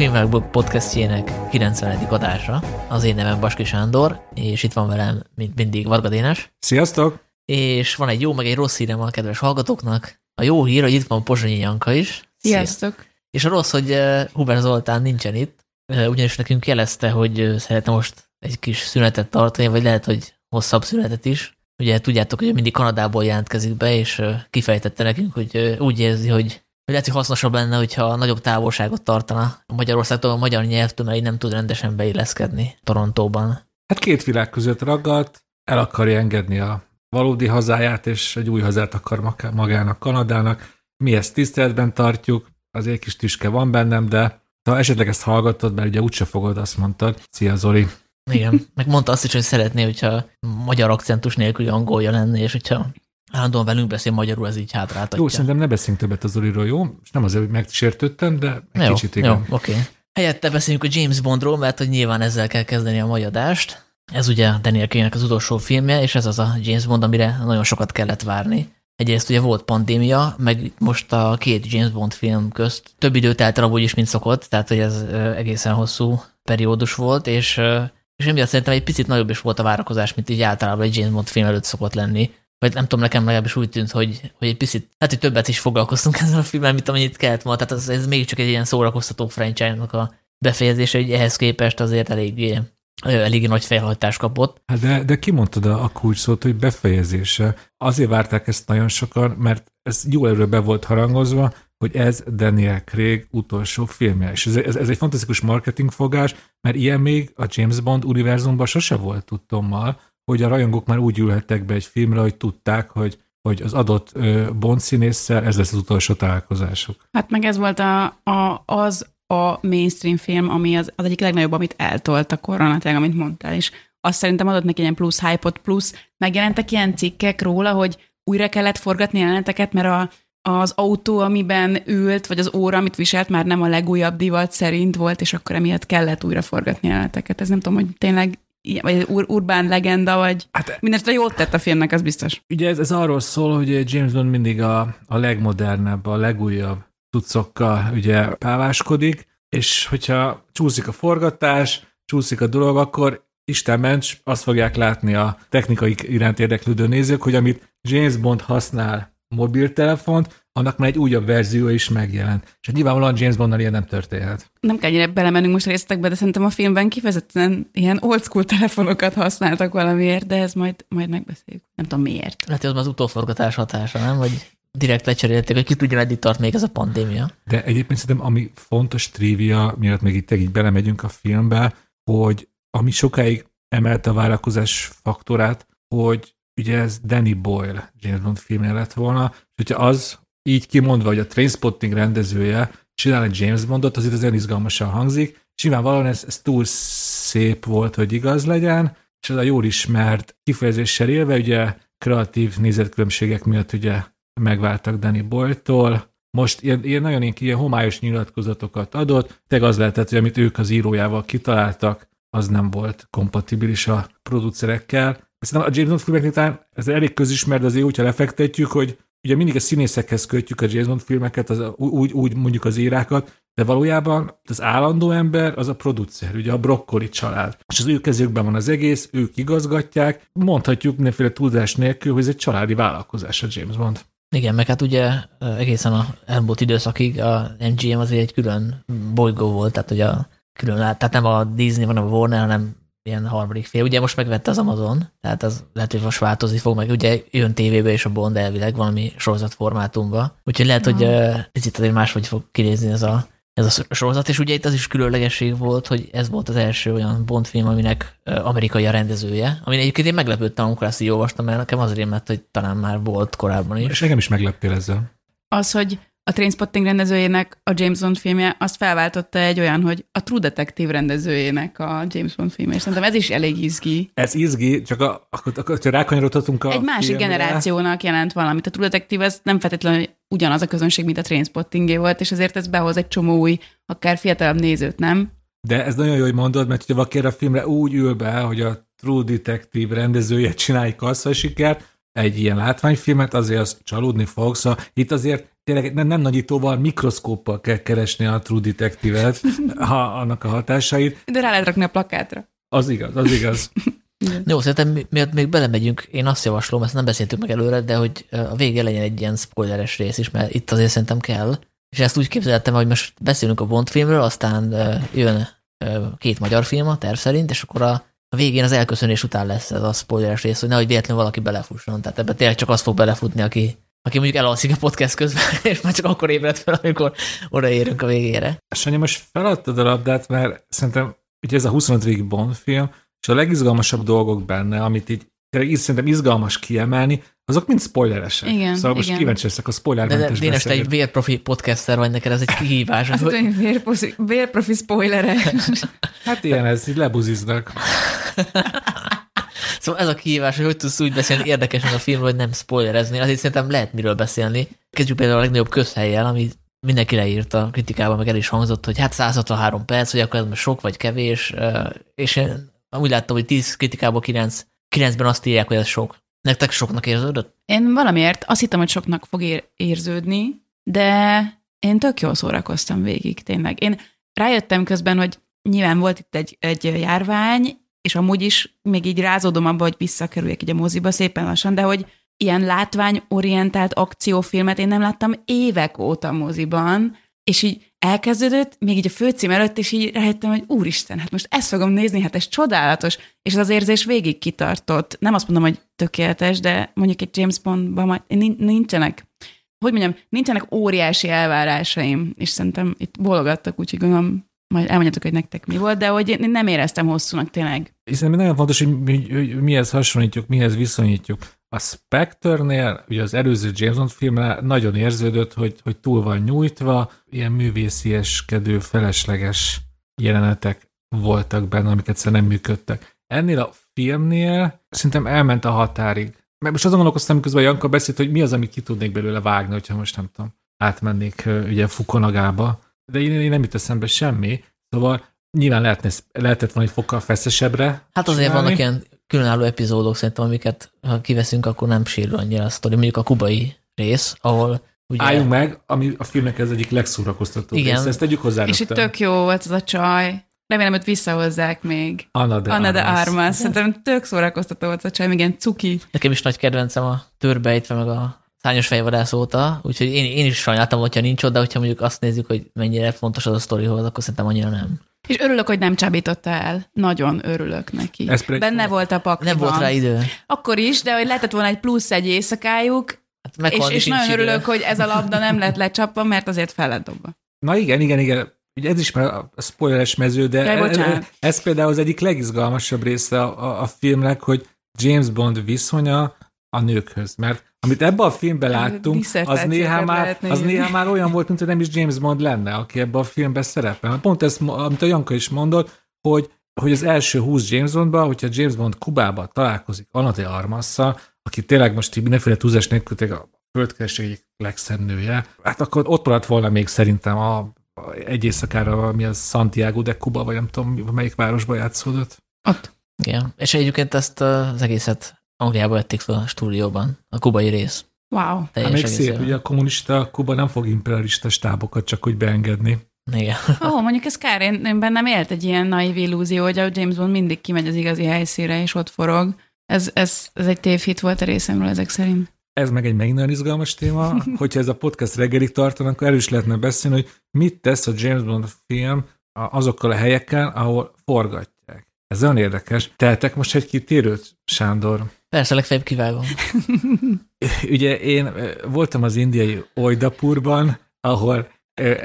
Filmvágból podcastjének 90. adása. Az én nevem Baski Sándor, és itt van velem, mint mindig, Varga Dénes. Sziasztok! És van egy jó, meg egy rossz hírem a kedves hallgatóknak. A jó hír, hogy itt van Pozsonyi Janka is. Sziasztok! Szia. És a rossz, hogy eh, Huber Zoltán nincsen itt, eh, ugyanis nekünk jelezte, hogy eh, szeretne most egy kis szünetet tartani, vagy lehet, hogy hosszabb szünetet is. Ugye tudjátok, hogy mindig Kanadából jelentkezik be, és kifejtette nekünk, hogy úgy érzi, hogy lehet, hogy hasznosabb lenne, hogyha nagyobb távolságot tartana Magyarországtól, a magyar nyelvtől, mert így nem tud rendesen beilleszkedni Torontóban. Hát két világ között ragadt, el akarja engedni a valódi hazáját, és egy új hazát akar magának, Kanadának. Mi ezt tiszteletben tartjuk, azért kis tüske van bennem, de ha esetleg ezt hallgatod, mert ugye úgyse fogod, azt mondtad. Szia Zoli! Igen, meg mondta azt is, hogy szeretné, hogyha magyar akcentus nélküli angolja lenne, és hogyha állandóan velünk beszél magyarul, ez így hátráltatja. Jó, szerintem ne beszéljünk többet az Zoliról, jó? És nem azért, hogy megsértődtem, de egy jó, kicsit igen. Jó, oké. Okay. Helyette beszéljünk a James Bondról, mert hogy nyilván ezzel kell kezdeni a mai adást. Ez ugye Daniel craig az utolsó filmje, és ez az a James Bond, amire nagyon sokat kellett várni. Egyrészt ugye volt pandémia, meg most a két James Bond film közt több idő telt el is, mint szokott, tehát hogy ez egészen hosszú periódus volt, és, és emiatt szerintem egy picit nagyobb is volt a várakozás, mint így általában egy James Bond film előtt szokott lenni vagy nem tudom, nekem legalábbis úgy tűnt, hogy, hogy egy picit, hát hogy többet is foglalkoztunk ezzel a filmmel, mint amennyit kellett volna. Tehát ez, ez mégiscsak egy ilyen szórakoztató franchise-nak a befejezése, hogy ehhez képest azért eléggé, eléggé nagy felhajtást kapott. Hát de, de ki mondtad a kulcs szót, hogy befejezése? Azért várták ezt nagyon sokan, mert ez jó előre be volt harangozva, hogy ez Daniel Craig utolsó filmje. És ez, ez, ez egy fantasztikus marketingfogás, mert ilyen még a James Bond univerzumban sose volt tudtommal, hogy a rajongók már úgy ülhettek be egy filmre, hogy tudták, hogy, hogy az adott Bond színésszel ez lesz az utolsó találkozásuk. Hát meg ez volt a, a, az a mainstream film, ami az, az egyik legnagyobb, amit eltolt a koronatság, amit mondtál, és azt szerintem adott neki ilyen plusz hype plusz megjelentek ilyen cikkek róla, hogy újra kellett forgatni jeleneteket, mert a, az autó, amiben ült, vagy az óra, amit viselt, már nem a legújabb divat szerint volt, és akkor emiatt kellett újra forgatni jeleneteket. Ez nem tudom, hogy tényleg vagy ur- urbán legenda, vagy hát, mindenesetre jót tett a filmnek, az biztos. Ugye ez, ez arról szól, hogy James Bond mindig a, a legmodernebb, a legújabb tucokkal ugye páváskodik, és hogyha csúszik a forgatás, csúszik a dolog, akkor Isten ments, azt fogják látni a technikai iránt érdeklődő nézők, hogy amit James Bond használ mobiltelefont, annak már egy újabb verzió is megjelent. És hát nyilvánvalóan James Bondnal ilyen nem történhet. Nem kell ennyire belemennünk most részletekbe, de szerintem a filmben kifejezetten ilyen old school telefonokat használtak valamiért, de ez majd, majd megbeszéljük. Nem tudom miért. Lehet, hogy az az utóforgatás hatása, nem? Vagy direkt lecserélték, hogy ki tudja, meddig tart még ez a pandémia. De egyébként szerintem, ami fontos trivia, miatt még itt így belemegyünk a filmbe, hogy ami sokáig emelte a várakozás faktorát, hogy ugye ez Danny Boyle James Bond filmje lett volna, és hogyha az így kimondva, hogy a Trainspotting rendezője csinál egy James Bondot, az itt azért izgalmasan hangzik, nyilvánvalóan ez, ez túl szép volt, hogy igaz legyen, és ez a jól ismert kifejezéssel élve, ugye kreatív nézetkülönbségek miatt ugye megváltak Danny Boyle-tól, most ilyen, ilyen nagyon ilyen, homályos nyilatkozatokat adott, teg az lehetett, hogy amit ők az írójával kitaláltak, az nem volt kompatibilis a producerekkel. Szerintem a James Bond filmeknél ez elég közismert, azért úgy, ha lefektetjük, hogy ugye mindig a színészekhez kötjük a James Bond filmeket, az, úgy, úgy mondjuk az írákat, de valójában az állandó ember az a producer, ugye a brokkoli család. És az ő kezükben van az egész, ők igazgatják, mondhatjuk mindenféle tudás nélkül, hogy ez egy családi vállalkozás a James Bond. Igen, meg hát ugye egészen a elmúlt időszakig a MGM azért egy külön bolygó volt, tehát hogy a külön, tehát nem a Disney, hanem a Warner, hanem ilyen harmadik fél. Ugye most megvette az Amazon, tehát az lehet, hogy most változni fog, meg ugye jön tévébe és a Bond elvileg valami sorozat formátumba. Úgyhogy lehet, hogy uh, itt azért máshogy fog kinézni ez a, ez a sorozat, és ugye itt az is különlegesség volt, hogy ez volt az első olyan Bond film, aminek amerikai a rendezője, amin egyébként én meglepődtem, amikor ezt így olvastam, mert nekem az rémlett, hogy talán már volt korábban is. És engem is megleptél ezzel. Az, hogy a Trainspotting rendezőjének a James Bond filmje azt felváltotta egy olyan, hogy a True Detective rendezőjének a James Bond filmje, és szerintem ez is elég izgi. Ez izgi, csak a, akkor, akkor rákanyarodhatunk a Egy másik filmre. generációnak jelent valamit. A True Detective ez nem feltétlenül ugyanaz a közönség, mint a Trainspottingé volt, és ezért ez behoz egy csomó új, akár fiatalabb nézőt, nem? De ez nagyon jó, hogy mondod, mert hogyha valaki a filmre úgy ül be, hogy a True Detective rendezője csinálja kassza sikert, egy ilyen látványfilmet, azért azt csalódni fogsz. Itt azért tényleg nem, nem nagyítóval, mikroszkóppal kell keresni a True Detective-et, ha annak a hatásait. De rá lehet rakni a plakátra. Az igaz, az igaz. Jó, szerintem miatt még belemegyünk, én azt javaslom, ezt nem beszéltük meg előre, de hogy a végén legyen egy ilyen spoileres rész is, mert itt azért szerintem kell. És ezt úgy képzeltem, hogy most beszélünk a Bond filmről, aztán jön két magyar film a terv szerint, és akkor a, a végén az elköszönés után lesz ez a spoileres rész, hogy nehogy véletlenül valaki belefusson. Tehát ebben tényleg csak az fog belefutni, aki, aki mondjuk elalszik a podcast közben, és már csak akkor ébred fel, amikor odaérünk a végére. Sanyi, most feladtad a labdát, mert szerintem ugye ez a 25. Bond film, és a legizgalmasabb dolgok benne, amit így tényleg szerintem izgalmas kiemelni, azok mind spoileresek. Igen, szóval most igen. kíváncsi leszek a spoiler De, de Dénes, te egy vérprofi podcaster vagy, neked ez egy kihívás. Az hogy- egy vérprofi, vérprofi spoileres. Hát ilyen, ez így lebuziznak. Szóval ez a kihívás, hogy hogy tudsz úgy beszélni érdekesen a filmről, hogy nem spoilerezni. Azért szerintem lehet miről beszélni. Kezdjük például a legnagyobb közhelyjel, ami mindenki leírta a kritikában, meg el is hangzott, hogy hát 163 perc, hogy akkor ez most sok vagy kevés, és én úgy láttam, hogy 10 kritikából 9, 9-ben azt írják, hogy ez sok. Nektek soknak érződött? Én valamiért azt hittem, hogy soknak fog ér- érződni, de én tök jól szórakoztam végig, tényleg. Én rájöttem közben, hogy nyilván volt itt egy, egy járvány, és amúgy is még így rázódom abba, hogy visszakerüljek így a moziba szépen lassan, de hogy ilyen látványorientált akciófilmet én nem láttam évek óta moziban, és így elkezdődött, még így a főcím előtt, és így rájöttem, hogy úristen, hát most ezt fogom nézni, hát ez csodálatos, és az érzés végig kitartott. Nem azt mondom, hogy tökéletes, de mondjuk egy James Bondban majd nin- nincsenek, hogy mondjam, nincsenek óriási elvárásaim, és szerintem itt bologattak, úgyhogy gondolom, majd elmondjátok, hogy nektek mi volt, de hogy én nem éreztem hosszúnak tényleg. Hiszen nagyon fontos, hogy, mi, hogy mihez hasonlítjuk, mihez viszonyítjuk. A Spectre-nél, ugye az előző James Bond filmnél nagyon érződött, hogy, hogy túl van nyújtva, ilyen művészieskedő, felesleges jelenetek voltak benne, amiket szerintem nem működtek. Ennél a filmnél szerintem elment a határig. Mert most azon gondolkoztam, miközben Janka beszélt, hogy mi az, amit ki tudnék belőle vágni, hogyha most nem tudom, átmennék ugye Fukonagába. De én, én nem jut eszembe semmi. Szóval nyilván lehetne, lehetett volna egy fokkal feszesebbre. Hát azért csinálni. vannak ilyen különálló epizódok szerintem, amiket ha kiveszünk, akkor nem sírul annyira a sztori. Mondjuk a kubai rész, ahol ugye... Álljunk meg, ami a filmnek ez egyik legszórakoztatóbb Igen. része. Ezt tegyük hozzá. És itt tök jó volt az a csaj. Remélem, hogy visszahozzák még. Anna de Anna de Armas. Armas. Szerintem tök szórakoztató volt a csaj, még ilyen cuki. Nekem is nagy kedvencem a törbejtve, meg a szányos fejvadász óta, úgyhogy én, én is sajnáltam, hogyha nincs ott, de hogyha mondjuk azt nézzük, hogy mennyire fontos az a sztorihoz, akkor szerintem annyira nem. És örülök, hogy nem csábította el. Nagyon örülök neki. Ez Benne volt a pakliban. Nem volt rá idő. Akkor is, de hogy lehetett volna egy plusz egy éjszakájuk, Hát és, és nagyon idő. örülök, hogy ez a labda nem lett lecsapva, mert azért fel lett dobva. Na igen, igen, igen. Ugye ez is már a spoileres mező, de Jaj, ez, bocsánat. ez például az egyik legizgalmasabb része a, a, a filmnek, hogy James Bond viszonya a nőkhöz. Mert amit ebben a filmben láttunk, az néha, már, az néha már olyan volt, mint hogy nem is James Bond lenne, aki ebben a filmben szerepel. Pont ezt, amit a Janka is mondott, hogy, hogy az első 20 James Bondban, hogyha James Bond Kubában találkozik Anna de Armasszal, aki tényleg most így mindenféle túlzás nélkül a földkereség egyik legszebb nője, hát akkor ott maradt volna még szerintem a, a egy éjszakára, ami az Santiago de Cuba, vagy nem tudom, melyik városban játszódott. Ott. Igen. És egyébként ezt az egészet Angliába vették fel a stúdióban, a kubai rész. Wow. Hát még szép, ugye a kommunista Kuba nem fog imperialista stábokat csak úgy beengedni. Igen. Ó, oh, mondjuk ez kár, én, én bennem élt egy ilyen naív illúzió, hogy a James Bond mindig kimegy az igazi helyszínre, és ott forog. Ez, ez, ez egy tévhit volt a részemről ezek szerint. Ez meg egy megint nagyon izgalmas téma, hogyha ez a podcast reggelig tartanak, akkor erről is lehetne beszélni, hogy mit tesz a James Bond film azokkal a helyekkel, ahol forgatják. Ez nagyon érdekes. Tehetek most egy kitérőt, Sándor? Persze, legfeljebb kivágom. Ugye én voltam az indiai Ojdapurban, ahol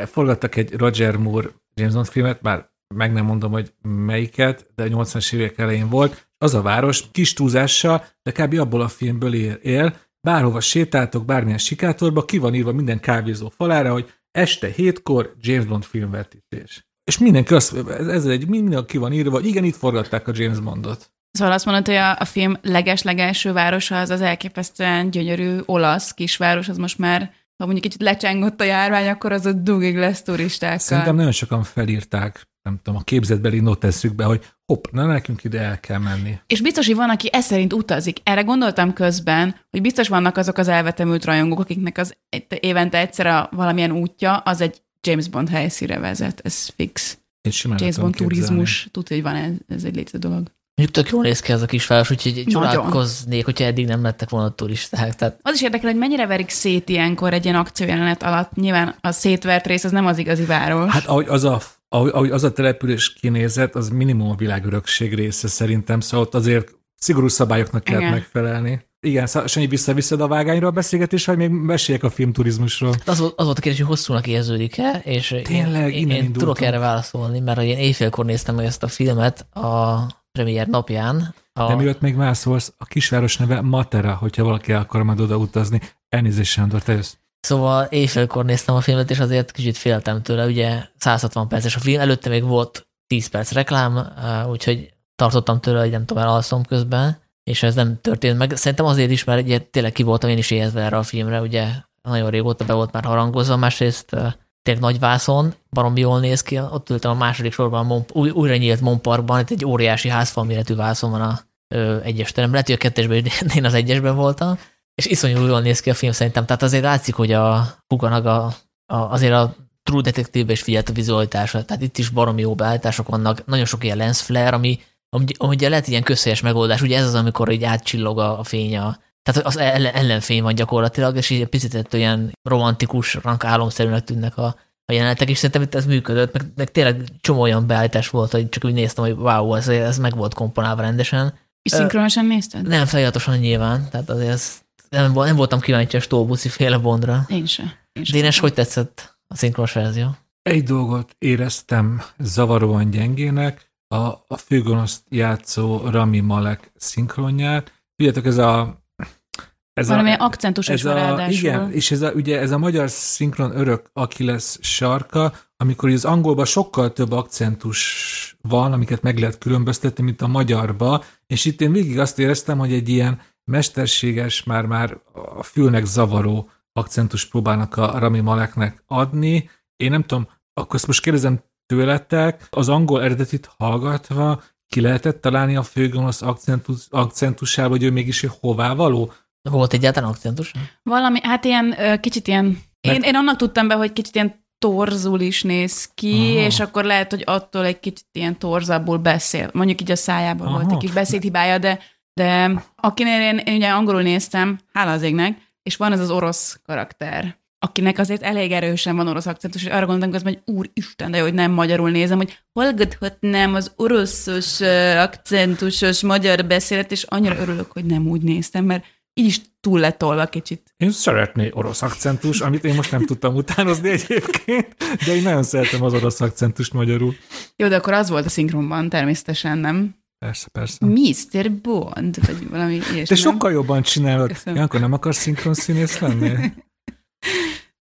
forgattak egy Roger Moore James Bond filmet, már meg nem mondom, hogy melyiket, de 80-as évek elején volt. Az a város kis túlzással, de kb. abból a filmből él, él. Bárhova sétáltok, bármilyen sikátorba, ki van írva minden kávézó falára, hogy este hétkor James Bond filmvetítés. És mindenki azt, ez egy, minden ki van írva, hogy igen, itt forgatták a James Bondot. Szóval azt mondod, hogy a, a film leges-legelső városa az az elképesztően gyönyörű olasz kisváros, az most már ha mondjuk kicsit lecsengott a járvány, akkor az ott dugig lesz turistákkal. Szerintem nagyon sokan felírták, nem tudom, a képzetbeli notesszükbe, hogy hopp, na nekünk ide el kell menni. És biztos, hogy van, aki ez szerint utazik. Erre gondoltam közben, hogy biztos vannak azok az elvetemült rajongók, akiknek az évente egyszer a valamilyen útja, az egy James Bond helyszíre vezet. Ez fix. Én simán James Bond turizmus. Tudja, hogy van ez, ez egy létező dolog. Mondjuk tök jól néz ki ez a kisváros, úgyhogy csodálkoznék, hogyha eddig nem lettek volna turisták. Tehát Az is érdekel, hogy mennyire verik szét ilyenkor egy ilyen akciójelenet alatt. Nyilván a szétvert rész az nem az igazi város. Hát ahogy az a, ahogy, ahogy az a település kinézett, az minimum a világörökség része szerintem, szóval ott azért szigorú szabályoknak kellett Igen. megfelelni. Igen, Szá- Sanyi, visszaviszed a vágányról a beszélgetés, vagy még meséljek a filmturizmusról? az volt, az volt a kérdés, hogy hosszúnak érződik-e, és Tényleg, én, innen én, én tudok erre válaszolni, mert én éjfélkor néztem meg ezt a filmet a premier napján. A, De mielőtt még mászolsz, a kisváros neve Matera, hogyha valaki el akar majd oda utazni. Elnézést, Sándor, te jössz. Szóval éjfélkor néztem a filmet, és azért kicsit féltem tőle, ugye 160 perces a film, előtte még volt 10 perc reklám, úgyhogy tartottam tőle, hogy nem tudom, elalszom közben, és ez nem történt meg. Szerintem azért is, mert ugye tényleg ki voltam én is éhezve erre a filmre, ugye nagyon régóta be volt már harangozva, másrészt tényleg nagy vászon, baromi jól néz ki, ott ültem a második sorban, a Mon, új, újra nyílt Monparkban, itt egy óriási házfal méretű vászon van a ö, egyes terem, lehet, hogy a kettesben én az egyesben voltam, és iszonyú jól néz ki a film szerintem, tehát azért látszik, hogy a Fuganak a, azért a True Detective-be is figyelt a vizualitásra, tehát itt is baromi jó beállítások vannak, nagyon sok ilyen lens flare, ami, ami, ami ugye lehet ilyen közhelyes megoldás, ugye ez az, amikor így átcsillog a, a fény a, tehát az ellen, ellenfény van gyakorlatilag, és így egy picit olyan romantikus, rank álomszerűnek tűnnek a, a jelenetek, és szerintem itt ez működött, meg, meg tényleg csomó olyan beállítás volt, hogy csak úgy néztem, hogy wow, ez, ez meg volt komponálva rendesen. És szinkronosan nézted? Nem feliratosan nyilván, tehát azért ez, nem, nem voltam kíváncsi a Stolbuszi féle Bondra. Én sem. Én sem. Dénes, hogy tetszett a szinkronos verzió? Egy dolgot éreztem zavaróan gyengének, a, a főgonoszt játszó Rami Malek szinkronját. Tudjátok, ez a... Ez Valami akcentus is ez a, ráadásul. igen, és ez a, ugye ez a magyar szinkron örök Achilles sarka, amikor az angolban sokkal több akcentus van, amiket meg lehet különböztetni, mint a magyarba, és itt én végig azt éreztem, hogy egy ilyen mesterséges, már-már a fülnek zavaró akcentus próbálnak a Rami Maleknek adni. Én nem tudom, akkor ezt most kérdezem tőletek, az angol eredetit hallgatva ki lehetett találni a főgonosz akcentus, akcentusába, hogy ő mégis ő hová való? Volt egyáltalán akcentus? Valami, hát ilyen kicsit ilyen, én, Mert- én annak tudtam be, hogy kicsit ilyen torzul is néz ki, Aha. és akkor lehet, hogy attól egy kicsit ilyen torzabbul beszél. Mondjuk így a szájában Aha. volt egy kis beszédhibája, de, de akinél én, én ugye angolul néztem, hála az égnek, és van ez az orosz karakter, akinek azért elég erősen van orosz akcentus, és arra gondoltam közben, hogy úristen, de jó, hogy nem magyarul nézem, hogy hallgathatnám az oroszos akcentusos magyar beszélet, és annyira örülök, hogy nem úgy néztem, mert így is túl lett tolva kicsit. Én szeretné orosz akcentus, amit én most nem tudtam utánozni egyébként, de én nagyon szeretem az orosz akcentust magyarul. Jó, de akkor az volt a szinkronban, természetesen nem. Persze, persze. Mr. Bond, vagy valami ilyesmi. Te nem? sokkal jobban csinálod. Köszönöm. Jankor, nem akarsz szinkron színész lenni?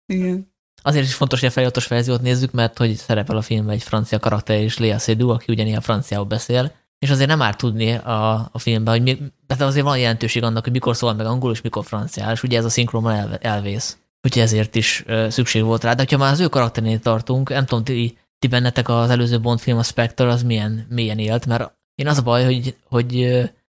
Igen. Azért is fontos, hogy a feliratos verziót nézzük, mert hogy szerepel a filmben egy francia karakter is, Léa Seydoux, aki ugyanilyen franciául beszél, és azért nem árt tudni a, a filmben, hogy mi, tehát azért van jelentőség annak, hogy mikor szól meg angolul, és mikor franciál, és ugye ez a szinkronban el, elvész. Úgyhogy ezért is szükség volt rá. De ha már az ő karakterénél tartunk, nem tudom, ti, ti bennetek az előző Bond film, a Spectre, az milyen, milyen élt, mert én az a baj, hogy, hogy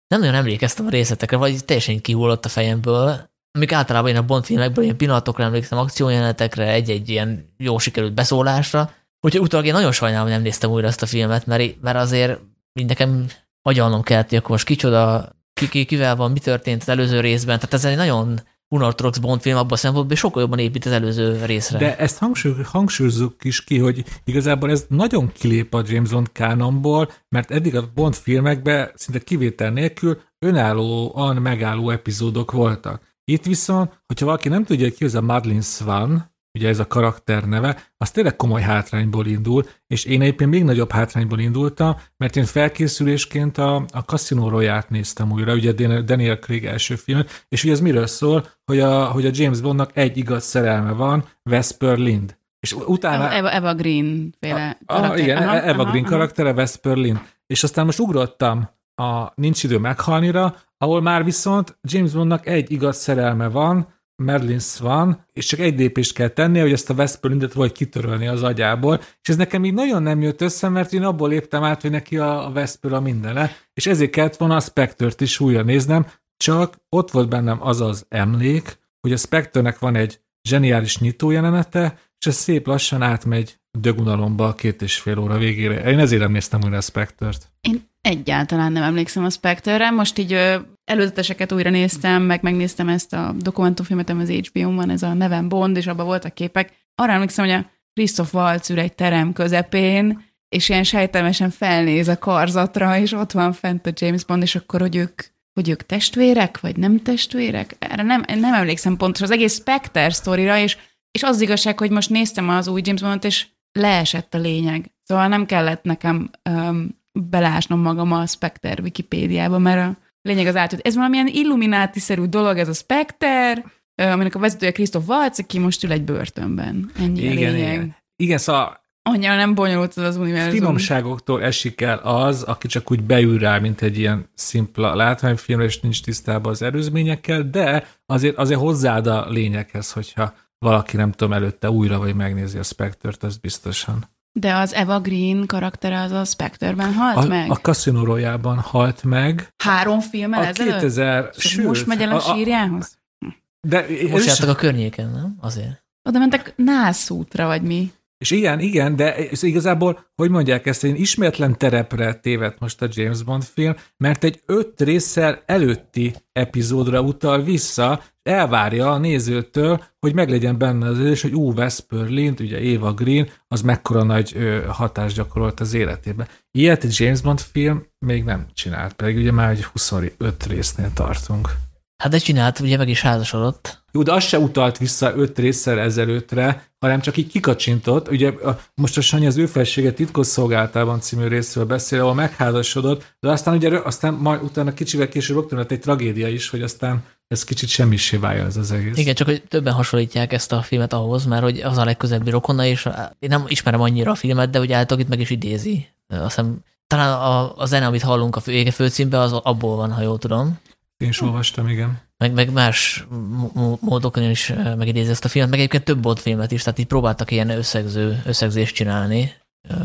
nem nagyon emlékeztem a részletekre, vagy teljesen kihullott a fejemből, amik általában én a Bond filmekből ilyen pillanatokra emlékszem, akciójelenetekre, egy-egy ilyen jó sikerült beszólásra. Úgyhogy utólag én nagyon sajnálom, hogy nem néztem újra ezt a filmet, mert, mert azért mind nekem agyalnom kellett, hogy akkor most kicsoda, ki, ki, kivel van, mi történt az előző részben. Tehát ez egy nagyon unorthodox Bond film abban a szempontból, hogy sokkal jobban épít az előző részre. De ezt hangsúly, hangsúlyozzuk is ki, hogy igazából ez nagyon kilép a James Bond kánonból, mert eddig a Bond filmekben szinte kivétel nélkül önállóan megálló epizódok voltak. Itt viszont, hogyha valaki nem tudja, hogy ki az a Madeline Swan, ugye ez a karakter neve, az tényleg komoly hátrányból indul, és én egyébként még nagyobb hátrányból indultam, mert én felkészülésként a, a Casino royale néztem újra, ugye Dan- Daniel Craig első film, és ugye ez miről szól, hogy a, hogy a James Bondnak egy igaz szerelme van, Vesper Lind. És utána... Eva, Eva Green féle A, a, igen, Aha, Eva aha, Green aha. karaktere, Vesper Lind. És aztán most ugrottam a Nincs idő meghalnira, ahol már viszont James Bondnak egy igaz szerelme van, Merlin Swan, és csak egy lépést kell tennie, hogy ezt a Vesper Lindet vagy kitörölni az agyából, és ez nekem így nagyon nem jött össze, mert én abból léptem át, hogy neki a, a Vesper a mindene, és ezért kellett volna a Spectre-t is újra néznem, csak ott volt bennem az az emlék, hogy a Spectre-nek van egy zseniális nyitójelenete, és ez szép lassan átmegy dögunalomba a két és fél óra végére. Én ezért nem néztem újra a Spectre-t. Én egyáltalán nem emlékszem a Spectre-re. Most így ö, előzeteseket újra néztem, meg megnéztem ezt a dokumentumfilmet, az HBO-n van, ez a Neven Bond, és abban voltak képek. Arra emlékszem, hogy a Christoph Waltz ül egy terem közepén, és ilyen sejtelmesen felnéz a karzatra, és ott van fent a James Bond, és akkor, hogy ők, hogy ők testvérek, vagy nem testvérek? Erre nem, nem emlékszem pontosan. Az egész Spectre sztorira, és, és az igazság, hogy most néztem az új James Bondot, és leesett a lényeg. Szóval nem kellett nekem um, belásnom magam a Spectre Wikipédiába, mert a lényeg az átjött. Ez valamilyen illumináti-szerű dolog, ez a Spectre, aminek a vezetője Christoph Waltz, aki most ül egy börtönben. Ennyi igen, a lényeg. igen. Igen, szóval Annyira nem bonyolult az univerzum. finomságoktól esik el az, aki csak úgy beül rá, mint egy ilyen szimpla látványfilmre, és nincs tisztában az erőzményekkel, de azért, azért hozzáad a lényeghez, hogyha valaki, nem tudom, előtte újra vagy megnézi a Spectre-t, az biztosan. De az Eva Green karaktere az a Spectre-ben halt A, meg? a Casino Royale-ban halt meg. Három filmmel A ezelőtt? 2000, És sőt, most megy el a, a, sírjához? de Most jártak a környéken, nem? Azért. Oda mentek nászútra, vagy mi? és igen, igen, de ez igazából, hogy mondják ezt, egy ismeretlen terepre tévedt most a James Bond film, mert egy öt résszel előtti epizódra utal vissza, elvárja a nézőtől, hogy meglegyen benne az érzés, hogy ú, Vesper Lind, ugye Eva Green, az mekkora nagy ö, hatást gyakorolt az életében. Ilyet egy James Bond film még nem csinált, pedig ugye már egy 25 résznél tartunk. Hát de csinált, ugye meg is házasodott. Jó, de az se utalt vissza öt résszel ezelőttre, hanem csak így kikacsintott. Ugye most a Sanyi az ő felsége titkos szolgáltában című részről beszél, ahol megházasodott, de aztán ugye aztán majd utána kicsivel később rögtön lett egy tragédia is, hogy aztán ez kicsit semmisé válja ez az egész. Igen, csak hogy többen hasonlítják ezt a filmet ahhoz, mert hogy az a legközelebbi rokona, és én nem ismerem annyira a filmet, de hogy általában itt meg is idézi. Azt hiszem, talán a, a zene, amit hallunk a vége főcímbe, az abból van, ha jól tudom. Én is olvastam, igen. Meg, meg más módokon is megidézi ezt a filmet, meg egyébként több Bond filmet is, tehát így próbáltak ilyen összegző, összegzést csinálni,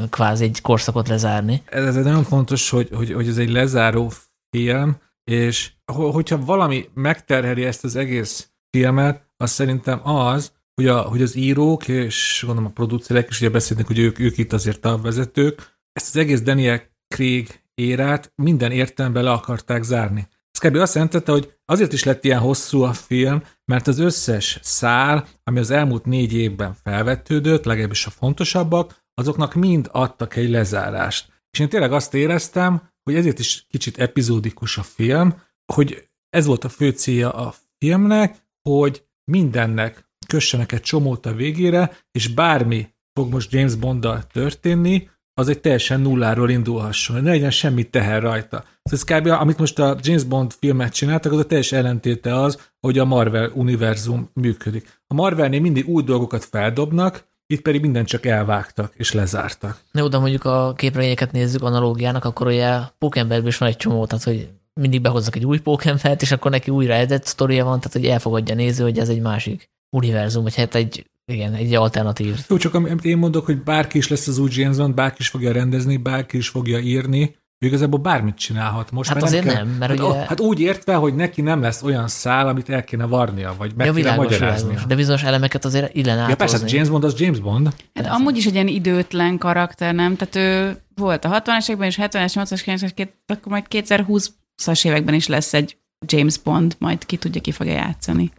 kvázi egy korszakot lezárni. Ez, ez nagyon fontos, hogy, hogy, hogy ez egy lezáró film, és hogyha valami megterheli ezt az egész filmet, az szerintem az, hogy, a, hogy az írók, és gondolom a producerek is ugye beszélnek, hogy ők, ők itt azért a vezetők, ezt az egész Daniel Craig érát minden értelemben le akarták zárni. Ez kb. azt jelentette, hogy azért is lett ilyen hosszú a film, mert az összes szál, ami az elmúlt négy évben felvetődött, legalábbis a fontosabbak, azoknak mind adtak egy lezárást. És én tényleg azt éreztem, hogy ezért is kicsit epizódikus a film, hogy ez volt a fő célja a filmnek, hogy mindennek kössenek egy csomót a végére, és bármi fog most James Bonddal történni, az egy teljesen nulláról indulhasson, ne legyen semmi teher rajta. Ez kb. amit most a James Bond filmet csináltak, az a teljes ellentéte az, hogy a Marvel univerzum működik. A Marvelnél mindig új dolgokat feldobnak, itt pedig mindent csak elvágtak és lezártak. Jó, de mondjuk a képregényeket nézzük analógiának, akkor ugye Pókemberben is van egy csomó, tehát hogy mindig behozzak egy új Pókembert, és akkor neki újra edett sztoria van, tehát hogy elfogadja a néző, hogy ez egy másik univerzum, vagy hát egy, igen, egy alternatív. Jó, csak amit én mondok, hogy bárki is lesz az új James Bond, bárki is fogja rendezni, bárki is fogja írni, ő igazából bármit csinálhat most. Hát mert azért kell- nem, mert hát, ugye- ó- hát úgy értve, hogy neki nem lesz olyan szál, amit el kéne varnia, vagy meg Ja, kéne magyaráznia. de bizonyos elemeket azért illen Ja, persze, hát James Bond az James Bond. Hát Persze. amúgy is egy ilyen időtlen karakter, nem? Tehát ő volt a 60-as években, és 70-es, 80-as, 90-es, akkor majd 2020-as években is lesz egy James Bond, majd ki tudja, ki fogja játszani.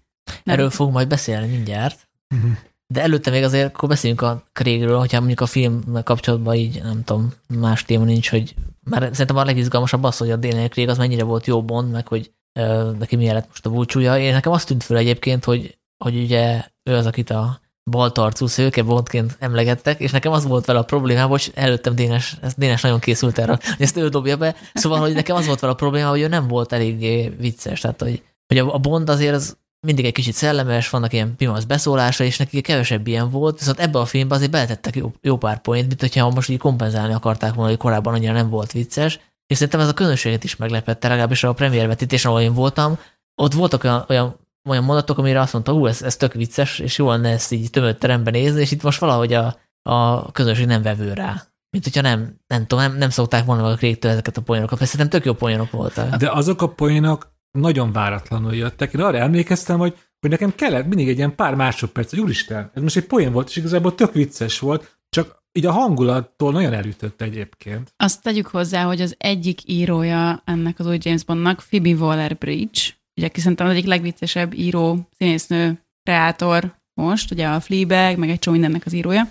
Nem. Erről fogunk majd beszélni mindjárt. Mhm. De előtte még azért akkor beszéljünk a Craigről, hogyha mondjuk a film kapcsolatban így, nem tudom, más téma nincs, hogy már szerintem a legizgalmasabb az, hogy a Daniel Craig az mennyire volt jó Bond, meg hogy ö, neki milyen lett most a búcsúja. Én nekem azt tűnt föl egyébként, hogy, hogy ugye ő az, akit a baltarcú szőke Bondként emlegettek, és nekem az volt vele a probléma, hogy előttem Dénes, Dénes nagyon készült erre, hogy ezt ő dobja be, szóval, hogy nekem az volt vele a probléma, hogy ő nem volt eléggé vicces, tehát hogy, hogy a Bond azért az mindig egy kicsit szellemes, vannak ilyen pimasz beszólása, és neki kevesebb ilyen volt, viszont ebbe a filmbe azért beletettek jó, jó pár point, mint hogyha most így kompenzálni akarták volna, hogy korábban annyira nem volt vicces, és szerintem ez a közönséget is meglepette, legalábbis a premier vetítésen, ahol én voltam, ott voltak olyan, olyan olyan mondatok, amire azt mondta, hú, ez, ez tök vicces, és jól lenne ezt így tömött teremben nézni, és itt most valahogy a, a közönség nem vevő rá. Mint hogyha nem, nem tudom, nem, nem szokták volna a Craig-től ezeket a poénokat, persze nem tök jó poénok voltak. De azok a poénok nagyon váratlanul jöttek. Én arra emlékeztem, hogy, hogy nekem kellett mindig egy ilyen pár másodperc, hogy úristen, ez most egy poén volt, és igazából tök vicces volt, csak így a hangulattól nagyon elütött egyébként. Azt tegyük hozzá, hogy az egyik írója ennek az új James Bondnak, Phoebe Waller-Bridge, ugye aki szerintem az egyik legviccesebb író, színésznő, kreátor most, ugye a Fleabag, meg egy csomó mindennek az írója,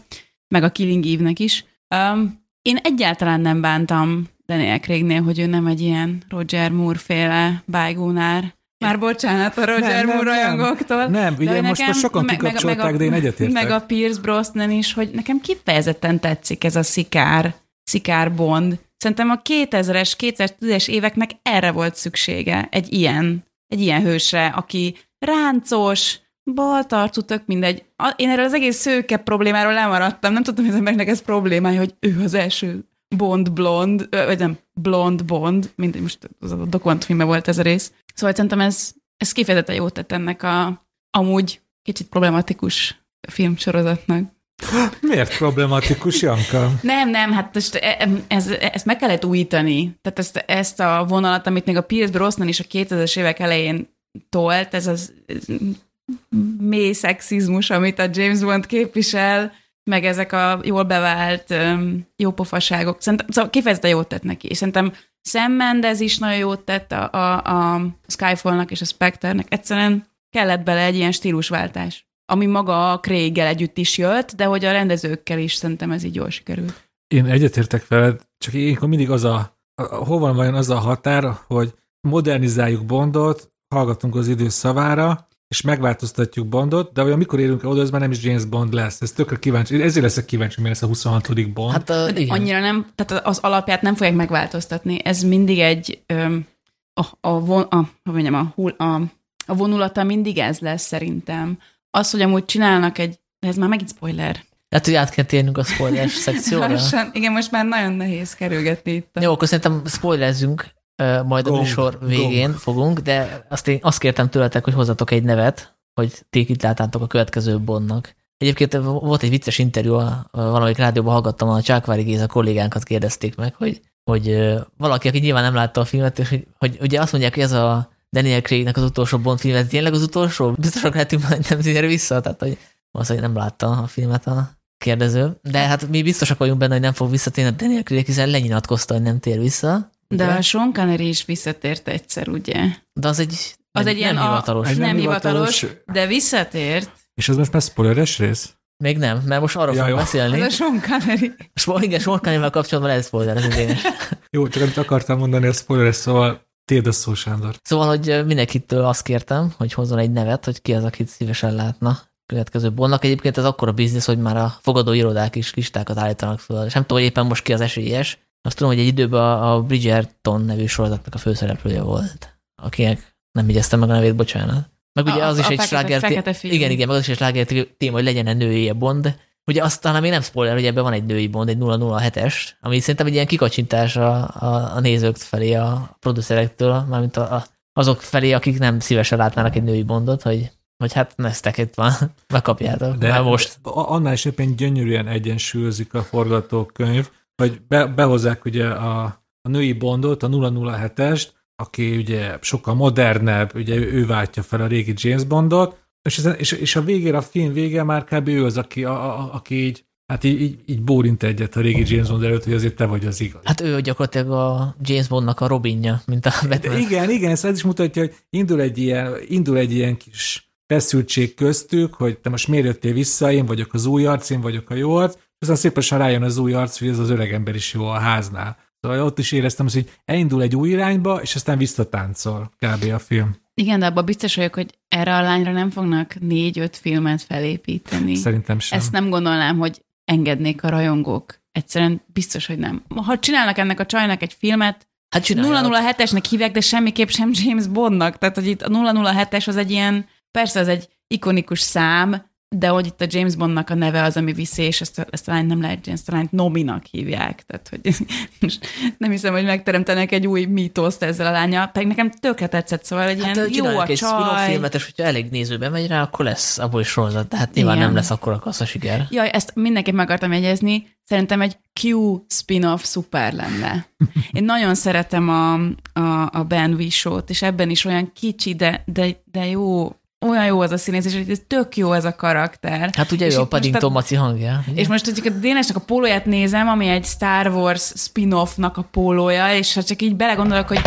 meg a Killing Eve-nek is. Um, én egyáltalán nem bántam Daniel Craignél, hogy ő nem egy ilyen Roger Moore-féle bájgónár. Már bocsánat a Roger Moore rajongóktól. Nem, ugye most, most sokan meg- kikapcsolták, meg a- de én egyetértek. Meg a Pierce Brosnan is, hogy nekem kifejezetten tetszik ez a szikár, szikár Bond. Szerintem a 2000-es, 2010-es éveknek erre volt szüksége, egy ilyen, egy ilyen hősre, aki ráncos, baltarcú, tök mindegy. Én erről az egész szőke problémáról lemaradtam, nem tudtam, hogy az embernek ez problémája, hogy ő az első Bond blond, vagy nem, blond Bond, mint most az a dokumentumfilmben volt ez a rész. Szóval szerintem ez, ez kifejezetten jót tett ennek a amúgy kicsit problematikus filmsorozatnak. Miért problematikus, Janka? Nem, nem, hát most e- ez, ezt meg kellett újítani. Tehát ezt, ezt a vonalat, amit még a Pierce Brosnan is a 2000-es évek elején tolt, ez az ez mély szexizmus, amit a James Bond képvisel, meg ezek a jól bevált um, jópofaságok. Szerintem szóval kifejezetten jót tett neki. Szerintem Sam Mendes is nagyon jót tett a, a, a Skyfallnak és a Spectre-nek. Egyszerűen kellett bele egy ilyen stílusváltás, ami maga a craig együtt is jött, de hogy a rendezőkkel is szerintem ez így jól sikerült. Én egyetértek veled, csak ilyenkor mindig az a, a, hol van vajon az a határ, hogy modernizáljuk Bondot, hallgatunk az idő szavára, és megváltoztatjuk Bondot, de olyan mikor érünk el oda, az már nem is James Bond lesz. Ez tökre kíváncsi. Ezért leszek kíváncsi, mi lesz a 26. Bond. Hát a, igen. Annyira nem, tehát az alapját nem fogják megváltoztatni. Ez mindig egy, öm, a, a, von, a, hogy mondjam, a, a, a vonulata mindig ez lesz szerintem. Az, hogy amúgy csinálnak egy, de ez már megint spoiler. Hát, hogy át kell térnünk a spoilers szekcióra. Lassan, igen, most már nagyon nehéz kerülgetni itt. A... Jó, akkor szerintem spoilerzünk, majd a Gong, műsor végén gong. fogunk, de azt én azt kértem tőletek, hogy hozzatok egy nevet, hogy ti itt láttátok a következő Bondnak. Egyébként volt egy vicces interjú, a- a- valamelyik rádióban hallgattam, a Csákvári Géza kollégánkat kérdezték meg, hogy, hogy valaki, aki nyilván nem látta a filmet, és hogy, hogy ugye azt mondják, hogy ez a Daniel Craignek az utolsó Bond film, ez tényleg az utolsó? Biztosak lehetünk, hogy nem tér vissza, tehát hogy hogy nem látta a filmet a kérdező. De hát mi biztosak vagyunk benne, hogy nem fog visszatérni a Daniel Craig, hiszen lenyilatkozta, hogy nem tér vissza. De ugye? a Sean Connery is visszatért egyszer, ugye? De az egy, Az nem, egy ilyen nem a- hivatalos. Egy nem, nem hivatalos, hivatalos- de visszatért. És ez most már spoileres rész? Még nem, mert most arról Ja, fogunk beszélni. Az a Sean Connery. Spor, igen, Sorkanival kapcsolatban lehet spoiler, ez. Jó, csak amit akartam mondani, a spoileres, szóval téd a szó, Sándor. Szóval, hogy mindenkitől azt kértem, hogy hozzon egy nevet, hogy ki az, akit szívesen látna következő Bondnak. Egyébként ez akkora biznisz, hogy már a fogadó irodák is listákat állítanak föl. És nem tudom, hogy éppen most ki az esélyes. Azt tudom, hogy egy időben a a Bridgerton nevű sorozatnak a főszereplője volt, akinek nem igyeztem meg a nevét, bocsánat. Meg ugye A- az is a egy fekete- sláger. Igen, igen, meg az is egy sláger téma, hogy legyen egy női Bond. Ugye azt talán még nem spoiler, hogy ebben van egy női Bond, egy 007-es, ami szerintem egy ilyen kikacsintás a, a, a nézők felé, a producerektől, mármint a, a, azok felé, akik nem szívesen látnának egy női Bondot, hogy, hogy hát neztek itt van, megkapjátok. De már most. annál is éppen gyönyörűen egyensúlyozik a forgatókönyv, hogy be, behozzák ugye a, a női Bondot, a 007-est, aki ugye sokkal modernebb, ugye ő váltja fel a régi James Bondot, és, ezen, és, és a végére, a film vége már kb. ő az, aki, a, a, aki így, hát így, így, így bórint egyet a régi James Bond előtt, hogy azért te vagy az igaz. Hát ő gyakorlatilag a James Bondnak a Robinja, mint a De Batman. igen, igen, ez ez is mutatja, hogy indul egy ilyen, indul egy ilyen kis feszültség köztük, hogy te most miért jöttél vissza, én vagyok az új arc, én vagyok a jó arc, és aztán szépen rájön az új arc, hogy ez az öreg ember is jó a háznál. Szóval ott is éreztem azt, hogy elindul egy új irányba, és aztán visszatáncol kb. a film. Igen, de abban biztos vagyok, hogy erre a lányra nem fognak négy-öt filmet felépíteni. Szerintem sem. Ezt nem gondolnám, hogy engednék a rajongók. Egyszerűen biztos, hogy nem. Ha csinálnak ennek a csajnak egy filmet, Hát csinálják. 007-esnek hívják, de semmiképp sem James Bondnak. Tehát, hogy itt a 007-es az egy ilyen, persze az egy ikonikus szám, de hogy itt a James Bondnak a neve az, ami viszi, és ezt, ezt a lányt nem lehet a lányt Nominak hívják. Tehát, hogy nem hiszem, hogy megteremtenek egy új mítoszt ezzel a lánya, pedig nekem tökre tetszett, szóval egy Hát ilyen jó a egy csaj. filmet, és hogyha elég nézőbe megy rá, akkor lesz abból is sorozat. Tehát nyilván Igen. nem lesz akkor a kassza siker. Jaj, ezt mindenképp meg akartam jegyezni. Szerintem egy Q spin-off szuper lenne. Én nagyon szeretem a, a, a Ben Whishaw-t, és ebben is olyan kicsi, de, de, de jó, olyan jó az a színész, és ez tök jó ez a karakter. Hát ugye És ő a Paddington Maci hangja. És most, hogy a Dénesnek a pólóját nézem, ami egy Star Wars spin-offnak a pólója, és ha csak így belegondolok, hogy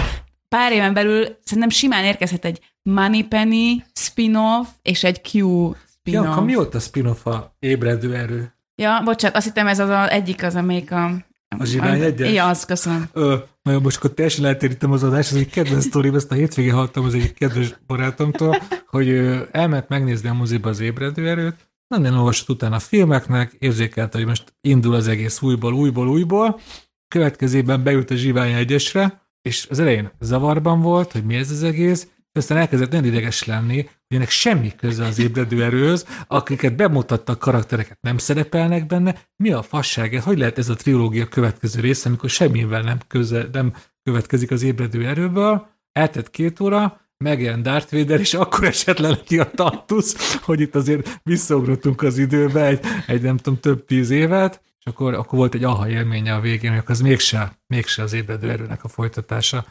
pár éven belül szerintem simán érkezhet egy Moneypenny spin-off és egy Q Ja, spin-off. akkor mióta spin-off a ébredő erő? Ja, bocsánat, azt hittem ez az a, egyik az, amelyik a... A Zsivány egyes? Igen, az, köszönöm. Ö, nagyon most akkor teljesen eltérítem az adást, ez egy kedvenc sztorim, ezt a hétvégén hallottam az egyik kedves barátomtól, hogy elment megnézni a moziba az ébredő erőt, nem én olvasott utána a filmeknek, érzékelte, hogy most indul az egész újból, újból, újból, következében beült a Zsivány egyesre, és az elején zavarban volt, hogy mi ez az egész, és aztán elkezdett nagyon ideges lenni, hogy ennek semmi köze az ébredő erőhöz, akiket bemutattak karaktereket nem szerepelnek benne, mi a fasság hogy lehet ez a trilógia következő része, amikor semmivel nem, köze, nem következik az ébredő erőből, eltett két óra, megjelent Darth Vader, és akkor esett le neki a tantusz, hogy itt azért visszaugrottunk az időbe egy, egy nem tudom, több tíz évet, és akkor, akkor volt egy aha élménye a végén, hogy az mégse, mégse az ébredő erőnek a folytatása.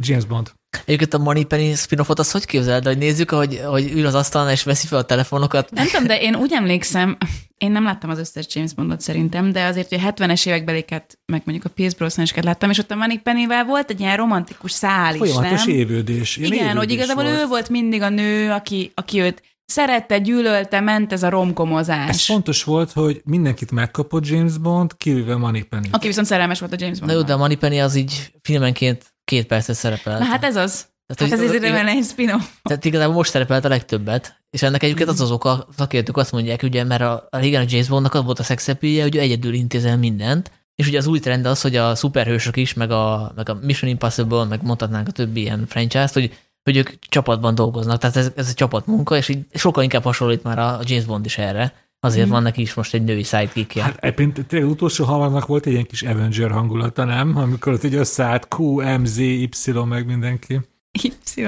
James Bond. Egyébként a Moneypenny spin-offot azt hogy képzeled, hogy nézzük, hogy, hogy ül az asztalon és veszi fel a telefonokat? Nem tudom, de én úgy emlékszem, én nem láttam az összes James Bondot szerintem, de azért, hogy a 70-es évekbeliket, meg mondjuk a Pierce brosnan láttam, és ott a Moneypenny-vel volt egy ilyen romantikus szál is, Folyamatos nem? évődés. Ilyen Igen, hogy évődés igazából ő volt mindig a nő, aki, aki őt szerette, gyűlölte, ment ez a Ez romkomozás. fontos volt, hogy mindenkit megkapott James Bond, kivéve Moneypenny. Aki viszont szerelmes volt a James Na Bondban. jó, de a Moneypenny az így filmenként két percet szerepel. Na hát ez az. Hát hogy- ez igen. lenne egy spin-off. Tehát igazából most szerepelt a legtöbbet, és ennek egyébként az az oka, a szakértők azt mondják, ugye, mert a, a régen a James Bondnak az volt a szexepéje, hogy ő egyedül intézel mindent, és ugye az új trend az, hogy a szuperhősök is, meg a, meg a Mission Impossible, meg mondhatnánk a többi ilyen franchise-t, hogy, hogy ők csapatban dolgoznak, tehát ez, ez a csapatmunka, és így sokkal inkább hasonlít már a James Bond is erre. Azért Mhm. van neki is most egy női sidekickje. Hát egyébként tényleg utolsó harmadnak volt egy ilyen kis Avenger hangulata, nem? Amikor ott így összeállt Q, M, Z, Y, meg mindenki. Y.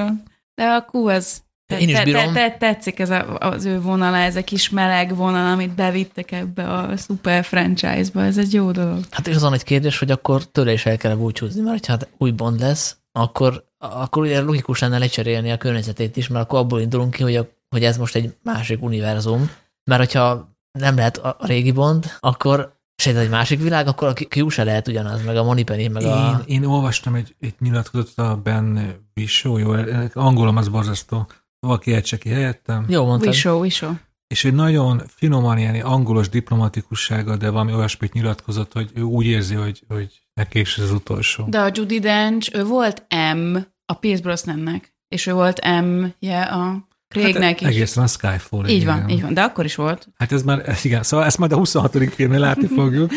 De a Q az... Én is te, bírom. te, te, tetszik ez a, az ő vonala, ez a kis meleg vonal, amit bevittek ebbe a szuper franchise-ba, ez egy jó dolog. Hát és az a nagy kérdés, hogy akkor tőle is el kell búcsúzni, mert ha új Bond lesz, akkor, akkor ugye logikus lenne lecserélni a környezetét is, mert akkor abból indulunk ki, hogy, a, hogy ez most egy másik univerzum, mert hogyha nem lehet a, régi Bond, akkor és ez egy másik világ, akkor a Q se lehet ugyanaz, meg a Moneypenny, meg Én, a... én olvastam egy, egy nyilatkozatot a Ben Whishaw, jó, angolom az borzasztó, valaki elcseki helyettem, Jó mondtad. Wisho, wisho. és egy nagyon finoman ilyen angolos diplomatikussággal, de valami olyasmit nyilatkozott, hogy ő úgy érzi, hogy, hogy neki is ez az utolsó. De a Judy Dench, ő volt M a Pierce Brosnannek, és ő volt M-je a Craignek is. Hát Egészen a Skyfall. Így igen. van, így van, de akkor is volt. Hát ez már, ez igen, szóval ezt majd a 26. filmnél látni fogjuk.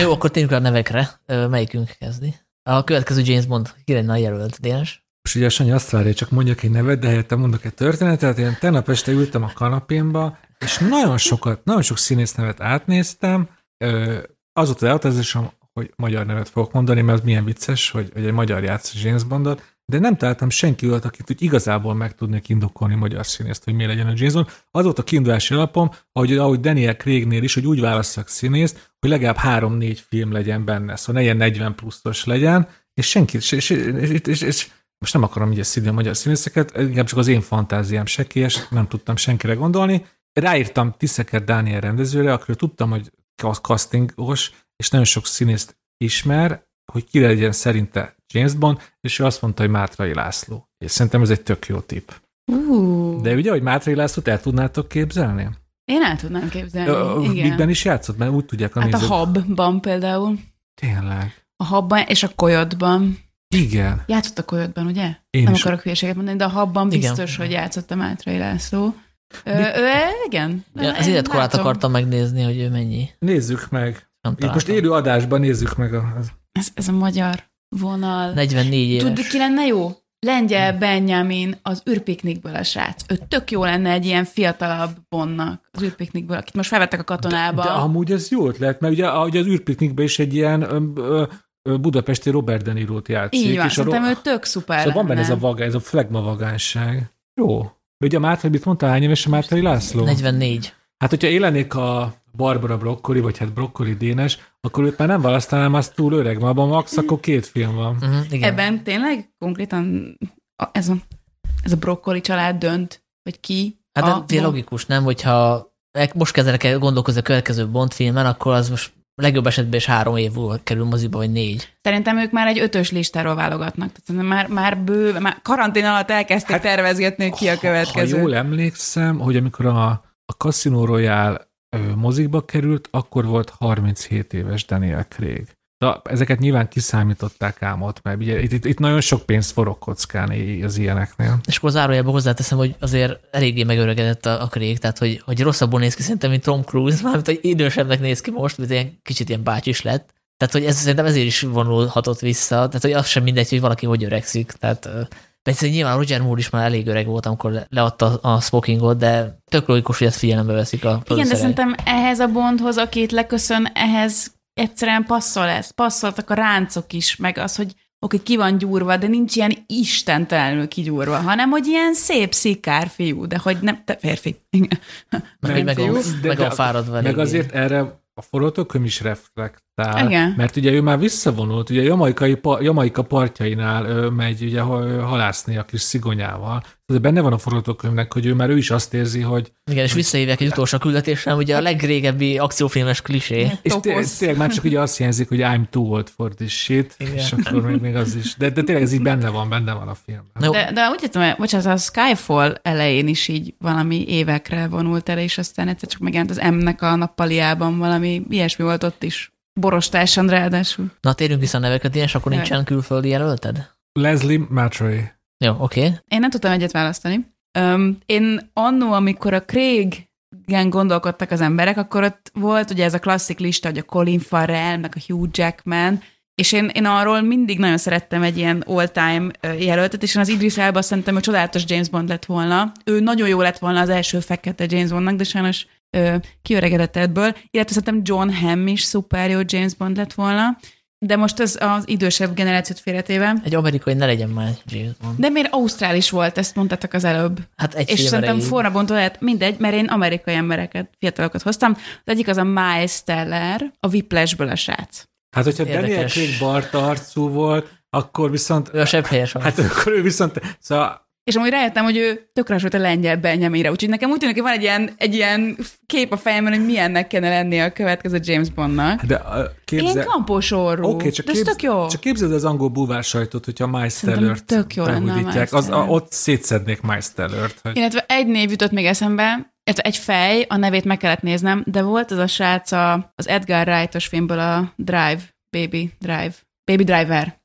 Jó, akkor térjünk a nevekre. Melyikünk kezdi? A következő James Bond, ki lenne a jelölt, Dénes? És ugye Sanyi azt várja, csak mondjak egy nevet, de helyette mondok egy történetet. Én tegnap este ültem a kanapémba, és nagyon sokat, nagyon sok színész nevet átnéztem. Az volt az elutazásom, hogy magyar nevet fogok mondani, mert az milyen vicces, hogy, hogy egy magyar játsz James Bondot, de nem találtam senki olyat, akit úgy igazából meg tudnék indokolni magyar színészt, hogy mi legyen a James Bond. Az volt a kiindulási alapom, ahogy, ahogy Daniel Craignél is, hogy úgy válasszak színészt, hogy legalább három-négy film legyen benne, szóval ne ilyen 40 pluszos legyen, és senki, és, és, és, és, és, most nem akarom így szidni a magyar színészeket, inkább csak az én fantáziám sekélyes, nem tudtam senkire gondolni. Ráírtam Tiszeker Dániel rendezőre, akiről tudtam, hogy castingos, és nagyon sok színészt ismer, hogy ki legyen szerinte James Bond, és ő azt mondta, hogy Mátrai László. És szerintem ez egy tök jó tipp. Uh, De ugye, hogy Mátrai Lászlót el tudnátok képzelni? Én el tudnám képzelni. Ö, igen. Mikben is játszott? Mert úgy tudják a Hát a. Habban például. Tényleg. A Habban és a Koyotban. Igen. Játszott a Koyotban, ugye? Én nem is. akarok hülyeséget mondani, de a Habban Igen. biztos, hogy játszott a Mátrai László. Ö, ő, igen. Ja, az életkorát látom. akartam megnézni, hogy ő mennyi. Nézzük meg. Nem Itt most élő adásban nézzük meg a, Ez, ez a magyar vonal. 44 éves. Tudod, ki lenne jó? Lengyel Benjamin az űrpiknikből a srác. Ő tök jó lenne egy ilyen fiatalabb bonnak az űrpiknikből, akit most felvettek a katonába. De, de amúgy ez jó ötlet, mert ugye, ugye az űrpiknikben is egy ilyen ö, ö, budapesti Robert De Niro-t játszik. Így van, és a szerintem ro- ő tök szuper Szóval van benne ez a, vaga, ez a flagma vagánság. Jó. Ugye a Mártai, mit mondta, hány éves a Mártai László? 44. Hát, hogyha élenék a Barbara Broccoli, vagy hát Broccoli Dénes, akkor őt már nem választanám, az túl öreg, ma abban max, akkor két film van. Uh-huh, igen. Ebben tényleg konkrétan a- ez a, ez a brokkoli család dönt, hogy ki Hát a de logikus, nem? Hogyha most kezdenek el gondolkozni a következő Bond filmen, akkor az most legjobb esetben is három év múlva kerül moziba, vagy négy. Szerintem ők már egy ötös listáról válogatnak. Tehát már, már bő, már karantén alatt elkezdték hát, tervezgetni, ki a következő. Ha jól emlékszem, hogy amikor a, a Casino Royale mozikba került, akkor volt 37 éves Daniel Craig. De ezeket nyilván kiszámították ám ott, mert ugye itt, itt, itt nagyon sok pénzt forog kockán az ilyeneknél. És akkor zárójelben hozzáteszem, hogy azért eléggé megöregedett a, a Craig, tehát hogy, hogy rosszabbul néz ki szerintem, mint Tom Cruise, mármint, hogy idősebbnek néz ki most, mint ilyen kicsit ilyen bácsis lett. Tehát, hogy ez szerintem ezért is vonulhatott vissza, tehát, hogy az sem mindegy, hogy valaki hogy öregszik. Tehát persze nyilván Roger Moore is már elég öreg volt, amikor le- leadta a smokingot, de tök logikus, hogy ezt figyelembe veszik a Igen, de szerintem ehhez a Bondhoz, akit leköszön, ehhez egyszerűen passzol ez. Passzoltak a ráncok is, meg az, hogy oké, ki van gyúrva, de nincs ilyen istentelenül kigyúrva, hanem hogy ilyen szép szikár fiú, de hogy nem, te férfi. Igen. meg, meg, fiú. van, De- meg de- van fáradva Meg eléggé. azért erre a forgatókönyv is reflektál, Igen. mert ugye ő már visszavonult, ugye Jamaikai, Jamaika partjainál ö, megy ugye ha- halászni a kis szigonyával. De benne van a forgatókönyvnek, hogy ő már ő is azt érzi, hogy Igen, és visszahívják egy utolsó küldetésre, ugye a legrégebbi akciófilmes klisé. és tényleg már csak ugye azt hiányzik, hogy I'm too old for this shit, Igen. és akkor még, még az is. De, de tényleg ez így benne van, benne van a filmben. De, de úgy értem, hogy bocsánat, a Skyfall elején is így valami évekre vonult el, és aztán egyszer csak megjelent az M-nek a nappaliában valami ilyesmi volt ott is. Borostásan ráadásul. na térjünk vissza a neveket, ilyen, és akkor nincsen külföldi jelölted? Leslie Matray. Jó, oké. Okay. Én nem tudtam egyet választani. Um, én annó, amikor a Craig igen, gondolkodtak az emberek, akkor ott volt ugye ez a klasszik lista, hogy a Colin Farrell, meg a Hugh Jackman, és én, én arról mindig nagyon szerettem egy ilyen all-time jelöltet, és én az Idris Elba szerintem, hogy csodálatos James Bond lett volna. Ő nagyon jó lett volna az első fekete James Bondnak, de sajnos ö, kiöregedett ebből, illetve szerintem John Hamm is szuper jó James Bond lett volna, de most ez az idősebb generációt félretéve. Egy amerikai ne legyen már James Bond. De miért Ausztrális volt, ezt mondtátok az előbb. Hát egy És szerintem forrabontó lehet mindegy, mert én amerikai embereket, fiatalokat hoztam. Az egyik az a Miles Teller, a Whiplashből a srác. Hát, hogyha Daniel Érdekes. Craig Bart arcú volt, akkor viszont Ő a sebb helyes. Hát akkor ő viszont, szóval És amúgy rájöttem, hogy ő tökre hasonlít a lengyel Benjaminre, úgyhogy nekem úgy tűnik, hogy van egy ilyen, egy ilyen kép a fejemben, hogy milyennek kellene lennie a következő James Bondnak. de uh, képzel... kampós orrú. Oké, csak, képz, tök jó. csak képzeld az angol búvár sajtot, hogyha Miles Tellert az, a, ott szétszednék Miles Tellert. Hogy... Illetve egy név jutott még eszembe, illetve egy fej, a nevét meg kellett néznem, de volt az a srác a, az Edgar Wright-os filmből a Drive, Baby Drive, Baby Driver.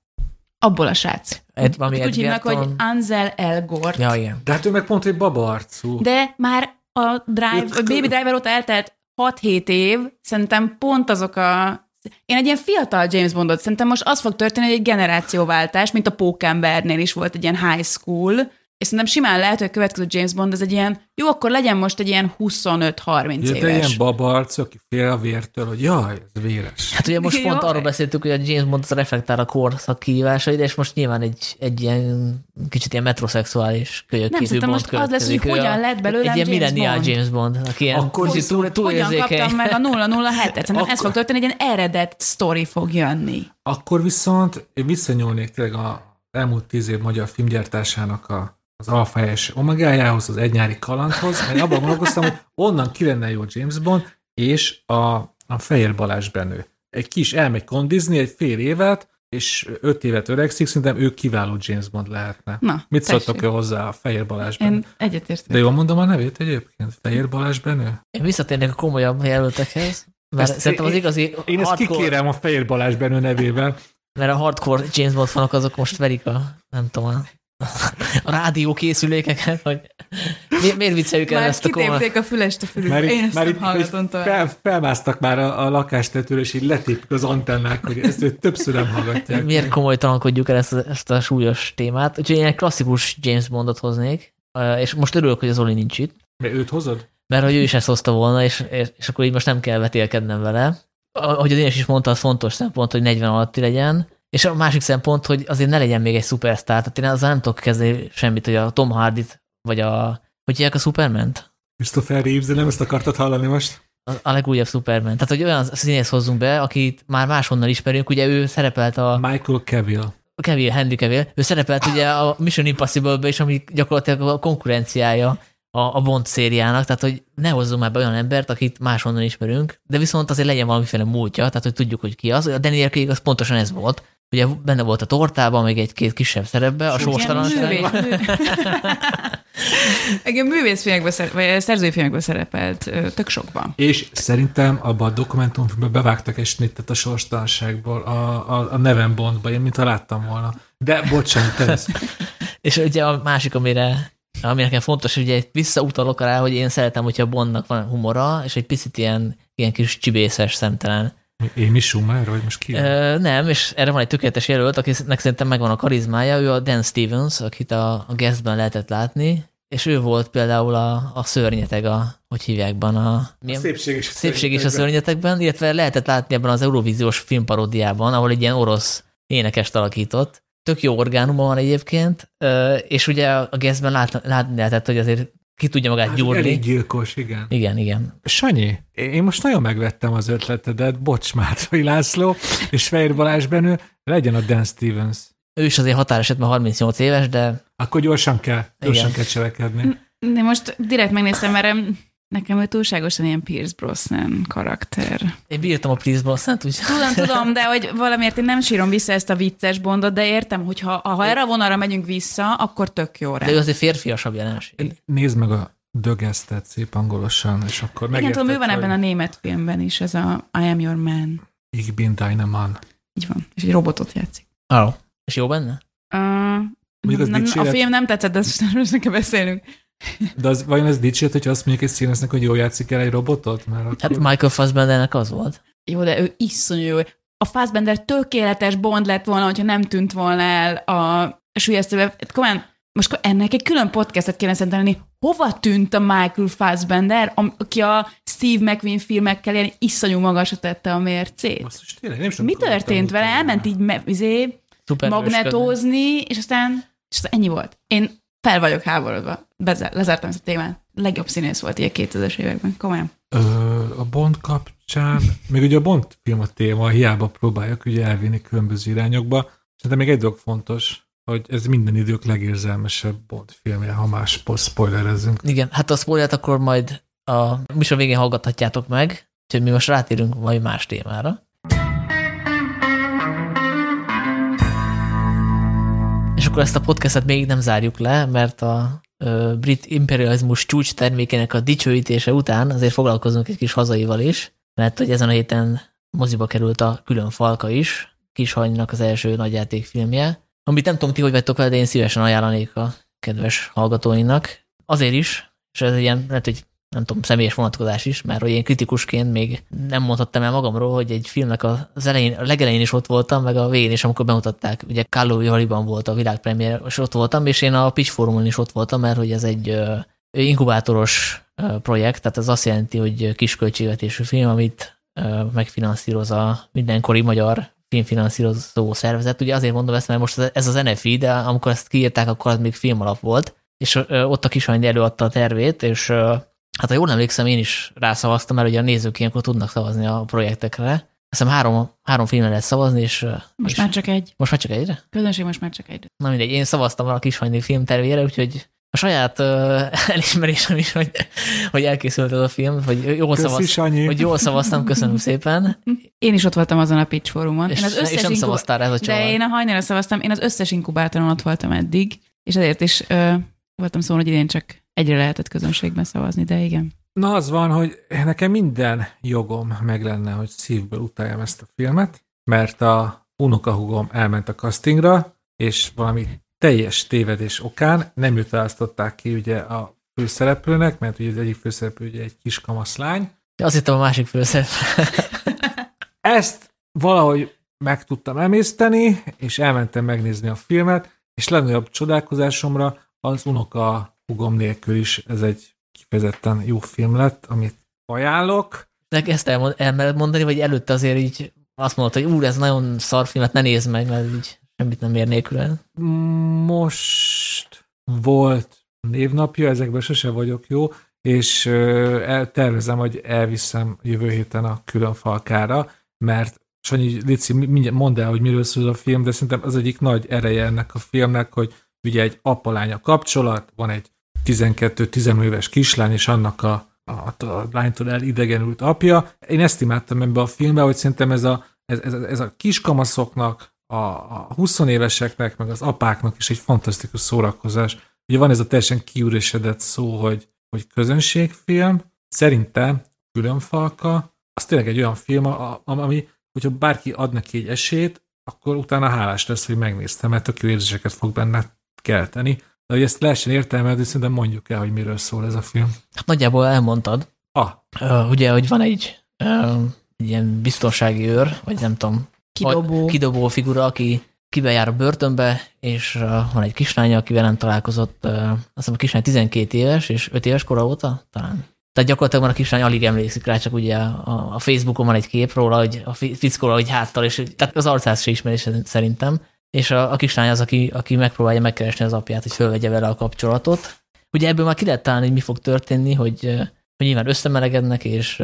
Abból a srác. Egy, valami Úgy hívnak, hogy. Ansel Elgort. Ja, igen. De hát ő meg pont egy baba arcú. De már a Drive, a Baby Driver óta eltelt 6-7 év, szerintem pont azok a... Én egy ilyen fiatal James Bondot, szerintem most az fog történni, hogy egy generációváltás, mint a Pókembernél is volt egy ilyen high school, és szerintem simán lehet, hogy a következő James Bond ez egy ilyen, jó, akkor legyen most egy ilyen 25-30 Ja, de éves. ilyen baba arcú, aki fél a vértől, hogy jaj, ez véres. Hát ugye most Jaj. pont arról beszéltük, hogy a James Bond az reflektál a korszak kihívásaid, és most nyilván egy, egy ilyen kicsit ilyen metroszexuális kölyökképű szerintem Bond most az lesz, hogy hogyan a- lett belőlem Egy ilyen James millennial Bond. James Bond, aki ilyen Akkor kicsit túl, túl Hogyan érzékeny. kaptam meg a 007-et? Szerintem ez Akkor- fog történni, egy ilyen eredet sztori fog jönni. Akkor viszont én visszanyúlnék tényleg a elmúlt tíz év magyar filmgyártásának a, az alfa és omegájához, az egynyári kalandhoz, mert abban gondolkoztam, hogy onnan ki lenne jó James Bond, és a, a Fehér Balázs Benő. Egy kis elmegy kondizni egy fél évet, és öt évet öregszik, szerintem ő kiváló James Bond lehetne. Na, Mit szóltok ő hozzá a Fehér Balázs Benő? Én egyetértek. De jól mondom a nevét egyébként? Fehér Balázs Benő? Én visszatérnék a komolyabb jelöltekhez, mert Ezt szerintem az én- igazi Én ezt hardcore, kikérem a Fehér Balázs Benő nevével. mert a hardcore James Bond fanok azok most verik a, nem tudom, a, a rádiókészülékeket, hogy miért, miért vicceljük el Már ezt a kitépték a fülest a fülükbe. Már Én már nem itt hallgatom fel, felmásztak már a, a lakástetőre, és így letépik az antennák, hogy ezt őt többször nem hallgatják. Miért komolytalankodjuk el ezt a, ezt a súlyos témát? Úgyhogy én egy klasszikus James Bondot hoznék, ö, és most örülök, hogy az Oli nincs itt, Mert őt hozod? mert hogy ő is ezt hozta volna, és, és, és akkor így most nem kell vetélkednem vele. Ahogy az én is mondta, az fontos szempont, hogy 40 alatti legyen, és a másik szempont, hogy azért ne legyen még egy szupersztár, tehát én azzal nem tudok kezdeni semmit, hogy a Tom Hardy-t, vagy a, hogy hívják a Superman-t? Christopher Reeves, de nem ezt akartad hallani most? A, a legújabb Superman. Tehát, hogy olyan színész hozzunk be, akit már máshonnan ismerünk, ugye ő szerepelt a Michael Cavill. Kevin, Henry Cavill, ő szerepelt ugye a Mission Impossible-be is, ami gyakorlatilag a konkurenciája a, a Bond szériának, tehát hogy ne hozzunk már be olyan embert, akit máshonnan ismerünk, de viszont azért legyen valamiféle múltja, tehát hogy tudjuk, hogy ki az. A Daniel Craig az pontosan ez volt. Ugye benne volt a tortában, meg egy-két kisebb szerepbe, a Igen, sorstalanságban. művész- mű- Igen, művészfilmekben, vagy szerzői filmekben szerepelt tök sokban. És szerintem abban a dokumentumfilmben bevágtak egy snittet a sorstalanságból, a, a, a Neven Bondba, én mintha láttam volna. De bocsánat, ez. És ugye a másik, amire ami nekem fontos, hogy ugye visszautalok rá, hogy én szeretem, hogyha a Bondnak van humora, és egy picit ilyen, ilyen kis csibészes, szemtelen. Amy Schumer, vagy most ki? Ö, nem, és erre van egy tökéletes jelölt, akinek szerintem megvan a karizmája, ő a Dan Stevens, akit a, a Guestben lehetett látni, és ő volt például a, a szörnyeteg, a, hogy hívják ban, a, A szépség és a szépség és a szörnyetegben. szörnyetekben, illetve lehetett látni ebben az Eurovíziós filmparódiában, ahol egy ilyen orosz énekest alakított. Tök jó orgánuma van egyébként, és ugye a Guestben lát, látni lehetett, hogy azért ki tudja magát Hát gyúrni. Elég gyilkos, igen. Igen, igen. Sanyi, én most nagyon megvettem az ötletedet, bocs Mátrai László, és Fehér Balázs Benő, legyen a Dan Stevens. Ő is azért határesetben 38 éves, de Akkor gyorsan kell, gyorsan Igen. kell cselekedni. De most direkt megnéztem, mert nekem ő túlságosan ilyen Pierce Brosnan karakter. én bírtam a Please Brosnan-t, úgy Tudom, tudom, de hogy valamiért én nem sírom vissza ezt a vicces bondot, de értem, hogy ha, ha erre a vonalra megyünk vissza, akkor tök jó rá. de ő azért férfiasabb jelenség. Nézd meg a dögesztet szép angolosan, és akkor Igen, tudom, ő van hogy ebben a német filmben is, ez a I am your man. Ich bin deine Mann. Így van. És egy robotot játszik. Oh. És jó benne? Uh, nem, a film nem tetszett, de most nem kell beszélnünk. De az, vajon ez dicsért, hogyha azt mondjuk egy színésznek, hogy jól játszik el egy robotot? Mert akkor... Hát Michael Fassbendernek az volt. Jó, de ő iszonyú jó. A Fassbender tökéletes Bond lett volna, hogyha nem tűnt volna el a súlyesztőbe. Komolyan, most ko- ennek egy külön podcastet kéne szentelni. Hova tűnt a Michael Fassbender, aki a Steve McQueen filmekkel ilyen iszonyú magasra tette a mércét? Basszus, tényleg, nem Mi történt vele? Elment így me- izé, magnetózni, és aztán, és aztán ennyi volt. Én fel vagyok háborodva. Bezár, lezártam ezt a témát. Legjobb színész volt ilyen 2000-es években. Komolyan. Ö, a Bond kapcsán, még ugye a Bond film a téma, hiába próbáljuk ugye elvinni különböző irányokba. Szerintem még egy dolog fontos, hogy ez minden idők legérzelmesebb Bond filmje, ha más spoilerezünk. Igen, hát a spoilert akkor majd a műsor végén hallgathatjátok meg, úgyhogy mi most rátérünk majd más témára. Akkor ezt a podcastet még nem zárjuk le, mert a ö, brit imperializmus csúcs termékének a dicsőítése után azért foglalkozunk egy kis hazaival is, mert hogy ezen a héten moziba került a külön falka is, Kishanynak az első nagyjátékfilmje, amit nem tudom ti, hogy vagytok vele, de én szívesen ajánlanék a kedves hallgatóinak. Azért is, és ez ilyen, lehet, hogy nem tudom, személyes vonatkozás is, mert hogy én kritikusként még nem mondhattam el magamról, hogy egy filmnek az elején, a legelején is ott voltam, meg a végén is, amikor bemutatták, ugye Carlo Joliban volt a világpremiér, és ott voltam, és én a Pitch Forumon is ott voltam, mert hogy ez egy inkubátoros projekt, tehát ez azt jelenti, hogy kis költségvetésű film, amit megfinanszíroz a mindenkori magyar filmfinanszírozó szervezet. Ugye azért mondom ezt, mert most ez az NFI, de amikor ezt kiírták, akkor az még film alap volt, és ott a kisany előadta a tervét, és hát ha jól emlékszem, én is rászavaztam, mert ugye a nézők ilyenkor tudnak szavazni a projektekre. Azt hiszem három, három filmre lehet szavazni, és, Most és már csak egy. most már csak egyre? Közönség most már csak egy. Na mindegy, én szavaztam a kisfajni filmtervére, úgyhogy a saját uh, elismerésem is, hogy, hogy elkészült ez a film, hogy jól, Köszi, szavaz, Sanyi. hogy jól szavaztam, köszönöm szépen. Én is ott voltam azon a pitch fórumon. És, én az és összes nem inkubá- szavaztál ez a De csavar. én a hajnalra szavaztam, én az összes inkubátoron ott voltam eddig, és ezért is ö, voltam szó, hogy idén csak egyre lehetett közönségben szavazni, de igen. Na az van, hogy nekem minden jogom meg lenne, hogy szívből utáljam ezt a filmet, mert a unokahugom elment a castingra, és valami teljes tévedés okán nem őt választották ki ugye a főszereplőnek, mert ugye az egyik főszereplő ugye egy kis kamaszlány. De azt hittem a másik főszereplő. Ezt valahogy meg tudtam emészteni, és elmentem megnézni a filmet, és legnagyobb csodálkozásomra az unoka hugom nélkül is ez egy kifejezetten jó film lett, amit ajánlok. De ezt elmond, el mondani, vagy előtte azért így azt mondta, hogy úr, ez nagyon szar filmet, ne nézd meg, mert így semmit nem ér nélkül. Most volt névnapja, ezekben sose vagyok jó, és tervezem, hogy elviszem jövő héten a külön falkára, mert Sanyi, Lici, mindjárt mondd el, hogy miről szól a film, de szerintem az egyik nagy ereje ennek a filmnek, hogy ugye egy apa-lánya kapcsolat, van egy 12-10 éves kislány, és annak a, a, a lánytól elidegenült apja. Én ezt imádtam ebbe a filmbe, hogy szerintem ez a, ez, ez, ez a kiskamaszoknak, a, a 20 éveseknek, meg az apáknak is egy fantasztikus szórakozás. Ugye van ez a teljesen kiüresedett szó, hogy, hogy közönségfilm. Szerintem Különfalka, az tényleg egy olyan film, ami, hogyha bárki ad neki egy esélyt, akkor utána hálás lesz, hogy megnéztem, mert tök jó érzéseket fog benne kelteni. De hogy ezt lehessen értelmezni, szerintem mondjuk el, hogy miről szól ez a film. Hát nagyjából elmondtad. Ah. Uh, ugye, hogy van egy, uh, egy ilyen biztonsági őr, vagy nem tudom, Kidobó. kidobó figura, aki kibe jár a börtönbe, és uh, van egy kislánya, akivel nem találkozott, uh, azt hiszem a kislány 12 éves, és 5 éves kora óta talán. Tehát gyakorlatilag van a kislány alig emlékszik rá, csak ugye a, a Facebookon van egy kép róla, hogy a fickóra, hogy háttal, és tehát az arcát se ismeri szerintem. És a, a kislány az, aki, aki megpróbálja megkeresni az apját, hogy fölvegye vele a kapcsolatot. Ugye ebből már ki lehet találni, hogy mi fog történni, hogy, hogy nyilván összemelegednek, és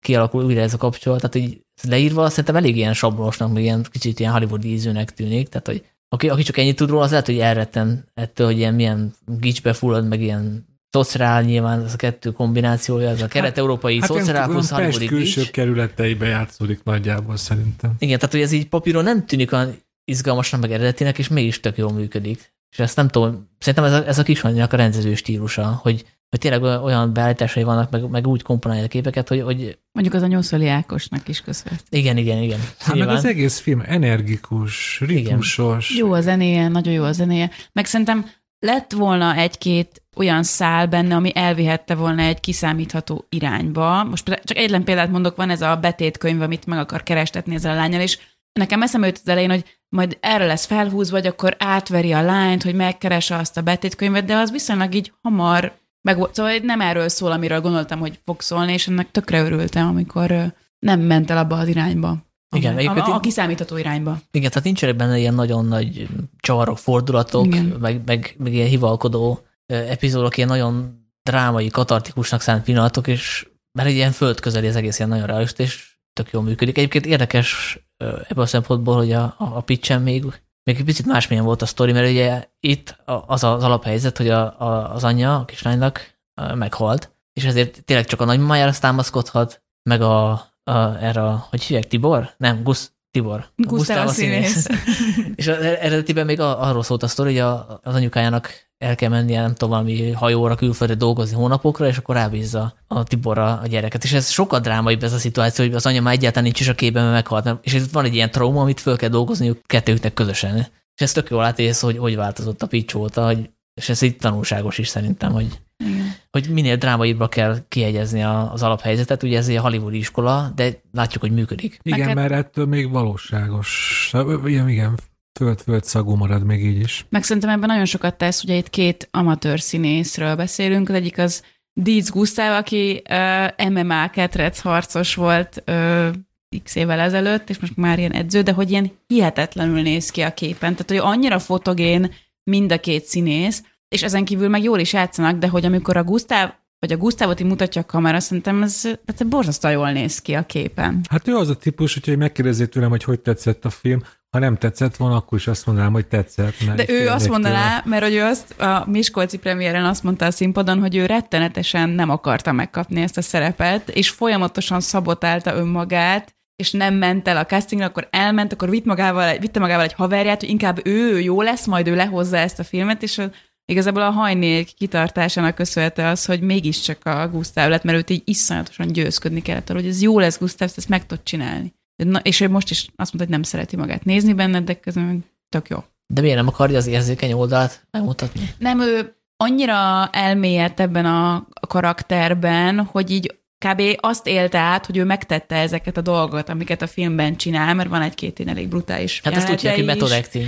kialakul újra ez a kapcsolat. Tehát így leírva szerintem elég ilyen sablonosnak, ilyen kicsit ilyen Hollywood ízűnek tűnik. Tehát, hogy aki, aki csak ennyit tud róla, az lehet, hogy elretten ettől, hogy ilyen milyen gicsbe fullad, meg ilyen szociál nyilván ez a kettő kombinációja, ez a kelet-európai hát, szociál hát plusz Hollywoodi külső kerületeibe játszódik nagyjából szerintem. Igen, tehát hogy ez így papíron nem tűnik olyan izgalmasnak, meg eredetinek, és mégis tök jól működik. És ezt nem tudom, szerintem ez a, ez a kisanynak a rendező stílusa, hogy, hogy tényleg olyan beállításai vannak, meg, meg úgy komponálja a képeket, hogy, hogy... Mondjuk az a Nyolcszoli Ákosnak is köszönhet. Igen, igen, igen. Hát meg az egész film energikus, ritmusos. Igen. Jó a zenéje, nagyon jó a zenéje. Meg szerintem lett volna egy-két olyan szál benne, ami elvihette volna egy kiszámítható irányba. Most csak egyetlen példát mondok, van ez a betétkönyv, amit meg akar kerestetni ezzel a lányal, és nekem eszembe jut az elején, hogy majd erre lesz felhúzva, vagy akkor átveri a lányt, hogy megkeresse azt a betétkönyvet, de az viszonylag így hamar meg volt. Szóval nem erről szól, amiről gondoltam, hogy fog szólni, és ennek tökre örültem, amikor nem ment el abba az irányba. Igen, a, a, a kiszámítható irányba. Igen, tehát nincsenek benne ilyen nagyon nagy csavarok, fordulatok, meg, meg, meg ilyen hivalkodó epizódok, ilyen nagyon drámai, katartikusnak szánt pillanatok, és mert egy ilyen földközeli az egész ilyen nagyon realista, és tök jól működik. Egyébként érdekes ebből a szempontból, hogy a, a, pitchen még, még picit másmilyen volt a sztori, mert ugye itt az az alaphelyzet, hogy a, a, az anyja a kislánynak meghalt, és ezért tényleg csak a nagymamájára támaszkodhat, meg a, a, erre a, hogy hívják, Tibor? Nem, Gusz, Tibor. Gusztáv a színész. és eredetiben még arról szólt a sztori, hogy a, az anyukájának el kell mennie, nem tudom, valami hajóra külföldre dolgozni hónapokra, és akkor rábízza a Tiborra a gyereket. És ez sokkal drámaibb ez a szituáció, hogy az anya már egyáltalán nincs is a képben, mert meghalt. És itt van egy ilyen trauma, amit föl kell dolgozniuk kettőknek közösen. És ez tök jól látsz, hogy hogy változott a pics óta, hogy, és ez így tanulságos is szerintem, hogy, Igen. hogy minél drámaibbra kell kiegyezni az alaphelyzetet. Ugye ez egy hollywoodi iskola, de látjuk, hogy működik. Igen, Neked... mert ettől még valóságos. Igen, igen, Föld-föld szagú marad még így is. Meg szerintem ebben nagyon sokat tesz, ugye itt két amatőr színészről beszélünk, az egyik az Dietz Gustav, aki uh, MMA ketrec harcos volt uh, x évvel ezelőtt, és most már ilyen edző, de hogy ilyen hihetetlenül néz ki a képen. Tehát, hogy annyira fotogén mind a két színész, és ezen kívül meg jól is játszanak, de hogy amikor a Gustav vagy a Gustavot így mutatja a kamera, szerintem ez tehát borzasztóan jól néz ki a képen. Hát ő az a típus, hogy megkérdezzék tőlem, hogy hogy tetszett a film, ha nem tetszett volna, akkor is azt mondanám, hogy tetszett. Mert De ő azt mondaná, tőle. mert hogy ő azt a Miskolci premiéren azt mondta a színpadon, hogy ő rettenetesen nem akarta megkapni ezt a szerepet, és folyamatosan szabotálta önmagát, és nem ment el a castingra, akkor elment, akkor vitt magával, vitte magával egy haverját, hogy inkább ő jó lesz, majd ő lehozza ezt a filmet, és igazából a hajnék kitartásának köszönhető az, hogy mégiscsak a Gustav lett, mert őt így iszonyatosan győzködni kellett arra, hogy ez jó lesz, Gustav, ezt meg tud csinálni. Na, és ő most is azt mondta, hogy nem szereti magát nézni benne, de közben tök jó. De miért nem akarja az érzékeny oldalt megmutatni? Nem, ő annyira elmélyedt ebben a karakterben, hogy így kb. azt élte át, hogy ő megtette ezeket a dolgokat, amiket a filmben csinál, mert van egy-két én elég brutális Hát ezt úgy hívják, hogy method acting.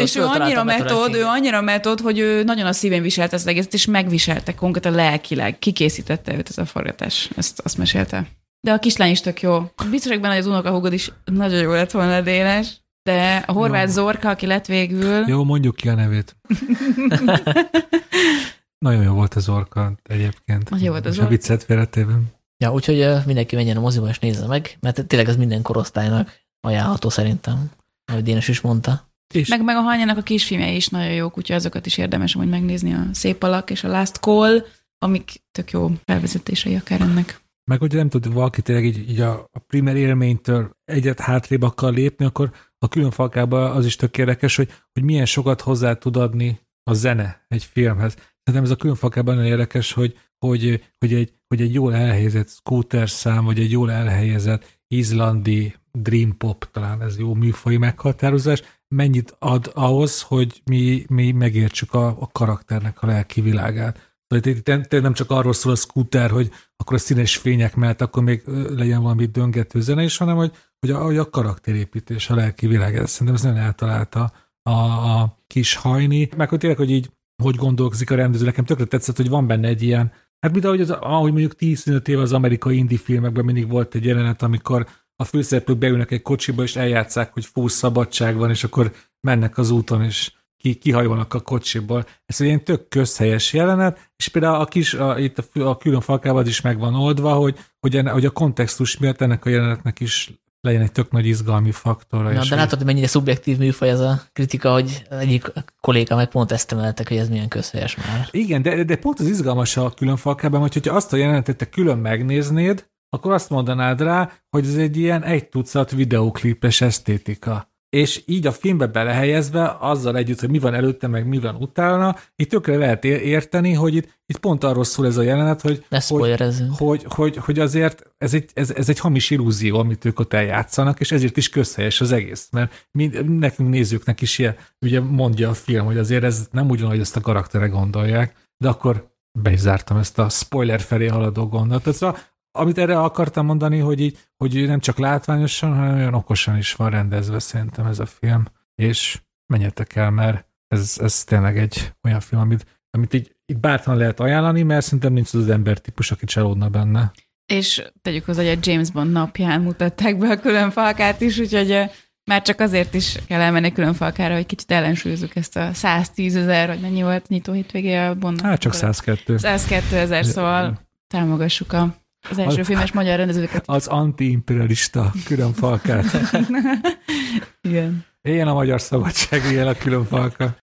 És ő annyira acting. ő annyira metod, hogy ő nagyon a szívén viselt ezt az egészet, és megviselte konkrétan lelkileg. Kikészítette őt ez a forgatás. Ezt azt mesélte. De a kislány is tök jó. Biztos vagyok benne, hogy az unokahúgod is nagyon jó lett volna Dénes. De a horvát Jó. Zorka, aki lett végül, Jó, mondjuk ki a nevét. Nagyon jó volt az orka egyébként. Nagyon jó volt az És a viccet félretében. Ja, úgyhogy mindenki menjen a moziba és nézze meg, mert tényleg ez minden korosztálynak ajánlható szerintem, ahogy Dénes is mondta. És meg, meg a hanyának a kisfilmjei is nagyon jók, úgyhogy azokat is érdemes hogy megnézni, a Szép alak és a Last Call, amik tök jó felvezetései akár ennek. Meg hogyha nem tud valaki tényleg így, így a, a primer élménytől egyet hátrébb akar lépni, akkor a külön falkában az is tök érdekes, hogy, hogy milyen sokat hozzá tud adni a zene egy filmhez. Szerintem ez a külön falkában nagyon érdekes, hogy, hogy, hogy, egy, hogy egy jól elhelyezett scooter szám, vagy egy jól elhelyezett izlandi dream pop, talán ez jó műfai meghatározás, mennyit ad ahhoz, hogy mi, mi megértsük a, a karakternek a lelki világát. Tehát itt tényleg nem csak arról szól a scooter, hogy akkor a színes fények mellett akkor még legyen valami döngető zene is, hanem hogy, hogy a, a karakterépítés, a lelki világ, ez szerintem ez nagyon eltalálta a, a kis hajni, meg hogy tényleg, hogy így hogy gondolkozik a rendező, nekem tökre tetszett, hogy van benne egy ilyen, hát mint ahogy, az, ahogy mondjuk 10-15 éve az amerikai indie filmekben mindig volt egy jelenet, amikor a főszereplők beülnek egy kocsiba, és eljátszák, hogy fú, szabadság van, és akkor mennek az úton, és ki, kihajolnak a kocsiból. Ez egy ilyen tök közhelyes jelenet, és például a kis, a, itt a, a külön falkában is meg van oldva, hogy, hogy, enne, hogy a kontextus miatt ennek a jelenetnek is legyen egy tök nagy izgalmi faktora. Na, de látod, hogy mennyire szubjektív műfaj ez a kritika, hogy egyik kolléga meg pont ezt emeltek, hogy ez milyen közhelyes már. Igen, de, de pont az izgalmas a külön falkában, hogy hogyha azt a jelenetet te külön megnéznéd, akkor azt mondanád rá, hogy ez egy ilyen egy tucat videóklipes esztétika. És így a filmbe belehelyezve, azzal együtt, hogy mi van előtte, meg mi van utána, itt tökre lehet érteni, hogy itt, itt pont arról szól ez a jelenet, hogy, hogy, hogy, hogy, hogy azért ez egy, ez, ez egy hamis illúzió, amit ők ott eljátszanak, és ezért is közhelyes az egész. Mert mi, nekünk nézőknek is ilyen, ugye mondja a film, hogy azért ez nem úgy van, hogy ezt a karaktere gondolják, de akkor be is zártam ezt a spoiler felé haladó gondolatot. Szóval, amit erre akartam mondani, hogy, így, hogy nem csak látványosan, hanem olyan okosan is van rendezve szerintem ez a film, és menjetek el, mert ez, ez tényleg egy olyan film, amit, amit így, így bátran lehet ajánlani, mert szerintem nincs az, az ember típus, aki csalódna benne. És tegyük hozzá, hogy a James Bond napján mutatták be a külön falkát is, úgyhogy már csak azért is kell elmenni külön falkára, hogy kicsit ellensúlyozzuk ezt a 110 ezer, vagy mennyi volt nyitó hétvégé a Bondnak. Hát csak 102. 102 ezer, szóval támogassuk a, az első Az- filmes magyar rendezőket. Az antiimperialista külön falkát. Igen. Éljen a magyar szabadság, éljen a külön falka.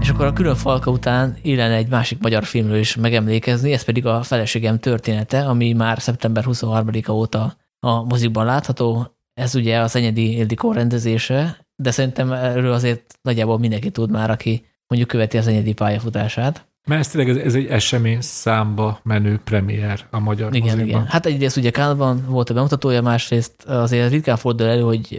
És akkor a külön falka után illene egy másik magyar filmről is megemlékezni, ez pedig a feleségem története, ami már szeptember 23-a óta a mozikban látható. Ez ugye az Enyedi Ildikó rendezése, de szerintem erről azért nagyjából mindenki tud már, aki mondjuk követi az Enyedi pályafutását. Mert ez tényleg ez, ez egy esemény számba menő premier a magyar Igen, moziban. igen. Hát egyrészt ugye Kánban volt a bemutatója, másrészt azért ritkán fordul elő, hogy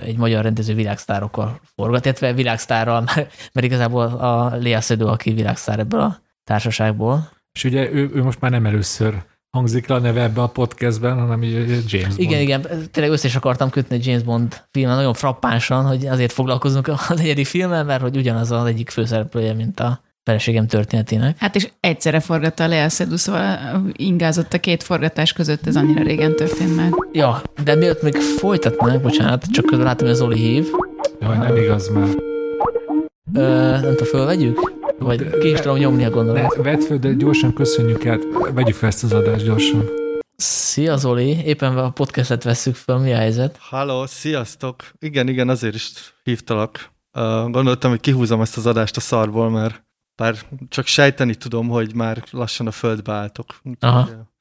egy magyar rendező világsztárokkal forgat, illetve világsztárral, mert, mert igazából a Lea Seydoux, aki világsztár ebből a társaságból. És ugye ő, ő most már nem először hangzik le a neve ebbe a podcastben, hanem James Bond. Igen, igen, tényleg össze is akartam kötni egy James Bond filmmel, nagyon frappánsan, hogy azért foglalkozunk az egyedik filmmel, mert hogy ugyanaz az egyik főszereplője, mint a feleségem történetének. Hát és egyszerre forgatta a Lea Seydoux, szóval ingázott a két forgatás között, ez annyira régen történt már. Ja, de mielőtt még folytatnánk, bocsánat, csak közben látom, hogy Zoli hív. Jaj, nem igaz már. Ö, nem tudom, fölvegyük? Vagy ki is tudom nyomni a Ne, gondolatot. vedd föl, de gyorsan köszönjük át. Vegyük fel ezt az adást gyorsan. Szia Zoli, éppen a podcastet vesszük fel, mi a helyzet? Halló, sziasztok! Igen, igen, azért is hívtalak. Uh, gondoltam, hogy kihúzom ezt az adást a szarból, mert bár csak sejteni tudom, hogy már lassan a földbe álltok. Aha.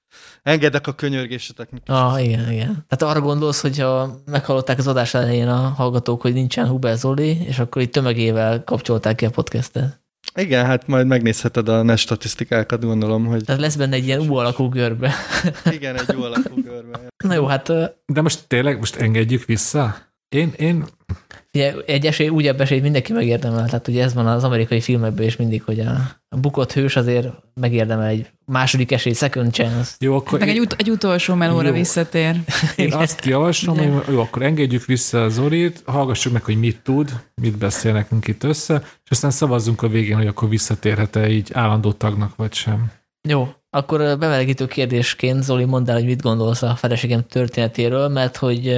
Engedek a könyörgéseteknek. Ah, igen, igen. Tehát arra gondolsz, hogyha meghallották az adás elején a hallgatók, hogy nincsen Huber Zoli, és akkor itt tömegével kapcsolták ki a podcastet. Igen, hát majd megnézheted a NES statisztikákat, gondolom, hogy... Tehát lesz benne egy ilyen U alakú görbe. Igen, egy U alakú görbe. Na jó, hát... De most tényleg, most engedjük vissza? Én, én Ugye, egy esély, újabb esélyt mindenki megérdemel, tehát ugye ez van az amerikai filmekben is mindig, hogy a, a bukott hős azért megérdemel egy második esély, second chance. Jó, akkor Meg egy, én, ut- egy utolsó melóra Jó. visszatér. én azt javaslom, hogy jó, akkor engedjük vissza a Zorit, hallgassuk meg, hogy mit tud, mit beszél nekünk itt össze, és aztán szavazzunk a végén, hogy akkor visszatérhet-e így állandó tagnak, vagy sem. Jó, akkor bemelegítő kérdésként Zoli, mondd el, hogy mit gondolsz a feleségem történetéről, mert hogy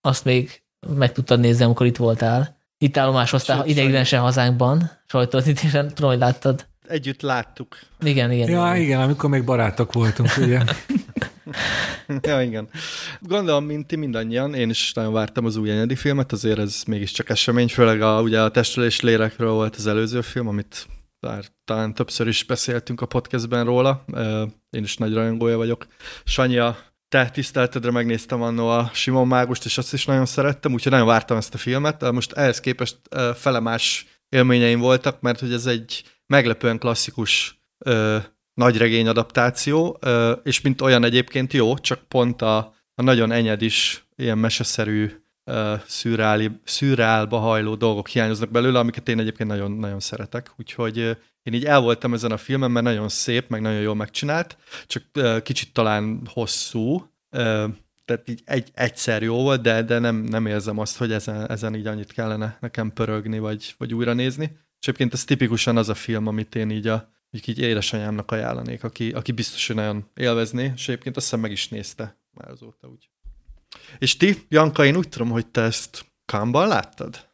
azt még meg tudtad nézni, amikor itt voltál. Itt állomásoztál Sőt, ideiglenesen hazánkban, sajtózítésen, tudom, hogy láttad. Együtt láttuk. Igen, igen. Ja, igen, amikor még barátok voltunk, ugye? Ja, igen. Gondolom, mint ti mindannyian, én is nagyon vártam az új Enyedi filmet, azért ez mégiscsak esemény, főleg a, ugye a testülés lélekről volt az előző film, amit bár talán többször is beszéltünk a podcastben róla. Én is nagy rajongója vagyok. Sanyi, a te tiszteltedre megnéztem annó a Simon Mágust, és azt is nagyon szerettem, úgyhogy nagyon vártam ezt a filmet. Most ehhez képest ö, fele más élményeim voltak, mert hogy ez egy meglepően klasszikus ö, nagyregény adaptáció, ö, és mint olyan egyébként jó, csak pont a, a nagyon enyedis, ilyen meseszerű, szürreálba hajló dolgok hiányoznak belőle, amiket én egyébként nagyon, nagyon szeretek. Úgyhogy én így el voltam ezen a filmen, mert nagyon szép, meg nagyon jól megcsinált, csak kicsit talán hosszú, tehát így egy, egyszer jó volt, de, de nem, nem érzem azt, hogy ezen, ezen így annyit kellene nekem pörögni, vagy, vagy újra nézni. És egyébként ez tipikusan az a film, amit én így a így, így édesanyámnak ajánlanék, aki, aki biztos, hogy nagyon élvezné, és egyébként azt hiszem meg is nézte már azóta úgy. És ti, Janka, én úgy tudom, hogy te ezt Kámban láttad?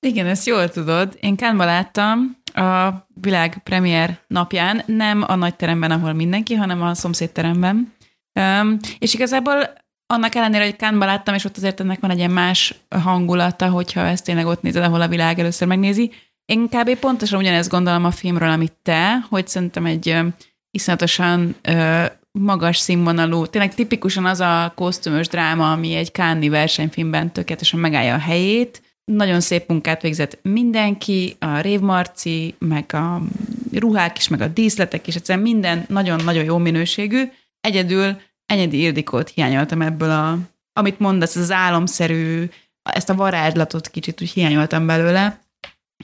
Igen, ezt jól tudod. Én Kánba láttam a világ premier napján, nem a nagy teremben, ahol mindenki, hanem a szomszédteremben. Um, és igazából annak ellenére, hogy Kánba láttam, és ott azért ennek van egy ilyen más hangulata, hogyha ezt tényleg ott nézed, ahol a világ először megnézi. Én kb. pontosan ugyanezt gondolom a filmről, amit te, hogy szerintem egy ö, iszonyatosan ö, magas színvonalú, tényleg tipikusan az a kosztümös dráma, ami egy Cannes versenyfilmben tökéletesen megállja a helyét. Nagyon szép munkát végzett mindenki, a Rév Marci, meg a ruhák is, meg a díszletek is, egyszerűen minden nagyon-nagyon jó minőségű. Egyedül Enyedi Ildikót hiányoltam ebből a, amit mondasz, az álomszerű, ezt a varázslatot kicsit úgy hiányoltam belőle,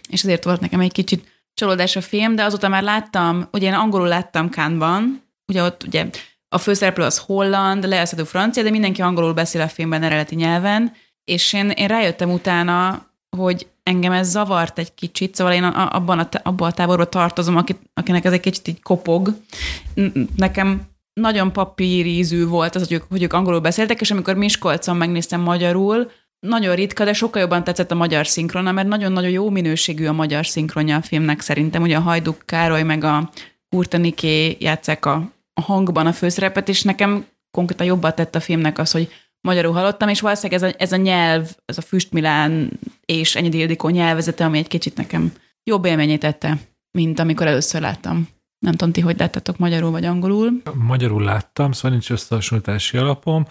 és ezért volt nekem egy kicsit csalódás a film, de azóta már láttam, ugye én angolul láttam Cannes-ban, ugye ott ugye a főszereplő az holland, leelszedő francia, de mindenki angolul beszél a filmben eredeti nyelven, és én, én rájöttem utána, hogy engem ez zavart egy kicsit, szóval én abban a, abban a táborban tartozom, akit, akinek ez egy kicsit így kopog. Nekem nagyon papírízű volt az, hogy ők, hogy ők angolul beszéltek, és amikor Miskolcon megnéztem magyarul, nagyon ritka, de sokkal jobban tetszett a magyar szinkrona, mert nagyon-nagyon jó minőségű a magyar szinkronja a filmnek szerintem. Ugye a Hajduk Károly meg a Kurtaniké játszák a, a hangban a főszerepet, és nekem konkrétan jobban tett a filmnek az, hogy magyarul hallottam, és valószínűleg ez a, ez a nyelv, ez a Füstmilán és Enyedi Ildikó nyelvezete, ami egy kicsit nekem jobb élményét tette, mint amikor először láttam. Nem tudom, ti hogy láttatok magyarul vagy angolul. Magyarul láttam, szóval nincs összehasonlítási alapom,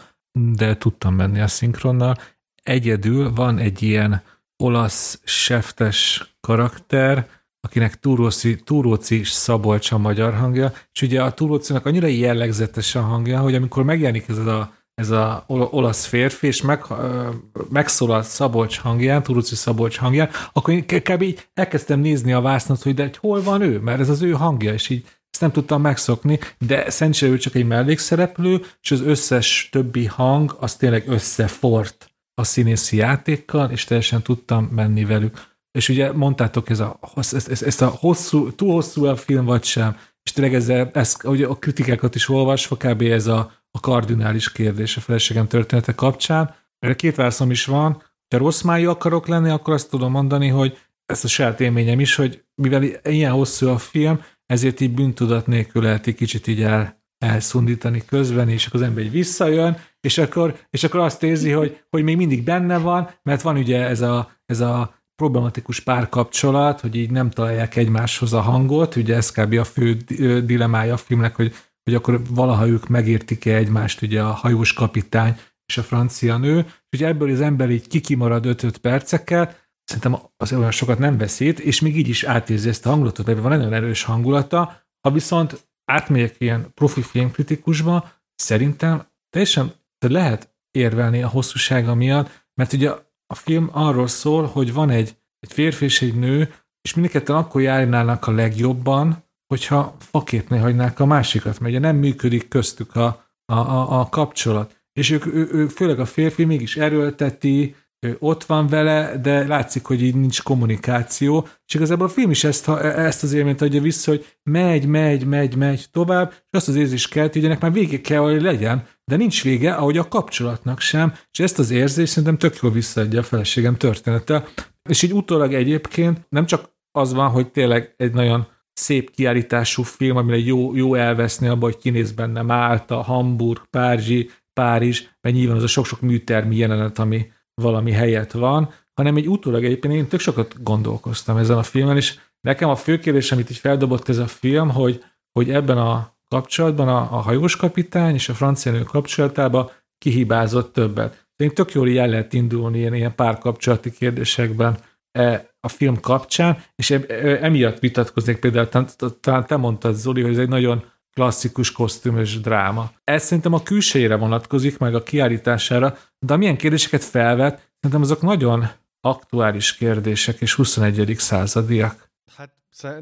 de tudtam menni a szinkronnal. Egyedül van egy ilyen olasz seftes karakter, akinek Túróci, Túróci Szabolcs a magyar hangja, és ugye a Túrócinak annyira jellegzetes a hangja, hogy amikor megjelenik ez a, ez a ol- olasz férfi, és meg, ö, megszólal Szabolcs hangján, Túróci Szabolcs hangján, akkor én kb. így elkezdtem nézni a vásznat, hogy de hogy hol van ő, mert ez az ő hangja, és így ezt nem tudtam megszokni, de szerencsére ő csak egy mellékszereplő, és az összes többi hang az tényleg összefort a színészi játékkal, és teljesen tudtam menni velük. És ugye mondtátok, ez a, ezt, ezt, ezt a hosszú, túl hosszú a film vagy sem, és tényleg ezzel, ez, ugye a kritikákat is olvasva, kb. ez a, a kardinális kérdés a feleségem története kapcsán. Erre két válaszom is van, ha rossz májú akarok lenni, akkor azt tudom mondani, hogy ezt a saját élményem is, hogy mivel ilyen hosszú a film, ezért így bűntudat nélkül lehet egy kicsit így el, elszundítani közben, és akkor az ember így visszajön, és akkor, és akkor azt érzi, hogy, hogy még mindig benne van, mert van ugye ez a, ez a problematikus párkapcsolat, hogy így nem találják egymáshoz a hangot, ugye ez kb. a fő di- dilemája a filmnek, hogy, hogy akkor valaha ők megértik-e egymást, ugye a hajós kapitány és a francia nő, és ugye ebből az ember így kikimarad 5-5 percekkel, szerintem az olyan sokat nem veszít, és még így is átérzi ezt a hangulatot, mert van egy nagyon erős hangulata, ha viszont átmegyek ilyen profi filmkritikusba, szerintem teljesen lehet érvelni a hosszúsága miatt, mert ugye a film arról szól, hogy van egy, egy férfi és egy nő, és mindketten akkor járnának a legjobban, hogyha faképné hagynák a másikat, mert ugye nem működik köztük a, a, a, a kapcsolat. És ők, ő, ő, főleg a férfi mégis erőlteti, ő ott van vele, de látszik, hogy így nincs kommunikáció, és igazából a film is ezt, ezt az élményt adja vissza, hogy megy, megy, megy, megy tovább, és azt az érzést kelt, hogy ennek már vége kell, hogy legyen, de nincs vége, ahogy a kapcsolatnak sem, és ezt az érzést szerintem tök jól visszaadja a feleségem története. És így utólag egyébként nem csak az van, hogy tényleg egy nagyon szép kiállítású film, amire jó, jó elveszni abba, hogy kinéz benne Málta, Hamburg, Párizsi, Párizs, mert nyilván az a sok-sok műtermi jelenet, ami valami helyet van, hanem egy utólag egyébként én tök sokat gondolkoztam ezen a filmen, és nekem a fő kérdés, amit így feldobott ez a film, hogy, hogy ebben a kapcsolatban a, a hajós kapitány és a francia nő kapcsolatában kihibázott többet. Én tök jól el lehet indulni ilyen, ilyen párkapcsolati kérdésekben e, a film kapcsán, és e, e, emiatt vitatkoznék például, talán te mondtad, Zoli, hogy ez egy nagyon klasszikus kosztümös dráma. Ez szerintem a külsejére vonatkozik, meg a kiállítására, de milyen kérdéseket felvet, szerintem azok nagyon aktuális kérdések és 21. századiak. Hát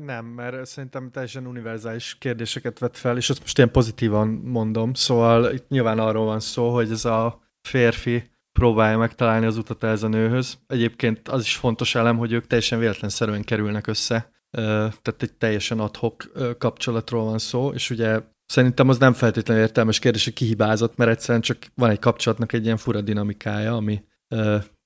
nem, mert szerintem teljesen univerzális kérdéseket vet fel, és azt most ilyen pozitívan mondom. Szóval itt nyilván arról van szó, hogy ez a férfi próbálja megtalálni az utat ez a nőhöz. Egyébként az is fontos elem, hogy ők teljesen véletlenszerűen kerülnek össze. Tehát egy teljesen adhok kapcsolatról van szó, és ugye szerintem az nem feltétlenül értelmes kérdés, hogy kihibázott, mert egyszerűen csak van egy kapcsolatnak egy ilyen fura dinamikája, ami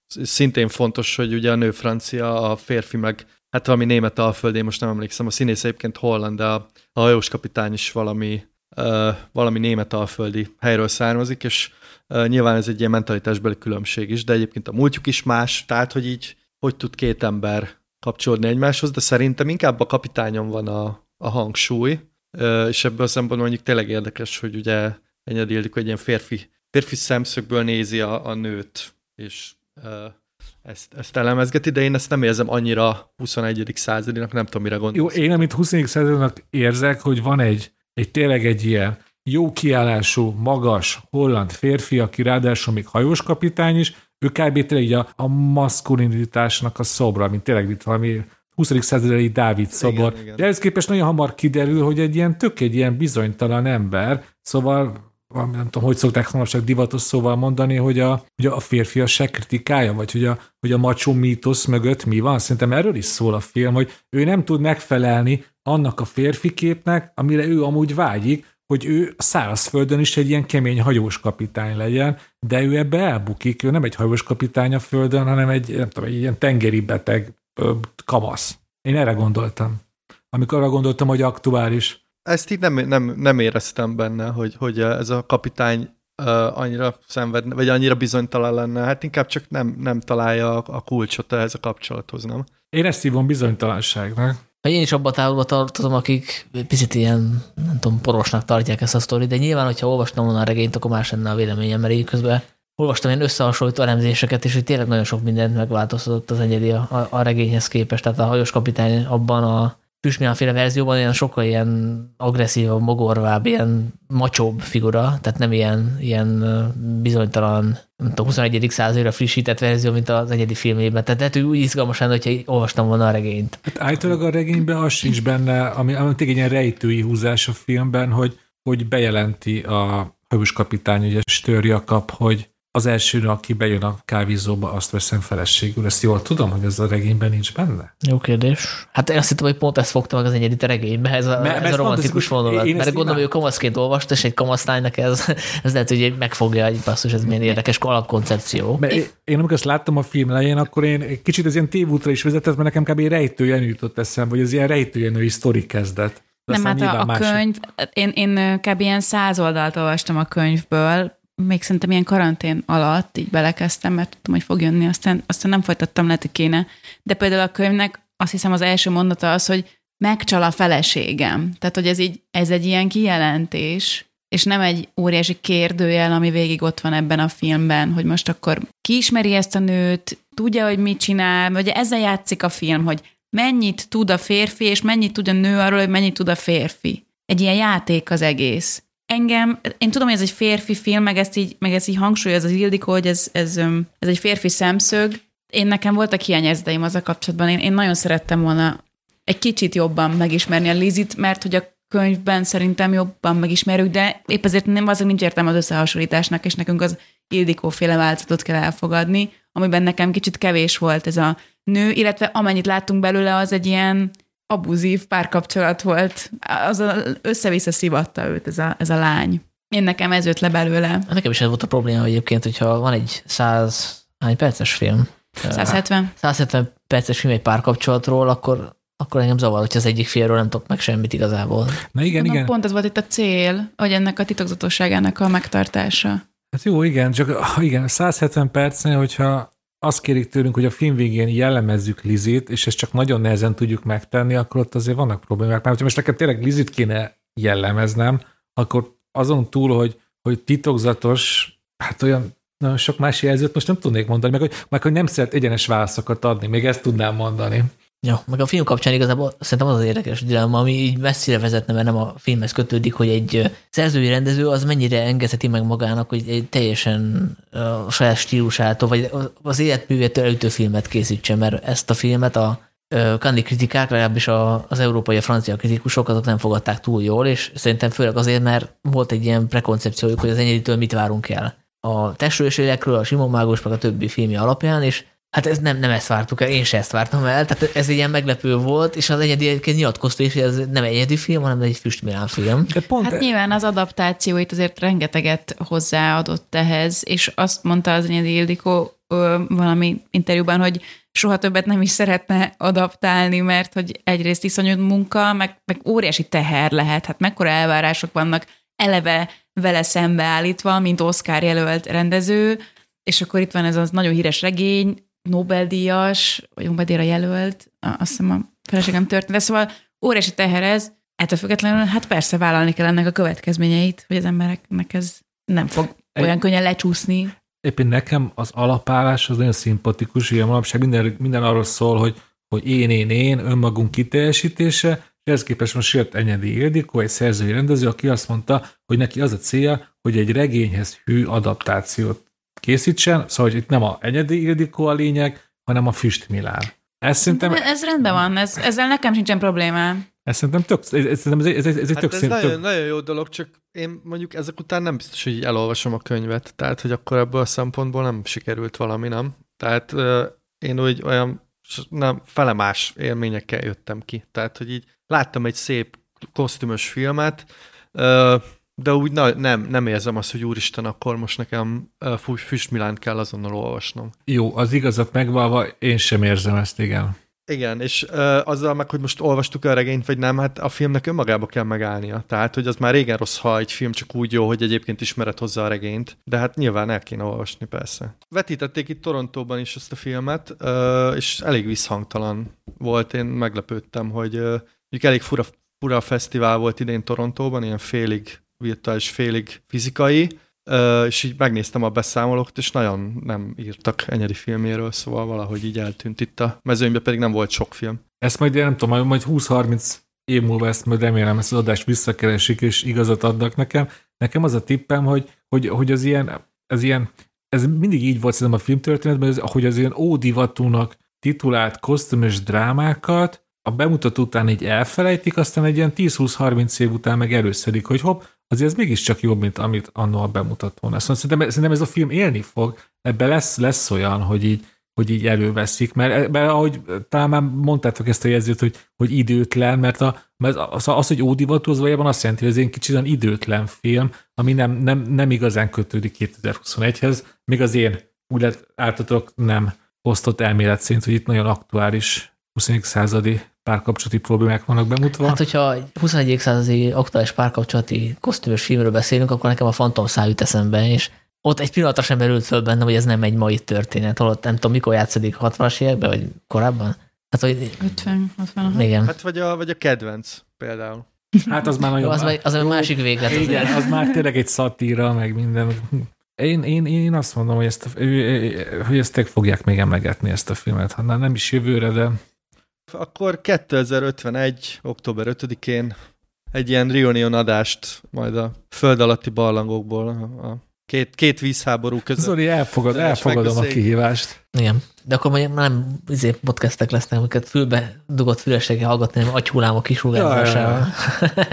szintén fontos, hogy ugye a nő francia, a férfi meg hát valami német alföldén, most nem emlékszem, a színész egyébként holland, de a, a hajós kapitány is valami, uh, valami német alföldi helyről származik, és uh, nyilván ez egy ilyen mentalitásbeli különbség is, de egyébként a múltjuk is más, tehát hogy így hogy tud két ember kapcsolódni egymáshoz, de szerintem inkább a kapitányon van a, a hangsúly, uh, és ebből a szempontból mondjuk tényleg érdekes, hogy ugye Enyedi hogy egy ilyen férfi, férfi szemszögből nézi a, a nőt, és uh, ezt, ezt elemezgeti, de én ezt nem érzem annyira 21. századinak, nem tudom, mire gondolsz. Jó, én amit 21. századinak érzek, hogy van egy, egy tényleg egy ilyen jó kiállású, magas, holland férfi, aki ráadásul még hajós kapitány is, ő kb. tényleg a, a maszkulinitásnak a szobra, mint tényleg itt valami 20. századi Dávid szobor. Igen, igen. De ehhez képest nagyon hamar kiderül, hogy egy ilyen tök egy ilyen bizonytalan ember, szóval valami, nem tudom, hogy szokták manapság divatos szóval mondani, hogy a, hogy a férfiasság kritikája, vagy hogy a, hogy a macsó mítosz mögött mi van. Szerintem erről is szól a film, hogy ő nem tud megfelelni annak a férfi képnek, amire ő amúgy vágyik, hogy ő szárazföldön is egy ilyen kemény hajós kapitány legyen, de ő ebbe elbukik, ő nem egy hajós kapitány a földön, hanem egy, nem tudom, egy ilyen tengeri beteg ö, kamasz. Én erre gondoltam. Amikor arra gondoltam, hogy aktuális ezt így nem, nem, nem éreztem benne, hogy, hogy ez a kapitány uh, annyira szenvedne, vagy annyira bizonytalan lenne. Hát inkább csak nem, nem találja a, a kulcsot ehhez a kapcsolathoz, nem? Én ezt hívom bizonytalanságnak. Én is abba távolba tartozom, akik picit ilyen, nem tudom, porosnak tartják ezt a sztorit, de nyilván, hogyha olvastam volna a regényt, akkor más lenne a véleményem, mert így közben olvastam ilyen összehasonlító elemzéseket, és hogy tényleg nagyon sok mindent megváltoztatott az egyedi a, a, a regényhez képest. Tehát a hajós kapitány abban a féle verzióban ilyen sokkal ilyen agresszívabb, mogorvább, ilyen macsóbb figura, tehát nem ilyen, ilyen bizonytalan, nem tudom, 21. századra frissített verzió, mint az egyedi filmében. Tehát lehet, hogy úgy izgalmas lenne, hogyha olvastam volna a regényt. Hát állítólag a regényben az sincs benne, ami, ami egy ilyen rejtői húzás a filmben, hogy, hogy bejelenti a hős kapitány, ugye Stör kap, hogy az első, aki bejön a kávézóba, azt veszem feleségül. Ezt jól tudom, hogy ez a regényben nincs benne? Jó kérdés. Hát én azt hittem, hogy pont ezt fogta meg az egyedit a regénybe, ez a, mert, ez a romantikus vonulat. Mert gondolom, imá... hogy ő kamaszként olvasta, és egy kamaszlánynak ez, ez lehet, hogy megfogja egy basszus, ez milyen érdekes alapkoncepció. Mert én, én, amikor ezt láttam a film elején, akkor én egy kicsit ez ilyen tévútra is vezetett, mert nekem kb. rejtőjen jutott eszembe, hogy ez ilyen rejtőjenői sztori kezdet. nem, hát a, a könyv, én, én kb. ilyen száz oldalt olvastam a könyvből, még szerintem ilyen karantén alatt így belekezdtem, mert tudtam, hogy fog jönni, aztán, aztán nem folytattam, lehet, hogy kéne. De például a könyvnek azt hiszem az első mondata az, hogy megcsal a feleségem. Tehát, hogy ez így, ez egy ilyen kijelentés, és nem egy óriási kérdőjel, ami végig ott van ebben a filmben, hogy most akkor ki ismeri ezt a nőt, tudja, hogy mit csinál, vagy ezzel játszik a film, hogy mennyit tud a férfi, és mennyit tud a nő arról, hogy mennyit tud a férfi. Egy ilyen játék az egész. Engem, én tudom, hogy ez egy férfi film, meg ezt így, meg ezt így hangsúlyoz az Ildikó, hogy ez, ez, ez egy férfi szemszög. Én nekem voltak hiányezdeim az a kapcsolatban. Én, én nagyon szerettem volna egy kicsit jobban megismerni a Lizit, mert hogy a könyvben szerintem jobban megismerjük, de épp ezért nem, az nincs értelme az összehasonlításnak, és nekünk az Ildikó féle változatot kell elfogadni, amiben nekem kicsit kevés volt ez a nő, illetve amennyit láttunk belőle, az egy ilyen abuzív párkapcsolat volt. Az össze-vissza szivatta őt ez a, ez a lány. Én nekem ez jött le belőle. Nekem is ez volt a probléma egyébként, hogyha van egy száz hány perces film? 170. 170 perces film egy párkapcsolatról, akkor akkor engem zavar, hogy az egyik félről nem tudok meg semmit igazából. Na igen, Mondom, igen. Pont ez volt itt a cél, hogy ennek a titokzatosságának a megtartása. Hát jó, igen, csak igen, 170 percnél, hogyha azt kérik tőlünk, hogy a film végén jellemezzük Lizit, és ezt csak nagyon nehezen tudjuk megtenni, akkor ott azért vannak problémák. Mert hogyha most nekem tényleg Lizit kéne jellemeznem, akkor azon túl, hogy, hogy titokzatos, hát olyan nagyon sok más jelzőt most nem tudnék mondani, meg hogy, meg hogy nem szeret egyenes válaszokat adni, még ezt tudnám mondani. Ja, meg a film kapcsán igazából szerintem az az érdekes dilemma, ami így messzire vezetne, mert nem a filmhez kötődik, hogy egy szerzői rendező az mennyire engedheti meg magának, hogy egy teljesen a saját stílusától, vagy az életművétől elütő filmet készítsen, mert ezt a filmet a kandi kritikák, legalábbis az európai, a francia kritikusok, azok nem fogadták túl jól, és szerintem főleg azért, mert volt egy ilyen prekoncepciójuk, hogy az enyeditől mit várunk el. A testről a Simon Mágus, meg a többi filmje alapján, és Hát ez nem, nem ezt vártuk el, én se ezt vártam el, tehát ez egy ilyen meglepő volt, és az egyedi egyébként nyilatkozta is, hogy ez nem egy egyedi film, hanem egy Füstmilán film. De pont hát e- nyilván az adaptációit azért rengeteget hozzáadott ehhez, és azt mondta az egyedi Ildikó valami interjúban, hogy soha többet nem is szeretne adaptálni, mert hogy egyrészt iszonyú munka, meg, meg óriási teher lehet, hát mekkora elvárások vannak eleve vele szembeállítva, mint Oscar jelölt rendező, és akkor itt van ez az nagyon híres regény, Nobel-díjas, vagy Nobel-díjra jelölt, azt hiszem a feleségem történt, de szóval óriási teher ez, ettől függetlenül, hát persze vállalni kell ennek a következményeit, hogy az embereknek ez nem fog olyan könnyen lecsúszni. Éppen nekem az alapállás az nagyon szimpatikus, ilyen manapság minden, minden arról szól, hogy, hogy én, én, én, önmagunk kiteljesítése, és ehhez képest most jött Enyedi Ildikó, egy szerzői rendező, aki azt mondta, hogy neki az a célja, hogy egy regényhez hű adaptációt készítsen, szóval hogy itt nem a egyedi Ildikó a lényeg, hanem a Füst Milán. Ez szerintem... Ez rendben van, ez, ezzel nekem sincsen problémám. Ez szerintem tök, ez, ez, ez, ez, ez, ez, hát tök ez szint, nagyon, tök... nagyon jó dolog, csak én mondjuk ezek után nem biztos, hogy elolvasom a könyvet, tehát hogy akkor ebből a szempontból nem sikerült valami, nem? Tehát uh, én úgy olyan nem, felemás élményekkel jöttem ki. Tehát, hogy így láttam egy szép kosztümös filmet, uh, de úgy na, nem, nem érzem azt, hogy úristen, akkor most nekem uh, Füstmilánt kell azonnal olvasnom. Jó, az igazat megvalva, én sem érzem ezt, igen. Igen, és uh, azzal meg, hogy most olvastuk a regényt, vagy nem, hát a filmnek önmagába kell megállnia. Tehát, hogy az már régen rossz, ha egy film csak úgy jó, hogy egyébként ismered hozzá a regényt, de hát nyilván el kéne olvasni, persze. Vetítették itt Torontóban is ezt a filmet, uh, és elég visszhangtalan volt. Én meglepődtem, hogy uh, elég fura, fura fesztivál volt idén Torontóban, ilyen félig virtuális, félig fizikai, és így megnéztem a beszámolókat, és nagyon nem írtak Enyedi filméről, szóval valahogy így eltűnt itt a mezőnyben, pedig nem volt sok film. Ezt majd, nem tudom, majd 20-30 év múlva ezt majd remélem ezt az adást visszakeresik, és igazat adnak nekem. Nekem az a tippem, hogy, hogy, hogy az ilyen, ez ilyen, ez mindig így volt szerintem a filmtörténetben, hogy az ilyen ódivatúnak titulált kosztümös drámákat a bemutató után így elfelejtik, aztán egy ilyen 10-20-30 év után meg előszedik, hogy hopp, azért ez mégiscsak jobb, mint amit annól a bemutatón. Mondom, szerintem, szerintem ez a film élni fog, ebbe lesz, lesz olyan, hogy így, hogy így előveszik, mert ebbe, ahogy talán már mondtátok ezt a jelzőt, hogy, hogy időtlen, mert, a, mert az, az, hogy ódivatú, az valójában azt jelenti, hogy ez egy kicsit olyan időtlen film, ami nem, nem, nem igazán kötődik 2021-hez, még az én úgy lehet ártatok nem osztott elmélet szerint, hogy itt nagyon aktuális 21. századi párkapcsolati problémák vannak bemutatva. Hát, hogyha 21. századi aktuális párkapcsolati kosztümös filmről beszélünk, akkor nekem a Phantom szá jut eszembe, és ott egy pillanatra sem merült föl benne, hogy ez nem egy mai történet, holott nem tudom, mikor játszódik, 60-as években, vagy korábban? Hát, hogy... 50, 60 Igen. Hát vagy a, vagy a kedvenc például. Hát az már nagyon... Jó, az, már- az a másik véglet. azért. Igen, az már tényleg egy szatíra, meg minden. Én, én, én azt mondom, hogy ezt, hogy ezt fogják még emlegetni ezt a filmet, ha nem is jövőre, de Akkor 2051. október 5-én egy ilyen reunion adást majd a föld alatti barlangokból a két, két vízháború között. Zoli, elfogad, elfogadom a kihívást. Igen. De akkor mondjuk nem izé, podcastek lesznek, amiket fülbe dugott fülességgel hallgatni, hanem agyhullámok kisugározásával.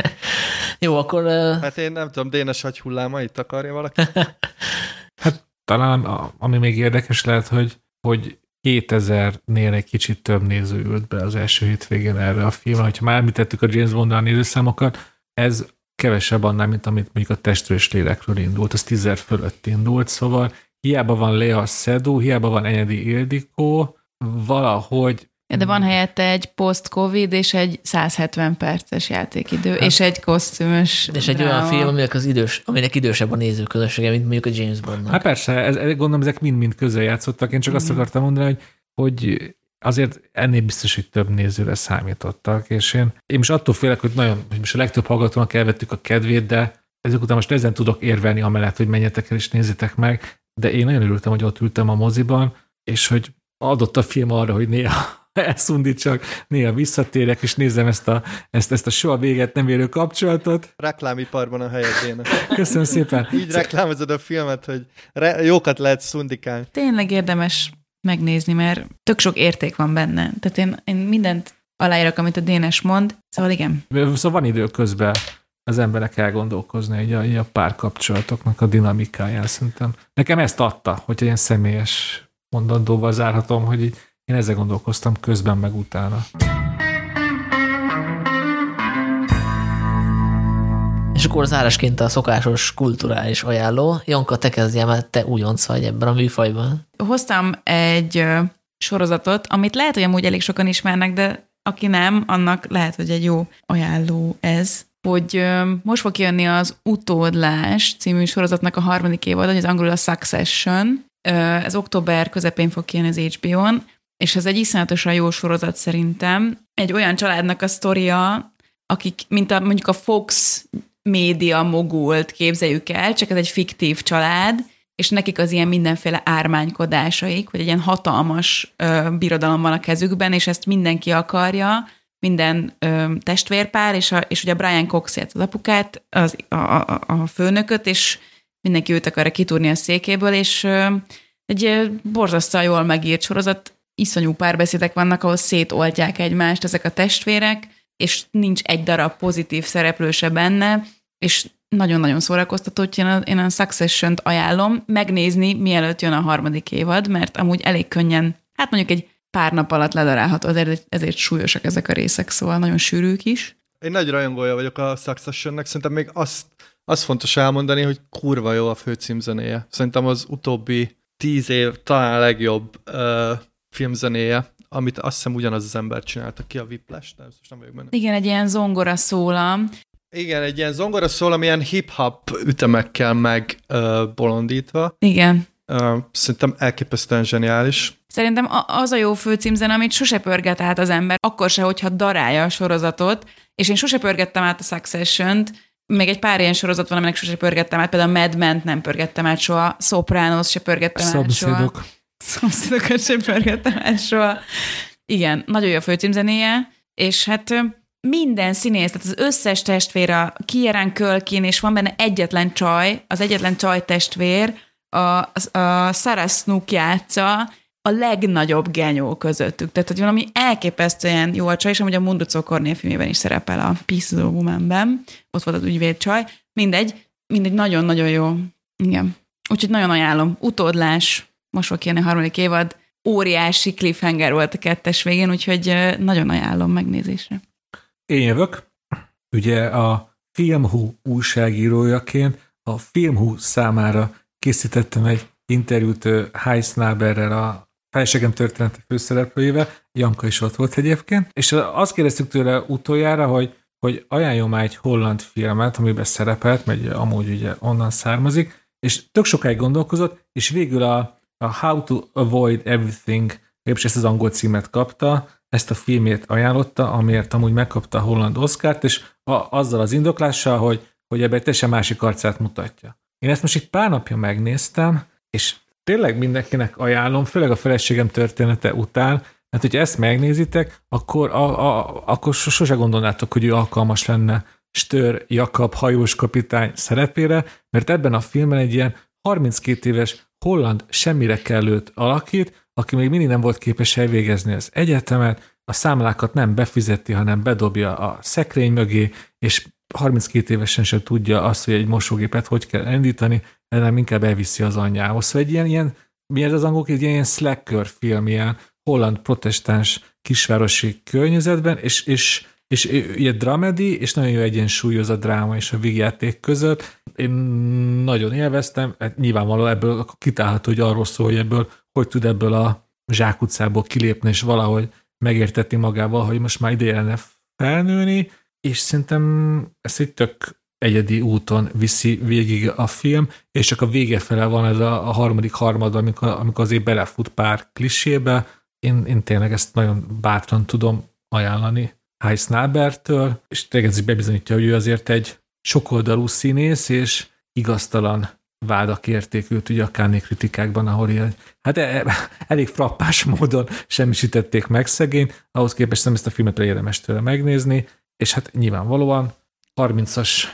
Jó, akkor Hát én nem tudom, Dénes agyhullámait akarja valaki? Talán a, ami még érdekes lehet, hogy, hogy 2000-nél egy kicsit több néző ült be az első hétvégén erre a filmre. Hogyha már említettük a James Bond-nal nézőszámokat, ez kevesebb annál, mint amit mondjuk a testről és lélekről indult, az 10 fölött indult, szóval hiába van Lea Seydoux, hiába van Enyedi Ildikó, valahogy Ja, de van helyette egy post-covid és egy 170 perces játékidő, hát, és egy kosztümös és egy olyan film, aminek, az idős, aminek idősebb a nézőközössége, mint mondjuk a James Bondnak. Hát persze, ez, gondolom ezek mind-mind közel játszottak, én csak azt Mhm. akartam mondani, hogy, hogy azért ennél biztos, hogy több nézőre számítottak, és én, én most attól félek, hogy nagyon, hogy most a legtöbb hallgatónak elvettük a kedvét, de ezek után most ezen tudok érvelni amellett, hogy menjetek el és nézzétek meg, de én nagyon örültem, hogy ott ültem a moziban, és hogy adott a film arra, hogy néha elszundítsak, néha visszatérek, és nézem ezt a, ezt, ezt a soha véget nem érő kapcsolatot. Reklámiparban a helyed, Dénes. Köszönöm szépen. Így reklámozod a filmet, hogy re- jókat lehet szundikálni. Tényleg érdemes megnézni, mert tök sok érték van benne. Tehát én, én mindent aláírok, amit a Dénes mond, szóval igen. Szóval van idő közben az emberek elgondolkozni így a, így a párkapcsolatoknak a dinamikáján szerintem. Nekem ezt adta, hogy ilyen személyes mondandóval zárhatom, hogy így én ezzel gondolkoztam közben meg utána. És akkor zárásként a szokásos kulturális ajánló. Janka, te kezdjél, mert te újonc vagy ebben a műfajban. Hoztam egy sorozatot, amit lehet, hogy amúgy elég sokan ismernek, de aki nem, annak lehet, hogy egy jó ajánló ez, hogy most fog kijönni az Utódlás című sorozatnak a harmadik évad, az angolul a Succession. Ez október közepén fog kijönni az HBO-n, és ez egy iszonyatosan jó sorozat szerintem. Egy olyan családnak a sztoria, akik, mint a, mondjuk a Fox média mogult képzeljük el, csak ez egy fiktív család, és nekik az ilyen mindenféle ármánykodásaik, hogy egy ilyen hatalmas ö, birodalom van a kezükben, és ezt mindenki akarja, minden ö, testvérpár, és, a, és ugye Brian Cox az apukát, az, a, a, a főnököt, és mindenki őt akarja kitúrni a székéből, és ö, egy borzasztóan jól megírt sorozat, iszonyú párbeszédek vannak, ahol szétoltják egymást ezek a testvérek, és nincs egy darab pozitív szereplő se benne, és nagyon-nagyon szórakoztató, úgyhogy én a, én a Succession-t ajánlom megnézni, mielőtt jön a harmadik évad, mert amúgy elég könnyen, hát mondjuk egy pár nap alatt ledarálható, ezért, ezért súlyosak ezek a részek, szóval nagyon sűrűk is. Én nagy rajongója vagyok a Successionnek, szerintem még azt, azt fontos elmondani, hogy kurva jó a főcímzenéje. Szerintem az utóbbi tíz év talán a legjobb uh, filmzenéje, amit azt hiszem ugyanaz az ember csinálta ki a Whiplash, de most nem vagyok benne. Igen, egy ilyen zongora szólam. Igen, egy ilyen zongora szól, ami ilyen hip-hop ütemekkel meg uh, bolondítva. Igen. Uh, szerintem elképesztően zseniális. Szerintem az a jó főcímzene, amit sose pörget át az ember, akkor se, hogyha darálja a sorozatot, és én sose pörgettem át a Succession-t, még egy pár ilyen sorozat van, aminek sose pörgettem át, például a Mad Men-t nem pörgettem át soha, Sopranos se pörgettem át soha. Szomszédok. Szomszédokat sem pörgettem át soha. Igen, nagyon jó a főcímzenéje, és hát minden színész, tehát az összes testvér, a Kieran Kölkin, és van benne egyetlen csaj, az egyetlen csaj testvér, a, a, Sarah Snook játsza, a legnagyobb genyó közöttük. Tehát, hogy valami elképesztően jó a csaj, és amúgy a Munducó Kornél filmében is szerepel a Peace of Woman-ben. Ott volt az ügyvéd csaj. Mindegy, mindegy, nagyon-nagyon jó. Igen. Úgyhogy nagyon ajánlom. Utódlás, most fog kijönni a harmadik évad, óriási cliffhanger volt a kettes végén, úgyhogy nagyon ajánlom megnézésre. Én jövök. Ugye a Filmhu újságírójaként a Filmhu számára készítettem egy interjút ö, Heisnaberrel, a Felségem története főszereplőjével, Janka is ott volt egyébként, és azt kérdeztük tőle utoljára, hogy, hogy ajánljon már egy holland filmet, amiben szerepelt, mert amúgy ugye onnan származik, és tök sokáig gondolkozott, és végül a, a How to Avoid Everything, és ezt az angol címet kapta, ezt a filmét ajánlotta, amiért amúgy megkapta a holland Oscárt, és a, azzal az indoklással, hogy, hogy ebben teljesen másik arcát mutatja. Én ezt most itt pár napja megnéztem, és tényleg mindenkinek ajánlom, főleg a feleségem története után, mert hogyha ezt megnézitek, akkor, a, a, akkor sose gondolnátok, hogy ő alkalmas lenne Stör Jakab hajós kapitány szerepére, mert ebben a filmben egy ilyen 32 éves holland semmire kellőt alakít, aki még mindig nem volt képes elvégezni az egyetemet, a számlákat nem befizeti, hanem bedobja a szekrény mögé, és 32 évesen sem tudja azt, hogy egy mosógépet hogy kell indítani, hanem inkább elviszi az anyjához. Szóval egy ilyen, ilyen mi ez az angolok, egy ilyen slacker film, ilyen holland protestáns kisvárosi környezetben, és, és, és ilyen dramedi, és nagyon jó egyensúlyoz a dráma és a vígjáték között. Én nagyon élveztem, hát nyilvánvalóan ebből kitálható, hogy arról szól, hogy ebből hogy tud ebből a zsákutcából kilépni, és valahogy megértetni magával, hogy most már ideje lenne felnőni, és szerintem ez egy tök egyedi úton viszi végig a film, és csak a vége fele van ez a, a harmadik harmad, amikor, amikor azért belefut pár klisébe. Én, én tényleg ezt nagyon bátran tudom ajánlani Heiss Nabertől, és tényleg ez is bebizonyítja, hogy ő azért egy sokoldalú színész, és igaztalan vádak érték őt ugye a Kanye kritikákban, ahol ilyen, hát e, elég frappás módon semmisítették meg szegény, ahhoz képest nem ezt a filmet érdemes tőle megnézni, és hát nyilvánvalóan 30-as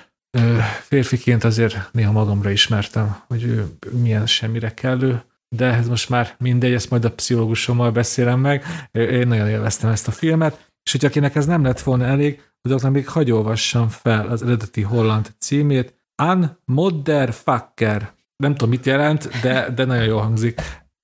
férfiként azért néha magamra ismertem, hogy ő milyen semmire kellő, de ez most már mindegy, ezt majd a pszichológusommal beszélem meg. Én nagyon élveztem ezt a filmet, és hogy akinek ez nem lett volna elég, azoknak még hagy olvassam fel az eredeti holland címét, An Motherfucker. Nem tudom, mit jelent, de, de nagyon jól hangzik.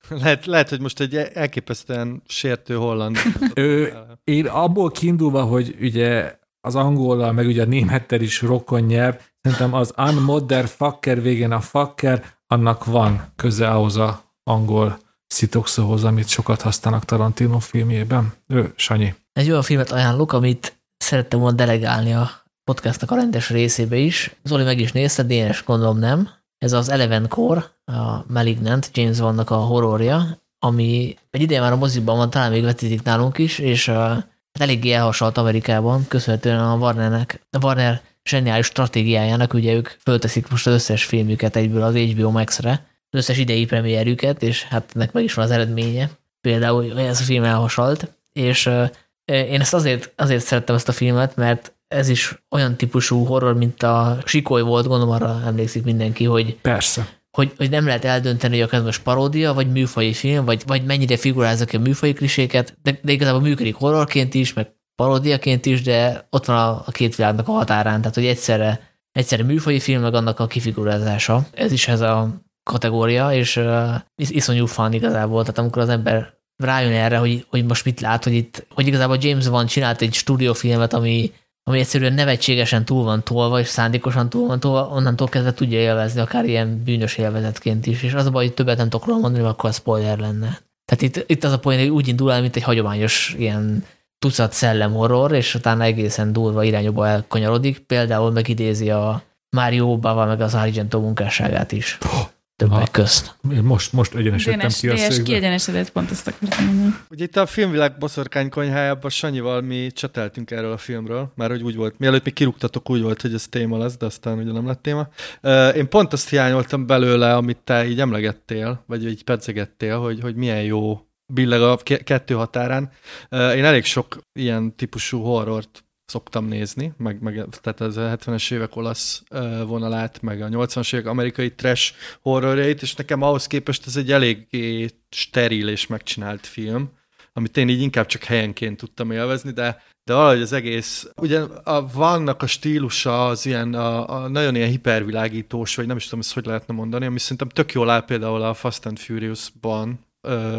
Lehet, lehet, hogy most egy elképesztően sértő holland. Ő, én abból kiindulva, hogy ugye az angollal, meg ugye a némettel is rokon nyelv, szerintem az unmotherfucker végén a fucker, annak van köze ahhoz a angol szitokszóhoz, amit sokat használnak Tarantino filmjében. Ő, Sanyi. Egy olyan filmet ajánlok, amit szerettem volna delegálni a podcastnak a rendes részébe is. Zoli meg is nézte, de én is gondolom nem. Ez az Eleven Core, a Malignant, James vannak a horrorja, ami egy ideje már a moziban van, talán még vetítik nálunk is, és hát eléggé elhasalt Amerikában, köszönhetően a Warnernek, a Warner zseniális stratégiájának, ugye ők fölteszik most az összes filmüket egyből az HBO Max-re, az összes idei premierjüket, és hát ennek meg is van az eredménye. Például, ez a film elhasalt, és uh, én ezt azért, azért szerettem ezt a filmet, mert ez is olyan típusú horror, mint a Sikoly volt, gondolom arra emlékszik mindenki, hogy Persze. hogy, hogy nem lehet eldönteni, hogy a most paródia, vagy műfai film, vagy, vagy mennyire figurázza ki a műfai kliséket, de, de igazából működik horrorként is, meg paródiaként is, de ott van a, a két világnak a határán, tehát hogy egyszerre, egyszerre műfai film, meg annak a kifigurázása. Ez is ez a kategória, és uh, iszonyú fan igazából, tehát amikor az ember rájön erre, hogy, hogy most mit lát, hogy itt, hogy igazából James Van csinált egy stúdiófilmet, ami ami egyszerűen nevetségesen túl van tolva, és szándékosan túl van tolva, onnantól kezdve tudja élvezni, akár ilyen bűnös élvezetként is. És az a baj, hogy többet nem tudok róla mondani, mert akkor a spoiler lenne. Tehát itt, itt az a poén, hogy úgy indul el, mint egy hagyományos ilyen tucat szellem horror, és utána egészen durva irányba elkanyarodik. Például megidézi a Mario Bava meg az Argento munkásságát is. Oh, többek ha, közt. Én most, most egyenesedtem ki a székbe. kiegyenesedett, pont ezt akartam mondani. Ugye itt a filmvilág boszorkány konyhájában Sanyival mi csateltünk erről a filmről, már hogy úgy volt, mielőtt mi kirúgtatok, úgy volt, hogy ez téma lesz, de aztán ugye nem lett téma. Én pont azt hiányoltam belőle, amit te így emlegettél, vagy így pedzegettél, hogy, hogy milyen jó billeg a kettő határán. Én elég sok ilyen típusú horrort szoktam nézni, meg, meg tehát ez a 70-es évek olasz vonalát, meg a 80-as évek amerikai trash horrorjait, és nekem ahhoz képest ez egy eléggé steril és megcsinált film, amit én így inkább csak helyenként tudtam élvezni, de, de valahogy az egész, ugye a, vannak a stílusa az ilyen, a, a nagyon ilyen hipervilágítós, vagy nem is tudom ezt hogy lehetne mondani, ami szerintem tök jól áll például a Fast and Furious-ban,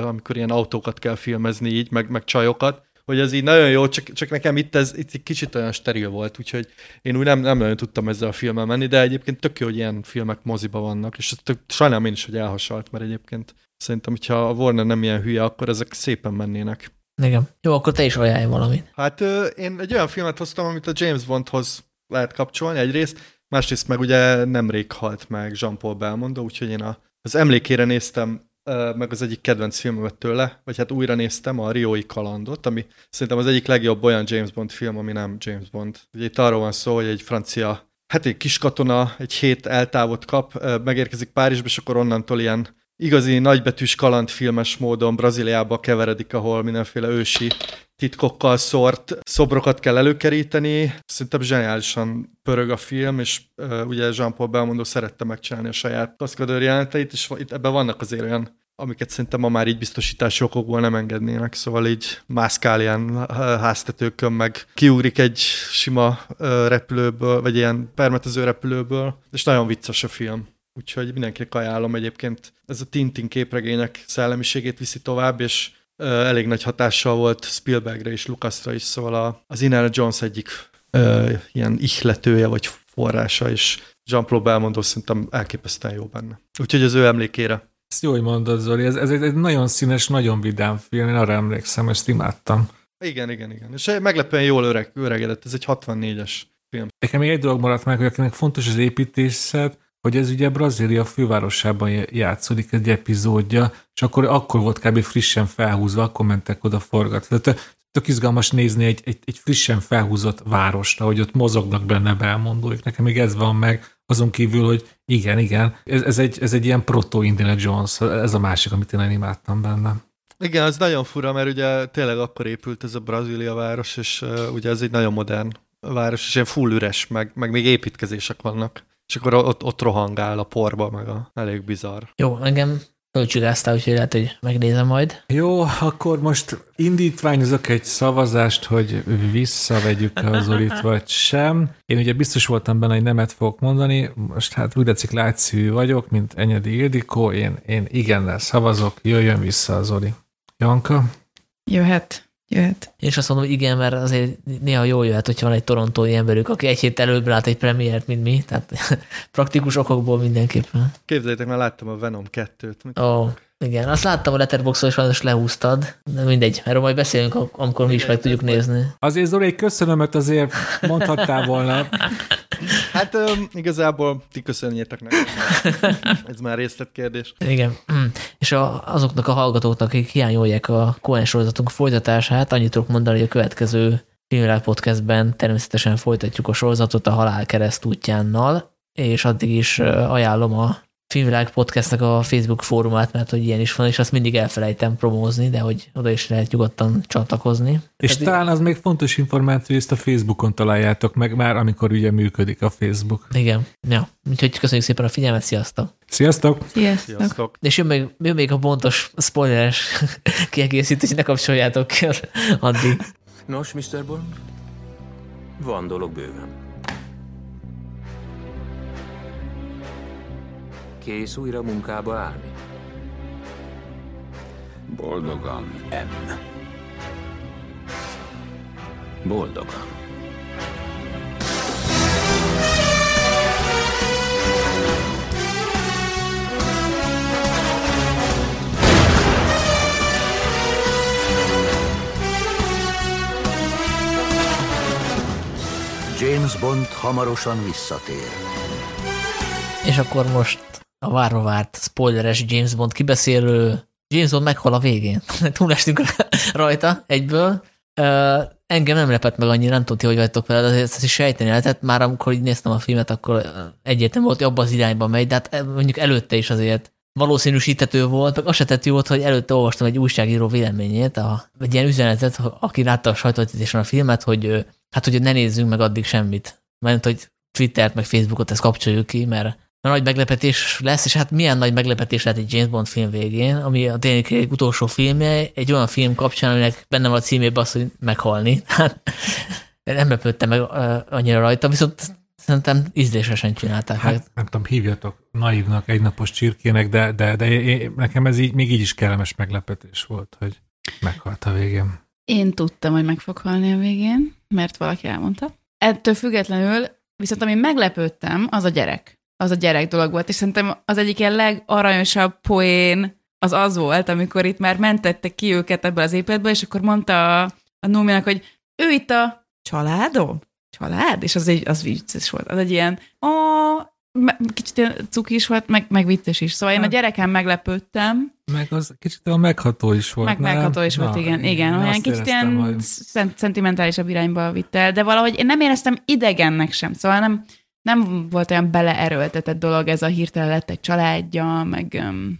amikor ilyen autókat kell filmezni így, meg, meg csajokat, hogy ez így nagyon jó, csak, csak nekem itt ez itt egy kicsit olyan steril volt, úgyhogy én úgy nem, nem nagyon tudtam ezzel a filmmel menni, de egyébként tök jó, hogy ilyen filmek moziba vannak, és tök, sajnálom én is, hogy elhasalt, mert egyébként szerintem, hogyha a Warner nem ilyen hülye, akkor ezek szépen mennének. Igen. Jó, akkor te is ajánlj valamit. Hát én egy olyan filmet hoztam, amit a James Bondhoz lehet kapcsolni egyrészt, másrészt meg ugye nemrég halt meg Jean-Paul Belmondo, úgyhogy én a, az emlékére néztem meg az egyik kedvenc filmemet tőle, vagy hát újra néztem a Riói kalandot, ami szerintem az egyik legjobb olyan James Bond film, ami nem James Bond. Ugye itt arról van szó, hogy egy francia, hát egy kis katona egy hét eltávot kap, megérkezik Párizsba, és akkor onnantól ilyen igazi nagybetűs kalandfilmes módon Brazíliába keveredik, ahol mindenféle ősi titkokkal szort szobrokat kell előkeríteni. Szerintem zseniálisan pörög a film, és uh, ugye Jean-Paul Belmondo szerette megcsinálni a saját kaszkadőr jeleneteit, és itt ebben vannak azért olyan amiket szerintem ma már így biztosítási okokból nem engednének, szóval így mászkál ilyen háztetőkön, meg kiugrik egy sima repülőből, vagy ilyen permetező repülőből, és nagyon vicces a film. Úgyhogy mindenkinek ajánlom egyébként. Ez a Tintin képregények szellemiségét viszi tovább, és elég nagy hatással volt Spielbergre és Lucasra is, szóval az Indiana Jones egyik ö, ilyen ihletője vagy forrása, és Jean-Paul Belmondo szerintem elképesztően jó benne. Úgyhogy az ő emlékére. Ezt jó, hogy mondod, Zoli. Ez, ez egy nagyon színes, nagyon vidám film. Én arra emlékszem, ezt imádtam. Igen, igen, igen. És meglepően jól öreg, öregedett. Ez egy 64-es film. Nekem még egy dolog maradt meg, hogy akinek fontos az építészet, hogy ez ugye Brazília fővárosában játszódik egy epizódja, és akkor, akkor volt kb. frissen felhúzva, akkor mentek oda forgatni. Tehát tök izgalmas nézni egy, egy, egy frissen felhúzott várost, ahogy ott mozognak benne belmondóik. Nekem még ez van meg, azon kívül, hogy igen, igen, ez, ez, egy, ez egy ilyen proto Indiana Jones, ez a másik, amit én imádtam benne. Igen, ez nagyon fura, mert ugye tényleg akkor épült ez a Brazília város, és uh, ugye ez egy nagyon modern város, és ilyen full üres, meg, meg még építkezések vannak. És akkor ott, ott rohangál a porba, meg a elég bizarr. Jó, engem fölcsigáztál, úgyhogy lehet, hogy megnézem majd. Jó, akkor most indítványozok egy szavazást, hogy visszavegyük az Zolit, vagy sem. Én ugye biztos voltam benne, hogy nemet fogok mondani, most hát úgy látszik látszű vagyok, mint Enyedi Ildikó, én, én igennel szavazok, jöjjön vissza az Zoli. Janka? Jöhet. Jöhet. Én is azt mondom, igen, mert azért néha jól jöhet, hogyha van egy torontói emberük, aki egy hét előbb lát egy premiért, mint mi, tehát praktikus okokból mindenképpen. Képzeljétek, már láttam a Venom 2-t. Ó, oh, igen, azt láttam a Letterboxon, és sajnos lehúztad, de mindegy, erről majd beszélünk, amikor mi is meg tudjuk nézni. Azért Zoli, köszönöm, mert azért mondhattál volna. Hát um, igazából ti köszönjétek nekem. Ez már részletkérdés. Igen. És a, azoknak a hallgatóknak, akik hiányolják a Cohen sorozatunk folytatását, annyit tudok mondani, hogy a következő Filmvilág Podcastben természetesen folytatjuk a sorozatot a Halál kereszt útjánnal, és addig is ajánlom a Filmvilág Podcastnak a Facebook fórumát, mert hogy ilyen is van, és azt mindig elfelejtem promózni, de hogy oda is lehet nyugodtan csatlakozni. És Tehát talán az még fontos információ, hogy ezt a Facebookon találjátok meg már, amikor ugye működik a Facebook. Igen. Ja. Úgyhogy köszönjük szépen a figyelmet, sziasztok! Sziasztok! Sziasztok! sziasztok. És jön még, jön még a pontos spoileres kiegészítő, hogy ne kapcsoljátok ki addig. Nos, Mr. Bond, van dolog bőven. Kész újra munkába állni? Boldogan, M. Boldogan. James Bond hamarosan visszatér. És akkor most a várva várt spoileres James Bond kibeszélő James Bond meghal a végén. Túlestünk rajta egyből. Uh, engem nem lepett meg annyira, nem tudti, hogy vagytok vele, de ezt is sejteni lehetett. Már amikor így néztem a filmet, akkor egyértelmű volt, hogy abba az irányba megy, de hát mondjuk előtte is azért valószínűsítető volt, meg azt se tett volt, hogy előtte olvastam egy újságíró véleményét, a, egy ilyen üzenetet, aki látta a sajtótítésen a filmet, hogy hát, hogy ne nézzünk meg addig semmit. Mert hogy Twittert, meg Facebookot ezt kapcsoljuk ki, mert nagy meglepetés lesz, és hát milyen nagy meglepetés lehet egy James Bond film végén, ami a tényleg utolsó filmje, egy olyan film kapcsán, aminek benne van a címében az, hogy meghalni. Hát nem lepődtem meg annyira rajta, viszont szerintem ízlésesen csinálták. Hát, nem tudom, hívjatok naívnak, egynapos csirkének, de, de, de én, nekem ez így, még így is kellemes meglepetés volt, hogy meghalt a végén. Én tudtam, hogy meg fog halni a végén, mert valaki elmondta. Ettől függetlenül, viszont ami meglepődtem, az a gyerek az a gyerek dolog volt, és szerintem az egyik ilyen legaranyosabb poén az az volt, amikor itt már mentettek ki őket ebből az épületből, és akkor mondta a, a Núminak, hogy ő itt a családom? Család? És az, egy, az vicces volt. Az egy ilyen, a kicsit ilyen cuki is volt, meg, meg vicces is. Szóval én a hát. gyereken meglepődtem, meg az kicsit a megható is volt, Meg nem? megható is volt, Na, igen. Igen, olyan kicsit ilyen hogy- szent- szentimentálisabb irányba vitt el, de valahogy én nem éreztem idegennek sem, szóval nem, nem volt olyan beleerőltetett dolog ez a hirtelen lett egy családja, meg um,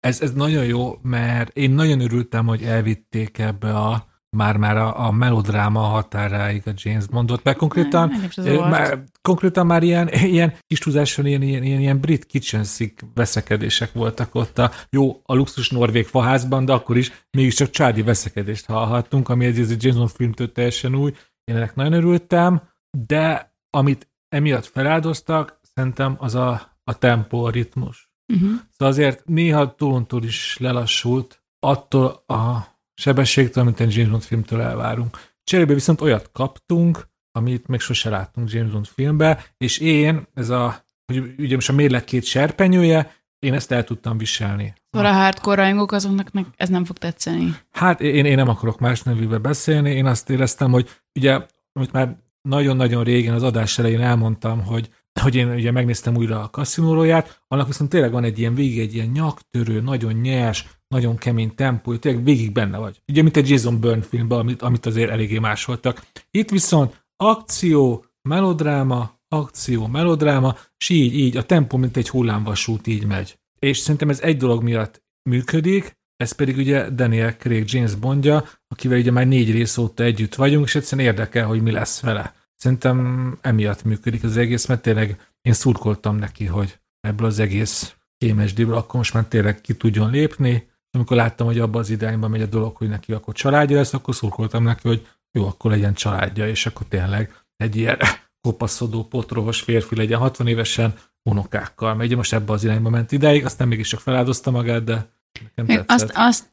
Ez, ez nagyon jó, mert én nagyon örültem, hogy elvitték ebbe a már-már a, a melodráma határáig a James Bondot, mert konkrétan, zavart. már, konkrétan már ilyen, ilyen kis túlzással ilyen, ilyen, ilyen, ilyen brit kitchen sink veszekedések voltak ott a jó, a luxus norvég faházban, de akkor is mégiscsak csádi veszekedést hallhattunk, ami egy, ez egy James Bond filmtől teljesen új. Én ennek nagyon örültem, de amit emiatt feláldoztak, szerintem az a, a tempó, a ritmus. uh-huh. Szóval azért néha túlontúl is lelassult attól a sebességtől, amit egy James Bond filmtől elvárunk. Cserébe viszont olyat kaptunk, amit még sose láttunk James Bond filmbe, és én, ez a, hogy ugye most a mérleg két serpenyője, én ezt el tudtam viselni. Szóval a hardcore rajongók azoknak meg ez nem fog tetszeni. Hát én, én nem akarok más nevűvel beszélni, én azt éreztem, hogy ugye, amit már nagyon-nagyon régen az adás elején elmondtam, hogy hogy én ugye megnéztem újra a kaszinóróját, annak viszont tényleg van egy ilyen végig egy ilyen nyaktörő, nagyon nyers, nagyon kemény tempó, tényleg végig benne vagy. Ugye, mint egy Jason Byrne filmben, amit, amit azért eléggé másoltak. Itt viszont akció, melodráma, akció, melodráma, és így, így, a tempó, mint egy hullámvasút így megy. És szerintem ez egy dolog miatt működik, ez pedig ugye Daniel Craig James Bondja, akivel ugye már négy rész óta együtt vagyunk, és egyszerűen érdekel, hogy mi lesz vele. Szerintem emiatt működik az egész, mert tényleg én szurkoltam neki, hogy ebből az egész kémesdéből akkor most már tényleg ki tudjon lépni. Amikor láttam, hogy abba az irányba megy a dolog, hogy neki akkor családja lesz, akkor szurkoltam neki, hogy jó, akkor legyen családja, és akkor tényleg egy ilyen kopaszodó, potrohos férfi legyen 60 évesen unokákkal. Mert ugye most ebbe az irányba ment ideig, aztán mégiscsak feláldozta magát, de nekem Még tetszett. azt, azt,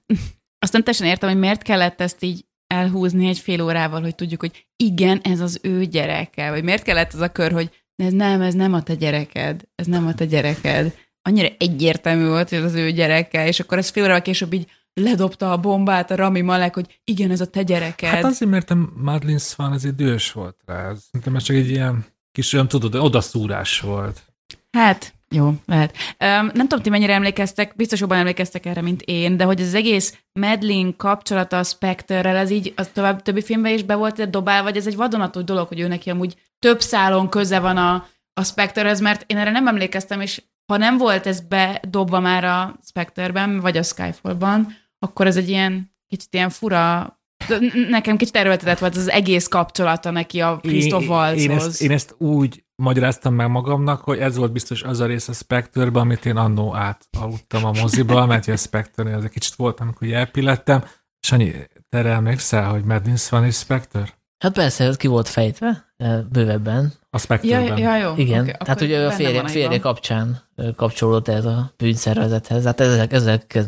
azt nem teljesen értem, hogy miért kellett ezt így elhúzni egy fél órával, hogy tudjuk, hogy igen, ez az ő gyereke, vagy miért kellett az a kör, hogy ez nem, ez nem a te gyereked, ez nem a te gyereked. Annyira egyértelmű volt, hogy ez az ő gyereke, és akkor ez fél órával később így ledobta a bombát a Rami Malek, hogy igen, ez a te gyereked. Hát azért, mert a Madeline Swan azért dühös volt rá. Szerintem ez csak egy ilyen kis olyan, tudod, odaszúrás volt. Hát, jó, lehet. Um, nem tudom, ti mennyire emlékeztek, biztos jobban emlékeztek erre, mint én, de hogy az egész Medlin kapcsolata a Spectre-rel, ez így a tovább, többi filmben is be volt dobálva, vagy ez egy vadonatúj dolog, hogy ő neki amúgy több szálon köze van a, a Spectre-hez, mert én erre nem emlékeztem, és ha nem volt ez bedobva már a Spectre-ben, vagy a Skyfall-ban, akkor ez egy ilyen kicsit ilyen fura, nekem kicsit erőltetett volt az egész kapcsolata neki a Christoph én, Waltzhoz. ezt, én ezt úgy magyaráztam meg magamnak, hogy ez volt biztos az a rész a Spectre-ben, amit én annó átaludtam a moziba, mert a Spectre-nél ez egy kicsit volt, amikor elpillettem. Sanyi, te erre emlékszel, hogy Madeline Swan és Spectre? Hát persze, ez ki volt fejtve bővebben. A Spectre-ben. Ja, ja, jó. Igen, oké, tehát ugye a férje, van férje kapcsán kapcsolódott ez a bűnszervezethez. Hát ezek, ezek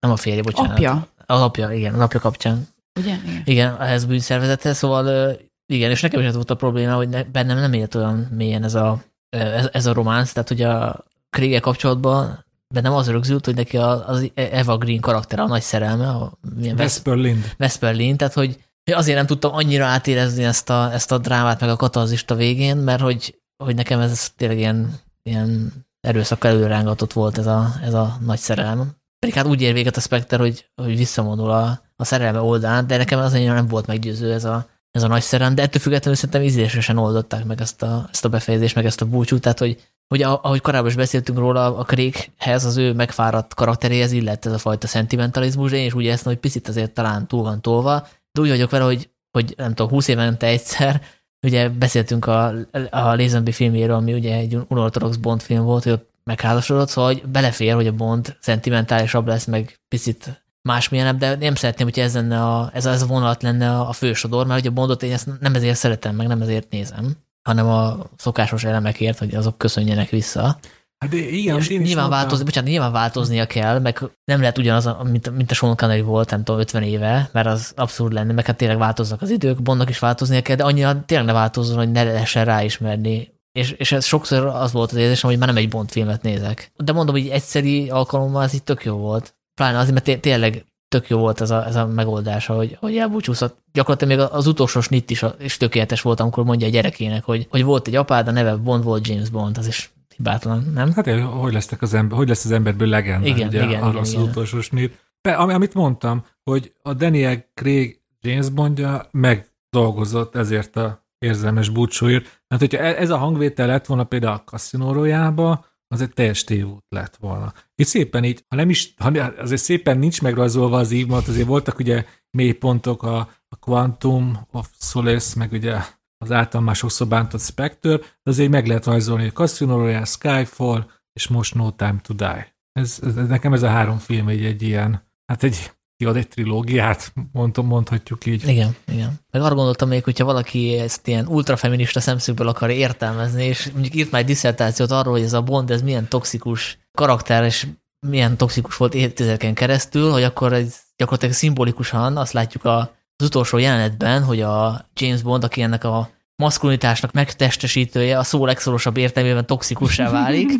nem a férje, bocsánat. Apja, Az apja, igen, az apja kapcsán. Ugye? Igen. Igen, ehhez bűnszervezethez, szóval igen, és nekem is ez volt a probléma, hogy ne, bennem nem élt olyan mélyen ez a, ez, ez a románc, tehát hogy a Krieger kapcsolatban bennem az rögzült, hogy neki az Eva Green karakter a nagy szerelme, a Vesper Lind. Vesper Lin, tehát hogy azért nem tudtam annyira átérezni ezt a, ezt a drámát, meg a katarzist a végén, mert hogy, hogy nekem ez tényleg ilyen, ilyen erőszak előrángatott volt ez a, ez a nagy szerelem. Pedig hát úgy ér véget a Spectre, hogy, hogy visszamondul a, a szerelme oldalán, de nekem az annyira nem volt meggyőző ez a, ez a nagy szerelem, de ettől függetlenül szerintem ízlésesen oldották meg ezt a, ezt a befejezést, meg ezt a búcsút, tehát hogy, hogy ahogy korábban is beszéltünk róla, a Craighez, az ő megfáradt karakteréhez illett ez a fajta szentimentalizmus, de én is úgy éreztem, hogy picit azért talán túl van tolva, de úgy vagyok vele, hogy, hogy nem tudom, 20 évente egyszer, ugye beszéltünk a, a Lazenby filmjéről, ami ugye egy unortodox Bond film volt, hogy ott megházasodott, szóval hogy belefér, hogy a Bond szentimentálisabb lesz, meg picit másmilyenebb, de nem szeretném, hogy ez, lenne a, ez, a, ez a vonalat lenne a, fősodor, mert ugye a Bondot én ezt nem ezért szeretem, meg nem ezért nézem, hanem a szokásos elemekért, hogy azok köszönjenek vissza. Hát de igen, És én nyilván, változni, bocsánat, nyilván változnia kell, meg nem lehet ugyanaz, mint, mint a Sean Connery volt, nem tudom, 50 éve, mert az abszurd lenne, meg hát tényleg változnak az idők, Bondnak is változnia kell, de annyira tényleg ne változzon, hogy ne lehessen ráismerni. És, és ez sokszor az volt az érzésem, hogy már nem egy Bond filmet nézek. De mondom, hogy egyszeri alkalommal ez így tök jó volt. Pláne azért, mert té- tényleg tök jó volt ez a, ez a megoldása, hogy, hogy elbúcsúszott. Gyakorlatilag még az utolsó snit is, is tökéletes volt, amikor mondja a gyerekének, hogy, hogy volt egy apád, a neve Bond volt James Bond, az is hibátlan, nem? Hát hogy, lesznek az ember, hogy lesz az emberből legenda, Igen, ugye, igen, arra igen, az igen. utolsó snit. Ami, amit mondtam, hogy a Daniel Craig James Bondja megdolgozott ezért a érzelmes búcsúért. Mert hogyha e- ez a hangvétel lett volna például a Royale-ba, az egy teljes tévút lett volna. Itt szépen így, ha nem is, ha azért szépen nincs megrajzolva az ívmat, azért voltak ugye mély pontok a, a Quantum of Solace, meg ugye az által már sokszor bántott Spectre, de azért meg lehet rajzolni a Casino Royale, Skyfall, és most No Time to Die. Ez, ez, nekem ez a három film egy, egy ilyen, hát egy, kiad egy trilógiát, mondom, mondhatjuk így. Igen, igen. Meg arra gondoltam még, hogyha valaki ezt ilyen ultrafeminista szemszögből akar értelmezni, és mondjuk írt már egy diszertációt arról, hogy ez a Bond, ez milyen toxikus karakter, és milyen toxikus volt évtizedeken keresztül, hogy akkor ez gyakorlatilag szimbolikusan azt látjuk a, az utolsó jelenetben, hogy a James Bond, aki ennek a maszkulinitásnak megtestesítője, a szó legszorosabb értelmében toxikussá válik,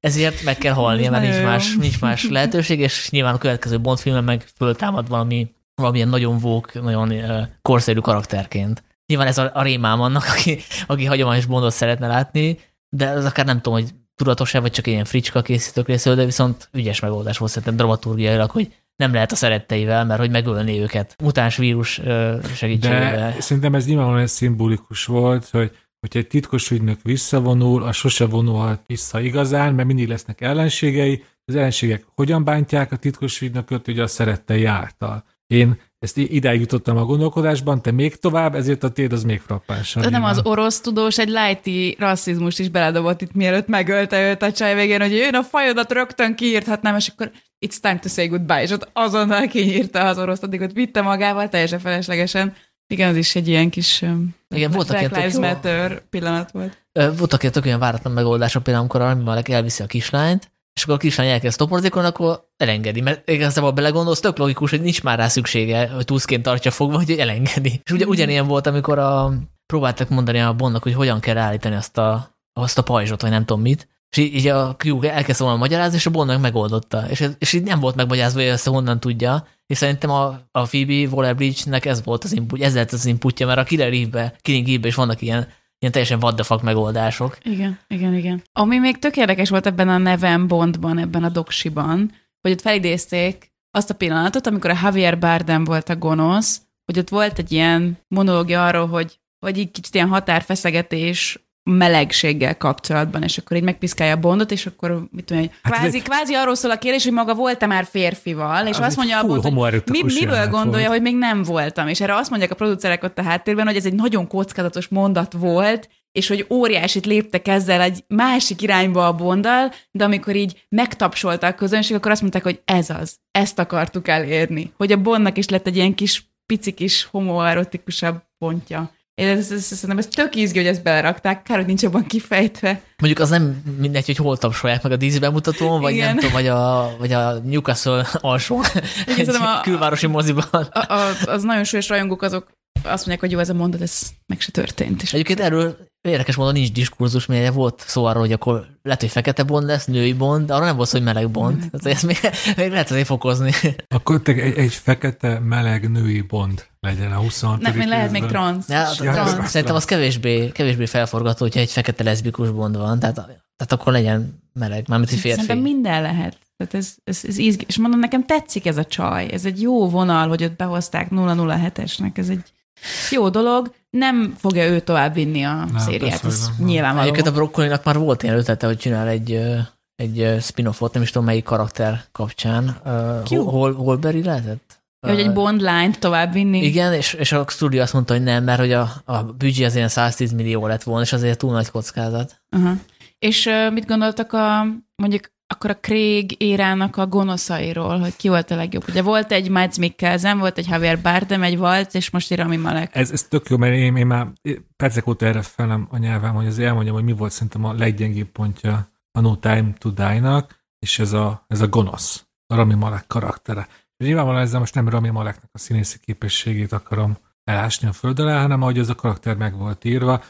ezért meg kell halnia, mert nincs más, nincs más lehetőség, és nyilván a következő Bond filmben meg föltámad valami, valamilyen nagyon vók, nagyon uh, korszerű karakterként. Nyilván ez a, a rémám annak, aki, aki hagyományos Bondot szeretne látni, de ez akár nem tudom, hogy tudatos-e, vagy csak ilyen fricska készítők részéről, de viszont ügyes megoldás volt szerintem dramaturgiailag, hogy nem lehet a szeretteivel, mert hogy megölni őket mutáns vírus segítségével. De szerintem ez nyilvánvalóan egy szimbolikus volt, hogy hogyha egy titkos ügynök visszavonul, az sose vonulhat vissza igazán, mert mindig lesznek ellenségei. Az ellenségek hogyan bántják a titkos ügynököt, ugye a szerettei által. Én ezt idáig jutottam a gondolkodásban, te még tovább, ezért a téd az még frappánsabb. De nem az orosz tudós egy lighty rasszizmust is beledobott itt, mielőtt megölte őt a csaj végén, hogy jön a fajodat rögtön kiírthatnám, és akkor it's time to say goodbye, és ott azonnal kinyírta az orosz, addig ott vitte magával, teljesen feleslegesen. Igen, az is egy ilyen kis Igen, voltak ilyen tök Matter pillanat volt. Voltak ilyen tök olyan váratlan megoldások, például amikor Armi Malek elviszi a kislányt, és akkor a kislány elkezd toporzikolni, akkor elengedi, mert igazából belegondolsz, tök logikus, hogy nincs már rá szüksége, hogy túszként tartja fogva, hogy elengedi. És ugye ugyanilyen volt, amikor a, próbáltak mondani a Bondnak, hogy hogyan kell állítani azt a, azt a pajzsot, vagy nem tudom mit, és így, a Q elkezdte volna magyarázni, és a Bondnak megoldotta. És, és így nem volt megmagyarázva, hogy ezt honnan tudja, és szerintem a, a Phoebe Waller-Bridge-nek ez volt az input, ez lett az inputja, mert a Killer Eve-be, Killing Eve-be is vannak ilyen, ilyen teljesen what the fuck megoldások. Igen, igen, igen. Ami még tök érdekes volt ebben a Neven Bondban, ebben a doksiban, hogy ott felidézték azt a pillanatot, amikor a Javier Bardem volt a gonosz, hogy ott volt egy ilyen monológia arról, hogy, hogy így kicsit ilyen határfeszegetés melegséggel kapcsolatban, és akkor így megpiszkálja a Bondot, és akkor mit tudom, én, Hát kvázi, egy- kvázi arról szól a kérdés, hogy maga volt-e már férfival, és Az azt mondja a Bond, hogy mi, miből gondolja, volt. hogy még nem voltam. És erre azt mondják a producerek ott a háttérben, hogy ez egy nagyon kockázatos mondat volt, és hogy óriásit léptek ezzel egy másik irányba a bonddal, de amikor így megtapsolta a közönség, akkor azt mondták, hogy ez az, ezt akartuk elérni. Hogy a Bondnak is lett egy ilyen kis, pici kis homoerotikusabb pontja. Én ez, ez, ez, szerintem ez tök izgi, hogy ezt belerakták, kár, hogy nincs abban kifejtve. Mondjuk az nem mindegy, hogy hol tapsolják meg a dísz bemutatón, vagy Igen. nem tudom, vagy a, vagy a Newcastle alsó egy a- külvárosi moziban. A, a, az nagyon súlyos rajongók azok azt mondják, hogy jó, ez a mondat, ez meg se történt. És Egyébként erről érdekes módon nincs diskurzus, mert volt szó arról, hogy akkor lehet, hogy fekete bond lesz, női bond, de arra nem volt szó, hogy meleg bond. Tehát ezt még, még lehet azért fokozni. Akkor te egy, egy fekete, meleg női bond legyen a 26. nem, még lehet még részben. transz. Ja, transz, szerintem az kevésbé, kevésbé felforgató, hogyha egy fekete leszbikus bond van, tehát, tehát akkor legyen meleg, mármint egy férfi. Szerintem minden lehet. Tehát ez, ez, ez izgi. És mondom, nekem tetszik ez a csaj. Ez egy jó vonal, hogy ott behozták 007-esnek. Ez egy jó dolog. Nem fogja ő tovább vinni a Nem, szériát. persze, Ez nyilvánvaló. Egyébként a Broccolinak már volt ilyen ötlete, hogy csinál egy, egy spin-offot, nem is tudom melyik karakter kapcsán. Hol, hol, Holberry lehetett? Ja, hogy egy Bond line-t tovább vinni. Igen, és, és a stúdió azt mondta, hogy nem, mert hogy a, a büdzsé az ilyen 110 millió lett volna, és azért túl nagy kockázat. Aha. És mit gondoltak a, mondjuk akkor a Craig érának a gonoszairól, hogy ki volt a legjobb? Ugye volt egy Mads Mikkelsen, volt egy Javier Bardem, egy Waltz, és most Rami Malek. Ez, ez tök jó, mert én, én már percek óta erre felem a nyelvem, hogy azért elmondjam, hogy mi volt szerintem a leggyengébb pontja a No Time to Die-nak, és ez a, ez a gonosz, a Rami Malek karaktere. És nyilvánvalóan ezzel most nem Rami Maleknek a színészi képességét akarom elásni a föld alá, hanem ahogy az a karakter meg volt írva,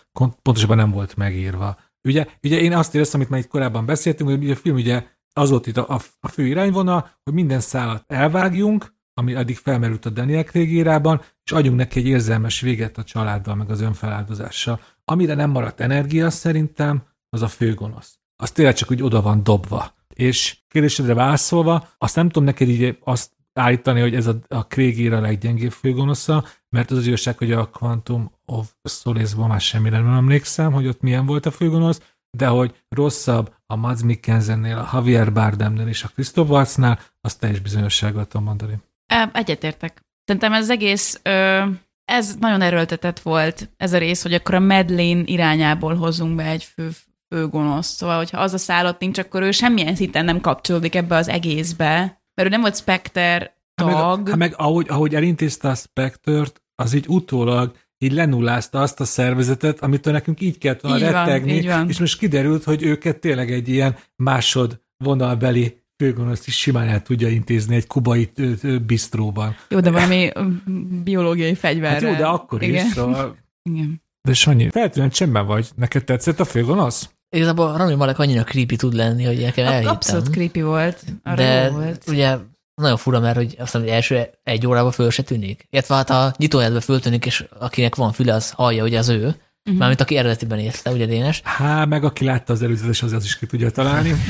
pontosabban nem volt megírva. Ugye, ugye én azt éreztem, amit már itt korábban beszéltünk, hogy a film ugye az volt itt a, a, fő irányvonal, hogy minden szálat elvágjunk, ami addig felmerült a Daniel Craig írában, és adjunk neki egy érzelmes véget a családdal, meg az önfeláldozással. Amire nem maradt energia szerintem, az a főgonosz. az tényleg csak úgy oda van dobva. És kérdésedre válaszolva, azt nem tudom neked így azt állítani, hogy ez a, a Craig a leggyengébb főgonosza, mert az az igazság, hogy a Quantum of Solace-ban már semmire nem emlékszem, hogy ott milyen volt a főgonosz, de hogy rosszabb a Mads Mikkelsennél, a Javier Bardemnél és a Christoph Waltznál, azt teljes bizonyossággal tudom mondani. Egyetértek. Szerintem ez egész, ez nagyon erőltetett volt ez a rész, hogy akkor a Medlin irányából hozunk be egy fő, fő gonosz. Szóval, hogyha az a szállott nincs, akkor ő semmilyen szinten nem kapcsolódik ebbe az egészbe. Mert ő nem volt Spectre tag. Hát meg, hát meg ahogy, ahogy elintézte a Spectre-t, az így utólag így lenullázta azt a szervezetet, amitől nekünk így kellett volna Így van, rettegni, így van. és most kiderült, hogy őket tényleg egy ilyen másod vonalbeli főgonoszt is simán el tudja intézni egy kubai bistróban. Jó, de valami biológiai fegyver. Hát jó, de akkor Igen. is. Szóval... Igen. De Sanyi, feltűnően csendben vagy. Neked tetszett a főgonosz? Igazából Rami Malek annyira creepy tud lenni, hogy nekem elhittem. Abszolút creepy volt. Arra de volt. ugye nagyon fura, mert hogy azt hogy első egy órában föl se tűnik. Illetve hát a nyitójádban föltűnik, és akinek van füle, az hallja, hogy az ő. Uh-huh. Mármint aki eredetiben érte, ugye Dénes. Há, meg aki látta az előzetes, az, az is ki tudja találni.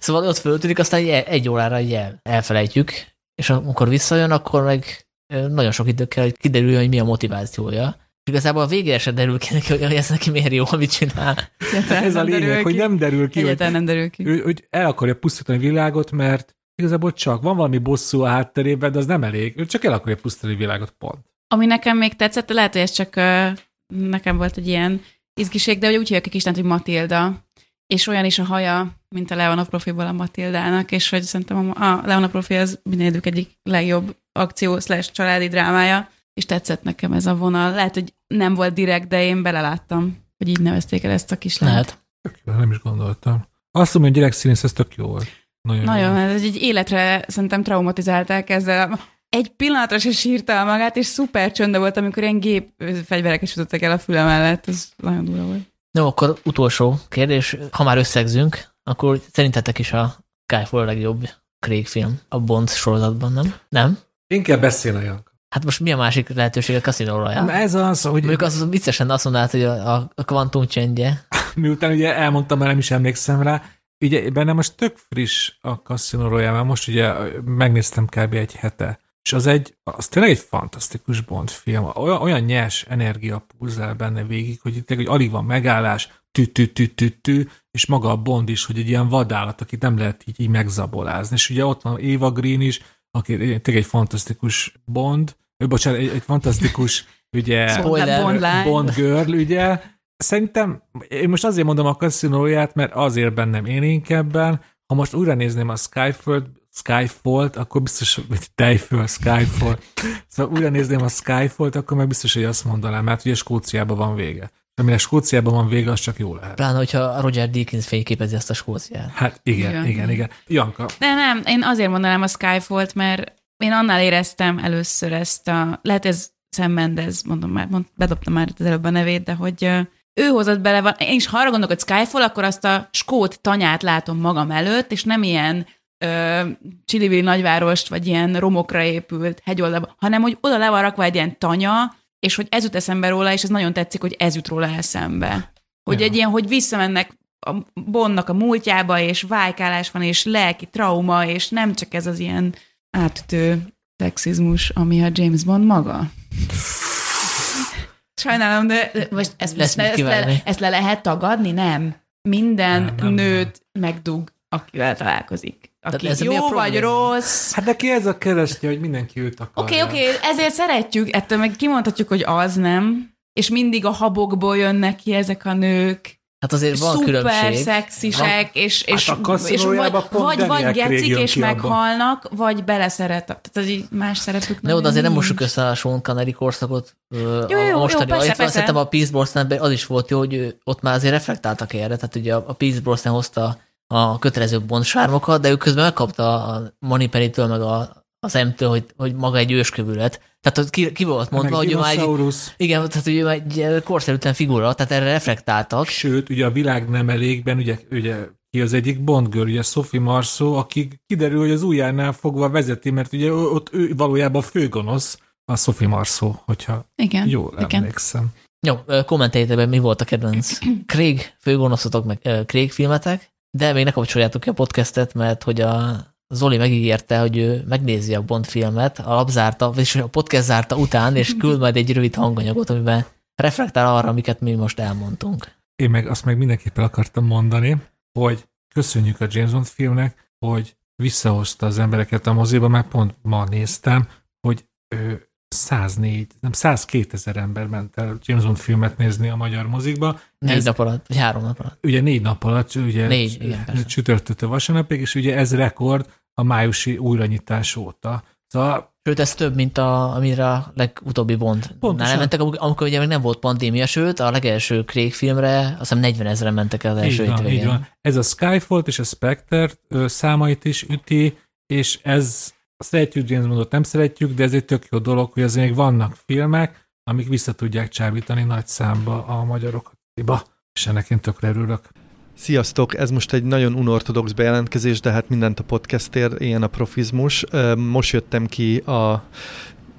Szóval ott föltűnik, aztán egy, órára így el, elfelejtjük, és amikor visszajön, akkor meg nagyon sok idő kell, hogy kiderüljön, hogy mi a motivációja. És igazából a végére se derül ki neki, hogy ez neki miért jó, amit csinál. Egyáltalán Ez a lényeg, hogy nem derül ki, hogy Egyáltalán nem derül ki. ő, hogy el akarja pusztítani a világot, mert igazából csak van valami bosszú a hátterében, de az nem elég. Ő csak el akarja pusztítani a világot, pont. Ami nekem még tetszett, lehet, hogy ez csak nekem volt egy ilyen izgiség, de hogy úgy hívják a kislányt, hogy Matilda, és olyan is a haja, mint a Leona profiból a Matildának, és hogy szerintem a, a Leona profi az mindegyik egyik legjobb akció slash családi drámája, és tetszett nekem ez a vonal. Lehet, hogy nem volt direkt, de én beleláttam, hogy így nevezték el ezt a kislányt. Lehet. Tök jó, nem is gondoltam. Azt mondom, hogy gyerekszínész, ez tök jó volt. Nagyon, Nagyon, jó. ez egy életre szerintem traumatizálták ezzel. Egy pillanatra se sírta el magát, és szuper csönde volt, amikor ilyen gép fegyverek is el a füle mellett. Ez nagyon durva volt. No, akkor utolsó kérdés. Ha már összegzünk, akkor szerintetek is a Skyfall a legjobb Craig film a Bond sorozatban, nem? Nem? Inkább beszéljen. Hát most mi a másik lehetőség a Casino Ja. Royale? Ez az, hogy Mondjuk az viccesen azt mondanád, hogy a, a, a kvantum csendje. miután ugye elmondtam, mert nem is emlékszem rá, ugye benne most tök friss a Casino Royale, mert most ugye megnéztem kb. egy hete, és az egy, az tényleg egy fantasztikus Bond film. Olyan, olyan nyers energia pulzál benne végig, hogy itt hogy alig van megállás, tü tü tü tü tü és maga a Bond is, hogy egy ilyen vadállat, akit nem lehet így, így megzabolázni. És ugye ott van Eva Green is, aki tényleg egy fantasztikus Bond, ő, bocsánat, egy, egy fantasztikus ugye, Spoiler. Bond. Bond girl, ugye. Szerintem, én most azért mondom a kaszinóját, mert azért bennem élénkebben, ha most újra nézném a Skyfall, Skyfall-t, akkor biztos, hogy Tejföl, Skyfall. Szóval újra nézném a Skyfall-t, akkor meg biztos, hogy azt mondanám, mert ugye Skóciában van vége. Amire Skóciában van vége, az csak jó lehet. Pláne, hogyha Roger Deakins fényképezi ezt a Skóciát. Hát igen, igen, Igen. igen. Janka, De nem, én azért mondanám a Skyfall-t, mert én annál éreztem először ezt a, lehet ez Sam Mendes, mondom már, mond, bedobtam már az előbb a nevét, de hogy ő hozott bele, van, én is ha arra gondolok, hogy Skyfall, akkor azt a skót tanyát látom magam előtt, és nem ilyen ö, csilivili nagyvárost, vagy ilyen romokra épült hegyoldalba, hanem hogy oda le van rakva egy ilyen tanya, és hogy ez jut eszembe róla, és ez nagyon tetszik, hogy ez jut róla eszembe. Hogy Ja. egy ilyen, hogy visszamennek a Bondnak a múltjába, és vájkálás van, és lelki trauma, és nem csak ez az ilyen átütő szexizmus, ami a James Bond maga. Sajnálom, de de most ezt, Lesz mit ezt, le, ezt le lehet tagadni? Nem. Minden Nem, nem, nem, nőt megdug, akivel találkozik. Aki ez mi a jó vagy rossz. hát neki ez a keresztje, hogy mindenki őt akarja. Oké, okay, oké, okay, ezért szeretjük, ettől meg kimondhatjuk, hogy az nem, és mindig a habokból jönnek ki ezek a nők, Hát azért van szuper különbség. szexisek, és, Hát és, a és vagy, vagy, vagy gecik és meghalnak, vagy beleszeret. Tehát az így más szerepük Ne oda azért nem mossuk össze a Sean Connery korszakot. Jó, jó, a, jó, a mostani, persze, illetve persze. Szerintem a Pierce Brosnanben az is volt jó, hogy ott már azért reflektáltak erre. Tehát ugye a Pierce Brosnan hozta a kötelező Bond sármokat, de ő közben megkapta a Moneypenny-től meg a, az M-től, hogy, hogy maga egy őskövület. Tehát ott ki, ki volt mondva, Meg hogy ő már egy, igen, tehát hogy ő már egy korszerűtlen figura, tehát erre reflektáltak. Sőt, ugye a világ nem elégben, ugye, ugye ki az egyik Bond girl, ugye Sophie Marceau, aki kiderül, hogy az ujjánál fogva vezeti, mert ugye ott ő valójában főgonosz, a Sophie Marceau, hogyha Igen, jól igen. emlékszem. Jó, kommenteljétek be, mi volt a kedvenc Craig főgonoszotok, meg Craig filmetek, De még ne kapcsoljátok ki a podcastet, mert hogy a Zoli megígérte, hogy ő megnézi a Bond filmet, a lap zárta, vagyis a podcast zárta után, és küld majd egy rövid hanganyagot, amiben reflektál arra, amiket mi most elmondtunk. Én meg azt meg mindenképpen akartam mondani, hogy köszönjük a James Bond filmnek, hogy visszahozta az embereket a moziba, mert pont ma néztem, hogy ő 104, nem 102 ezer ember ment el James Bond filmet nézni a magyar mozikba. Négy Ez- nap alatt, vagy három nap alatt. Ugye négy nap alatt, ugye Négy, igen, persze. csütörtöktől vasárnapig, és ugye ez rekord a májusi újranyitás óta. Szóval Sőt, ez több, mint a, amire a legutóbbi Bond. Pontosan. Nem mentek, amikor, ugye még nem volt pandémia, sőt, a legelső Craig filmre azt hiszem 40 ezeren mentek el az első így van, így van. Ez a Skyfall és a Spectre számait is üti, és ez szeretjük James Bondot, nem szeretjük, de ez egy tök jó dolog, hogy azért még vannak filmek, amik vissza tudják csábítani nagy számba a magyarokat. És ennek én tökre örülök. Sziasztok! Ez most egy nagyon unortodox bejelentkezés, de hát mindent a podcastért, ilyen a profizmus. Most jöttem ki a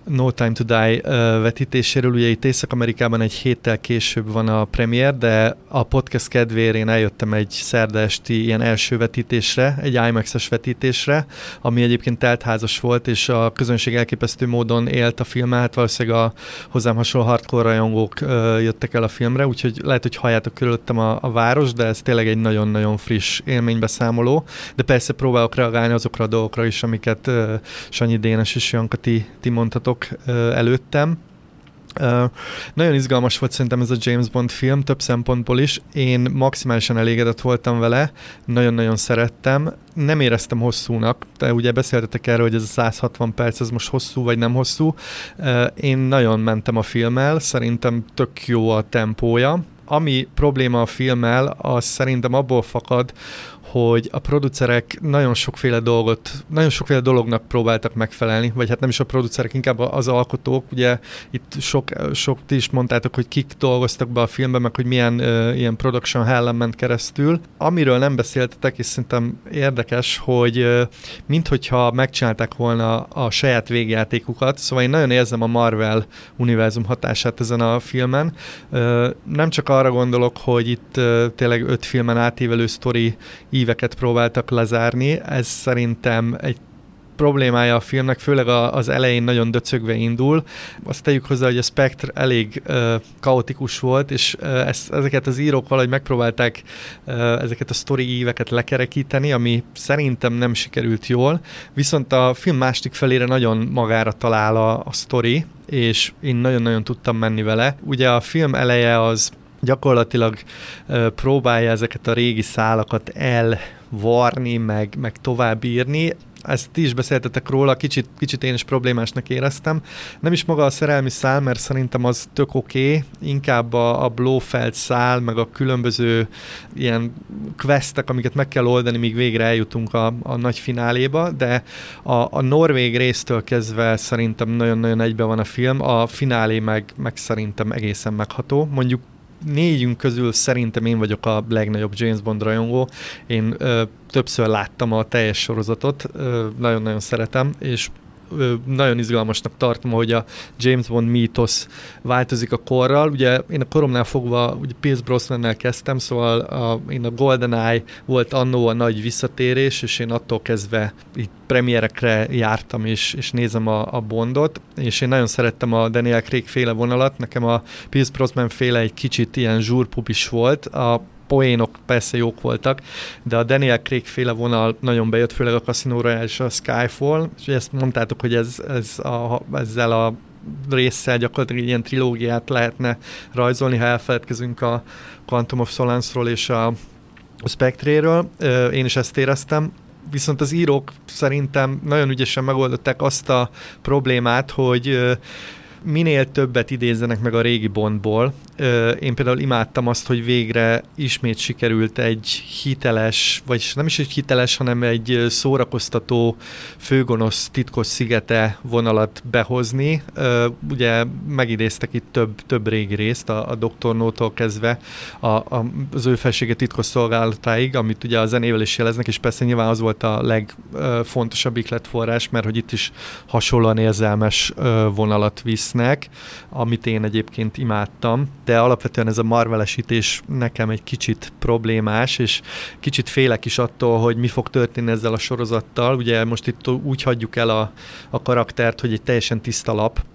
No Time to Die vetítéséről, ugye itt Észak-Amerikában egy héttel később van a premier, de a podcast kedvéért én eljöttem egy szerda esti ilyen első vetítésre, egy IMAX-es vetítésre, ami egyébként teltházas volt, és a közönség elképesztő módon élt a filmmel, hát valószínűleg a hozzám hasonló hardcore rajongók jöttek el a filmre, úgyhogy lehet, hogy halljátok körülöttem a, a város, de ez tényleg egy nagyon-nagyon friss élménybeszámoló, de persze próbálok reagálni azokra a dolgokra is, amiket Sanyi Dénes és Janka ti, ti mondtatok ö, előttem. Nagyon izgalmas volt szerintem ez a James Bond film, több szempontból is. Én maximálisan elégedett voltam vele, nagyon-nagyon szerettem. Nem éreztem hosszúnak, de ugye beszéltetek erről, hogy ez a 160 perc, ez most hosszú vagy nem hosszú. Én nagyon mentem a filmmel, szerintem tök jó a tempója. Ami probléma a filmmel, az szerintem abból fakad, hogy a producerek nagyon sokféle dolgot, nagyon sokféle dolognak próbáltak megfelelni, vagy hát nem is a producerek, inkább az alkotók, ugye itt sok, sok ti is mondtátok, hogy kik dolgoztak be a filmbe, meg hogy milyen uh, ilyen production hellen ment keresztül. Amiről nem beszéltetek, és szerintem érdekes, hogy uh, minthogyha megcsinálták volna a saját végjátékukat, szóval én nagyon érzem a Marvel univerzum hatását ezen a filmen. Uh, nem csak arra gondolok, hogy itt uh, tényleg öt filmen átívelő sztori íveket próbáltak lezárni. Ez szerintem egy problémája a filmnek, főleg az elején nagyon döcögve indul. Azt tegyük hozzá, hogy a Spectre elég uh, kaotikus volt, és uh, ezt, ezeket az írók valahogy megpróbálták uh, ezeket a sztori íveket lekerekíteni, ami szerintem nem sikerült jól. Viszont a film másik felére nagyon magára talál a, a sztori, és én nagyon-nagyon tudtam menni vele. Ugye a film eleje az gyakorlatilag próbálja ezeket a régi szálakat elvarni, meg, meg tovább írni. Ezt ti is beszéltetek róla, kicsit, kicsit én is problémásnak éreztem. Nem is maga a szerelmi szál, mert szerintem az tök oké, okay. inkább a, a Blofeld szál, meg a különböző ilyen questek, amiket meg kell oldani, míg végre eljutunk a, a nagy fináléba, de a, a norvég résztől kezdve szerintem nagyon-nagyon egybe van a film, a finálé meg, meg szerintem egészen megható. Mondjuk négyünk közül szerintem én vagyok a legnagyobb James Bond rajongó. Én ö, többször láttam a teljes sorozatot, ö, nagyon-nagyon szeretem, és nagyon izgalmasnak tartom, hogy a James Bond mítosz változik a korral. Ugye én a koromnál fogva ugye Pierce Brosnannel kezdtem, szóval a, én a GoldenEye volt annó a nagy visszatérés, és én attól kezdve itt premierekre jártam, és, és nézem a, a Bondot, és én nagyon szerettem a Daniel Craig féle vonalat, nekem a Pierce Brosnan féle egy kicsit ilyen zsúrpup is volt, a poénok persze jók voltak, de a Daniel Craig féle vonal nagyon bejött, főleg a Casino Royale és a Skyfall, és ezt mondtátok, hogy ez, ez a, ezzel a résszel gyakorlatilag ilyen trilógiát lehetne rajzolni, ha elfeledkezünk a Quantum of Solace-ról és a Spectre-ről. Én is ezt éreztem. Viszont az írók szerintem nagyon ügyesen megoldották azt a problémát, hogy minél többet idézzenek meg a régi Bondból. Én például imádtam azt, hogy végre ismét sikerült egy hiteles, vagy nem is egy hiteles, hanem egy szórakoztató főgonosz titkos szigete vonalat behozni. Ugye megidéztek itt több, több régi részt, a, a Dr. No-tól kezdve a, a, az ő felsége titkos szolgálatáig, amit ugye a zenével is jeleznek, és persze nyilván az volt a legfontosabb ikletforrás, mert hogy itt is hasonlóan érzelmes vonalat visznek, amit én egyébként imádtam. De alapvetően ez a marvelesítés nekem egy kicsit problémás, és kicsit félek is attól, hogy mi fog történni ezzel a sorozattal. Ugye most itt úgy hagyjuk el a, a karaktert, hogy egy teljesen tiszta lap,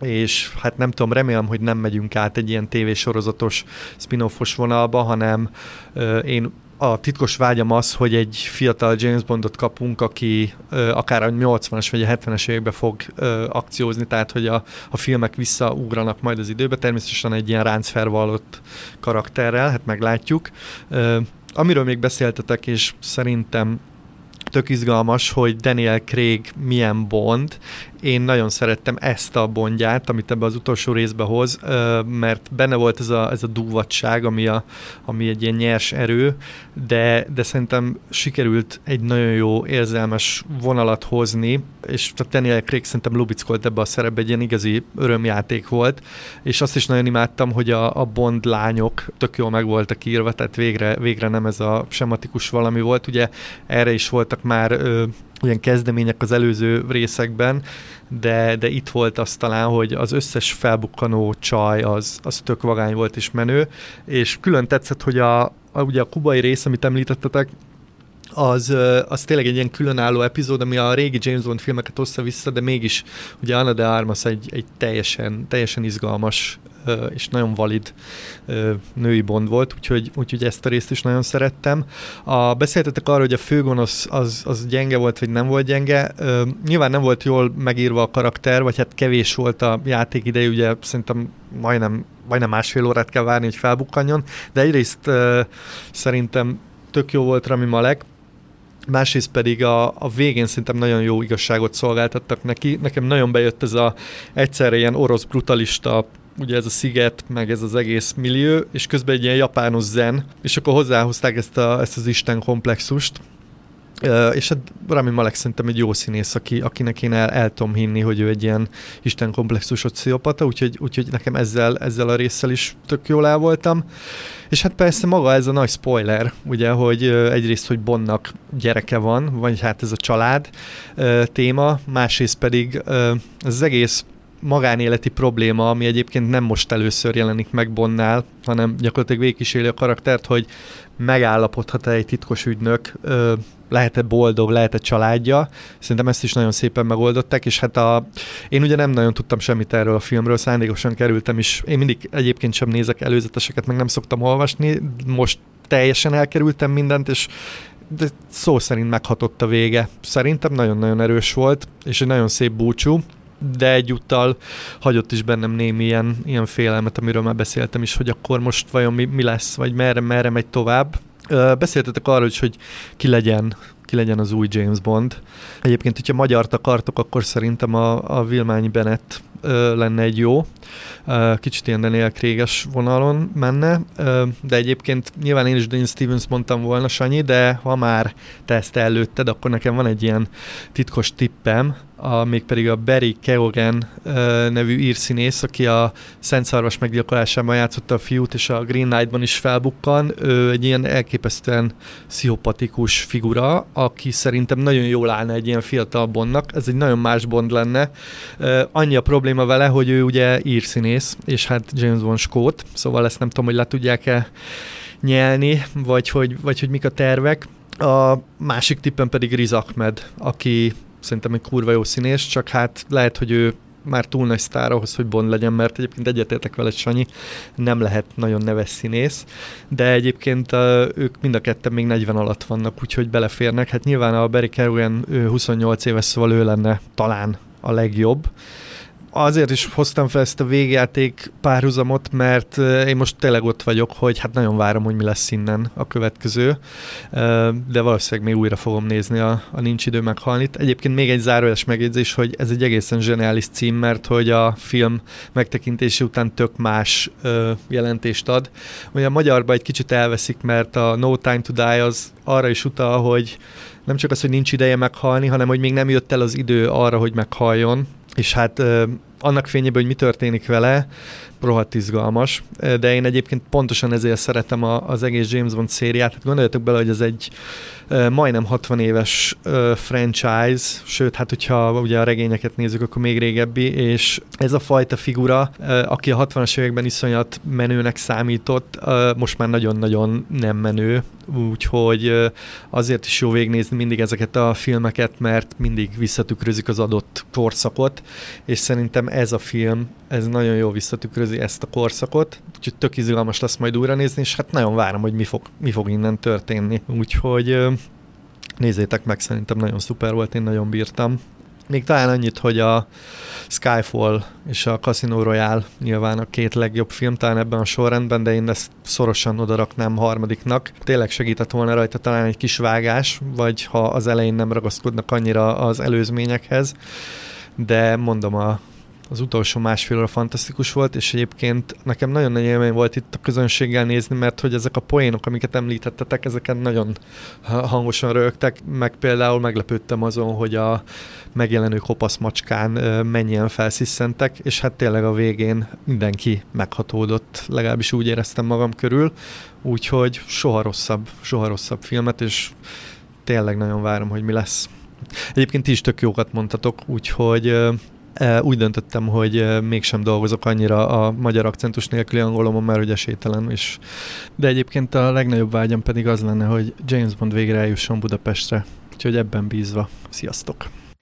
és hát nem tudom, remélem, hogy nem megyünk át egy ilyen tévésorozatos spin-offos vonalba, hanem ö, én a titkos vágyam az, hogy egy fiatal James Bondot kapunk, aki ö, akár a 80-as vagy a 70-es években fog ö, akciózni, tehát hogy a, a filmek visszaugranak majd az időbe, természetesen egy ilyen ráncfervallott karakterrel, hát meglátjuk. Ö, amiről még beszéltetek, és szerintem tök izgalmas, hogy Daniel Craig milyen Bond. Én nagyon szerettem ezt a Bondját, amit ebbe az utolsó részbe hoz, mert benne volt ez a, ez a dúvatság, ami, a, ami egy ilyen nyers erő, de, de szerintem sikerült egy nagyon jó érzelmes vonalat hozni, és a Daniel Craig szerintem lubickolt ebbe a szerepbe, egy ilyen igazi örömjáték volt, és azt is nagyon imádtam, hogy a, a Bond lányok tök jól meg voltak írva, tehát végre, végre nem ez a sematikus valami volt, ugye erre is voltak már ilyen kezdemények az előző részekben, de, de itt volt az talán, hogy az összes felbukkanó csaj az, az tök vagány volt és menő, és külön tetszett, hogy a, a, ugye a kubai rész, amit említettetek, az, az tényleg egy ilyen különálló epizód, ami a régi James Bond filmeket hozza vissza, de mégis ugye Anna de Armas egy, egy teljesen, teljesen izgalmas és nagyon valid női Bond volt, úgyhogy, úgyhogy ezt a részt is nagyon szerettem. A, beszéltetek arról, hogy a főgonosz az, az gyenge volt, vagy nem volt gyenge. Nyilván nem volt jól megírva a karakter, vagy hát kevés volt a játék ideje, ugye szerintem majdnem, majdnem másfél órát kell várni, hogy felbukkanjon, de egyrészt szerintem tök jó volt Rami Malek, másrészt pedig a, a végén szerintem nagyon jó igazságot szolgáltattak neki. Nekem nagyon bejött ez a egyszerre ilyen orosz brutalista ugye ez a sziget, meg ez az egész millió, és közben egy ilyen japános zen, és akkor hozzáhozták ezt, a, ezt az Isten komplexust, Uh, és hát Rami Malek szerintem egy jó színész, aki, akinek én el, el tudom hinni, hogy ő egy ilyen Isten komplexusot sziopata, úgyhogy, úgyhogy nekem ezzel, ezzel a résszel is tök jól el voltam. És hát persze maga ez a nagy spoiler, ugye, hogy egyrészt, hogy Bonnak gyereke van, vagy hát ez a család uh, téma, másrészt pedig uh, az egész magánéleti probléma, ami egyébként nem most először jelenik meg Bonnál, hanem gyakorlatilag végigkíséri a karaktert, hogy megállapodhat-e egy titkos ügynök, lehet-e boldog, lehet-e családja. Szerintem ezt is nagyon szépen megoldották, és hát a, én ugye nem nagyon tudtam semmit erről a filmről, szándékosan kerültem is. Én mindig egyébként sem nézek előzeteseket, meg nem szoktam olvasni. Most teljesen elkerültem mindent, és de szó szerint meghatott a vége. Szerintem nagyon-nagyon erős volt, és egy nagyon szép búcsú de egyúttal hagyott is bennem némi ilyen, ilyen félelmet, amiről már beszéltem is, hogy akkor most vajon mi, mi lesz, vagy merre, merre megy tovább. Beszéltetek arról is, hogy ki legyen ki legyen az új James Bond. Egyébként, hogyha magyart akartok, akkor szerintem a, a Vilmányi Bennett lenne egy jó. Kicsit ilyen Daniel Kréges vonalon menne, de egyébként nyilván én is Dean Stevens mondtam volna, Sanyi, de ha már te ezt előtted, akkor nekem van egy ilyen titkos tippem, a, mégpedig a Barry Keoghan nevű írszínész, aki a Szent Szarvas meggyilkolásában játszotta a fiút, és a Green Knight-ban is felbukkan. Ő egy ilyen elképesztően sziopatikus figura, aki szerintem nagyon jól állna egy ilyen fiatal Bondnak. Ez egy nagyon más Bond lenne. Annyi a probléma vele, hogy ő ugye írszínész, és hát James Bond skót, szóval ezt nem tudom, hogy le tudják-e nyelni, vagy hogy, vagy hogy mik a tervek. A másik tippen pedig Riz Ahmed, aki szerintem egy kurva jó színés, csak hát lehet, hogy ő már túl nagy sztár ahhoz, hogy Bond legyen, mert egyébként egyetértek vele, Sanyi, nem lehet nagyon neves színész, de egyébként uh, ők mind a ketten még 40 alatt vannak, úgyhogy beleférnek. Hát nyilván a Barry Keoghan 28 éves, szóval ő lenne talán a legjobb azért is hoztam fel ezt a végjáték párhuzamot, mert én most tényleg ott vagyok, hogy hát nagyon várom, hogy mi lesz innen a következő, de valószínűleg még újra fogom nézni a, a Nincs idő meghalni. Egyébként még egy zárójeles megjegyzés, hogy ez egy egészen zseniális cím, mert hogy a film megtekintése után tök más jelentést ad. Ugye a magyarban egy kicsit elveszik, mert a No Time to Die az arra is utal, hogy nem csak az, hogy nincs ideje meghalni, hanem hogy még nem jött el az idő arra, hogy meghalljon, és hát annak fényében, hogy mi történik vele, rohadt izgalmas, de én egyébként pontosan ezért szeretem a, az egész James Bond szériát. Hát gondoljatok bele, hogy ez egy majdnem 60 éves franchise, sőt, hát hogyha ugye a regényeket nézzük, akkor még régebbi, és ez a fajta figura, aki a 60-as években iszonyat menőnek számított, most már nagyon-nagyon nem menő, úgyhogy azért is jó végnézni mindig ezeket a filmeket, mert mindig visszatükrözik az adott korszakot, és szerintem ez a film, ez nagyon jó visszatükrözi ezt a korszakot, úgyhogy tök izgalmas lesz majd újra nézni, és hát nagyon várom, hogy mi fog, mi fog innen történni. Úgyhogy nézzétek meg, szerintem nagyon szuper volt, én nagyon bírtam. Még talán annyit, hogy a Skyfall és a Casino Royale nyilván a két legjobb film talán ebben a sorrendben, de én ezt szorosan odaraknám harmadiknak. Tényleg segített volna rajta talán egy kis vágás, vagy ha az elején nem ragaszkodnak annyira az előzményekhez, de mondom, a az utolsó másfél óra fantasztikus volt, és egyébként nekem nagyon nagy élmény volt itt a közönséggel nézni, mert hogy ezek a poénok, amiket említettetek, ezeken nagyon hangosan rögtek, meg például meglepődtem azon, hogy a megjelenő kopasz macskán mennyien felsziszentek, és hát tényleg a végén mindenki meghatódott, legalábbis úgy éreztem magam körül, úgyhogy soha rosszabb, soha rosszabb filmet, és tényleg nagyon várom, hogy mi lesz. Egyébként ti is tök jókat mondtatok, úgyhogy úgy döntöttem, hogy mégsem dolgozok annyira a magyar akcentus nélküli angolomon, mert hogy esélytelen is. De egyébként a legnagyobb vágyam pedig az lenne, hogy James Bond végre eljusson Budapestre. Úgyhogy ebben bízva. Sziasztok!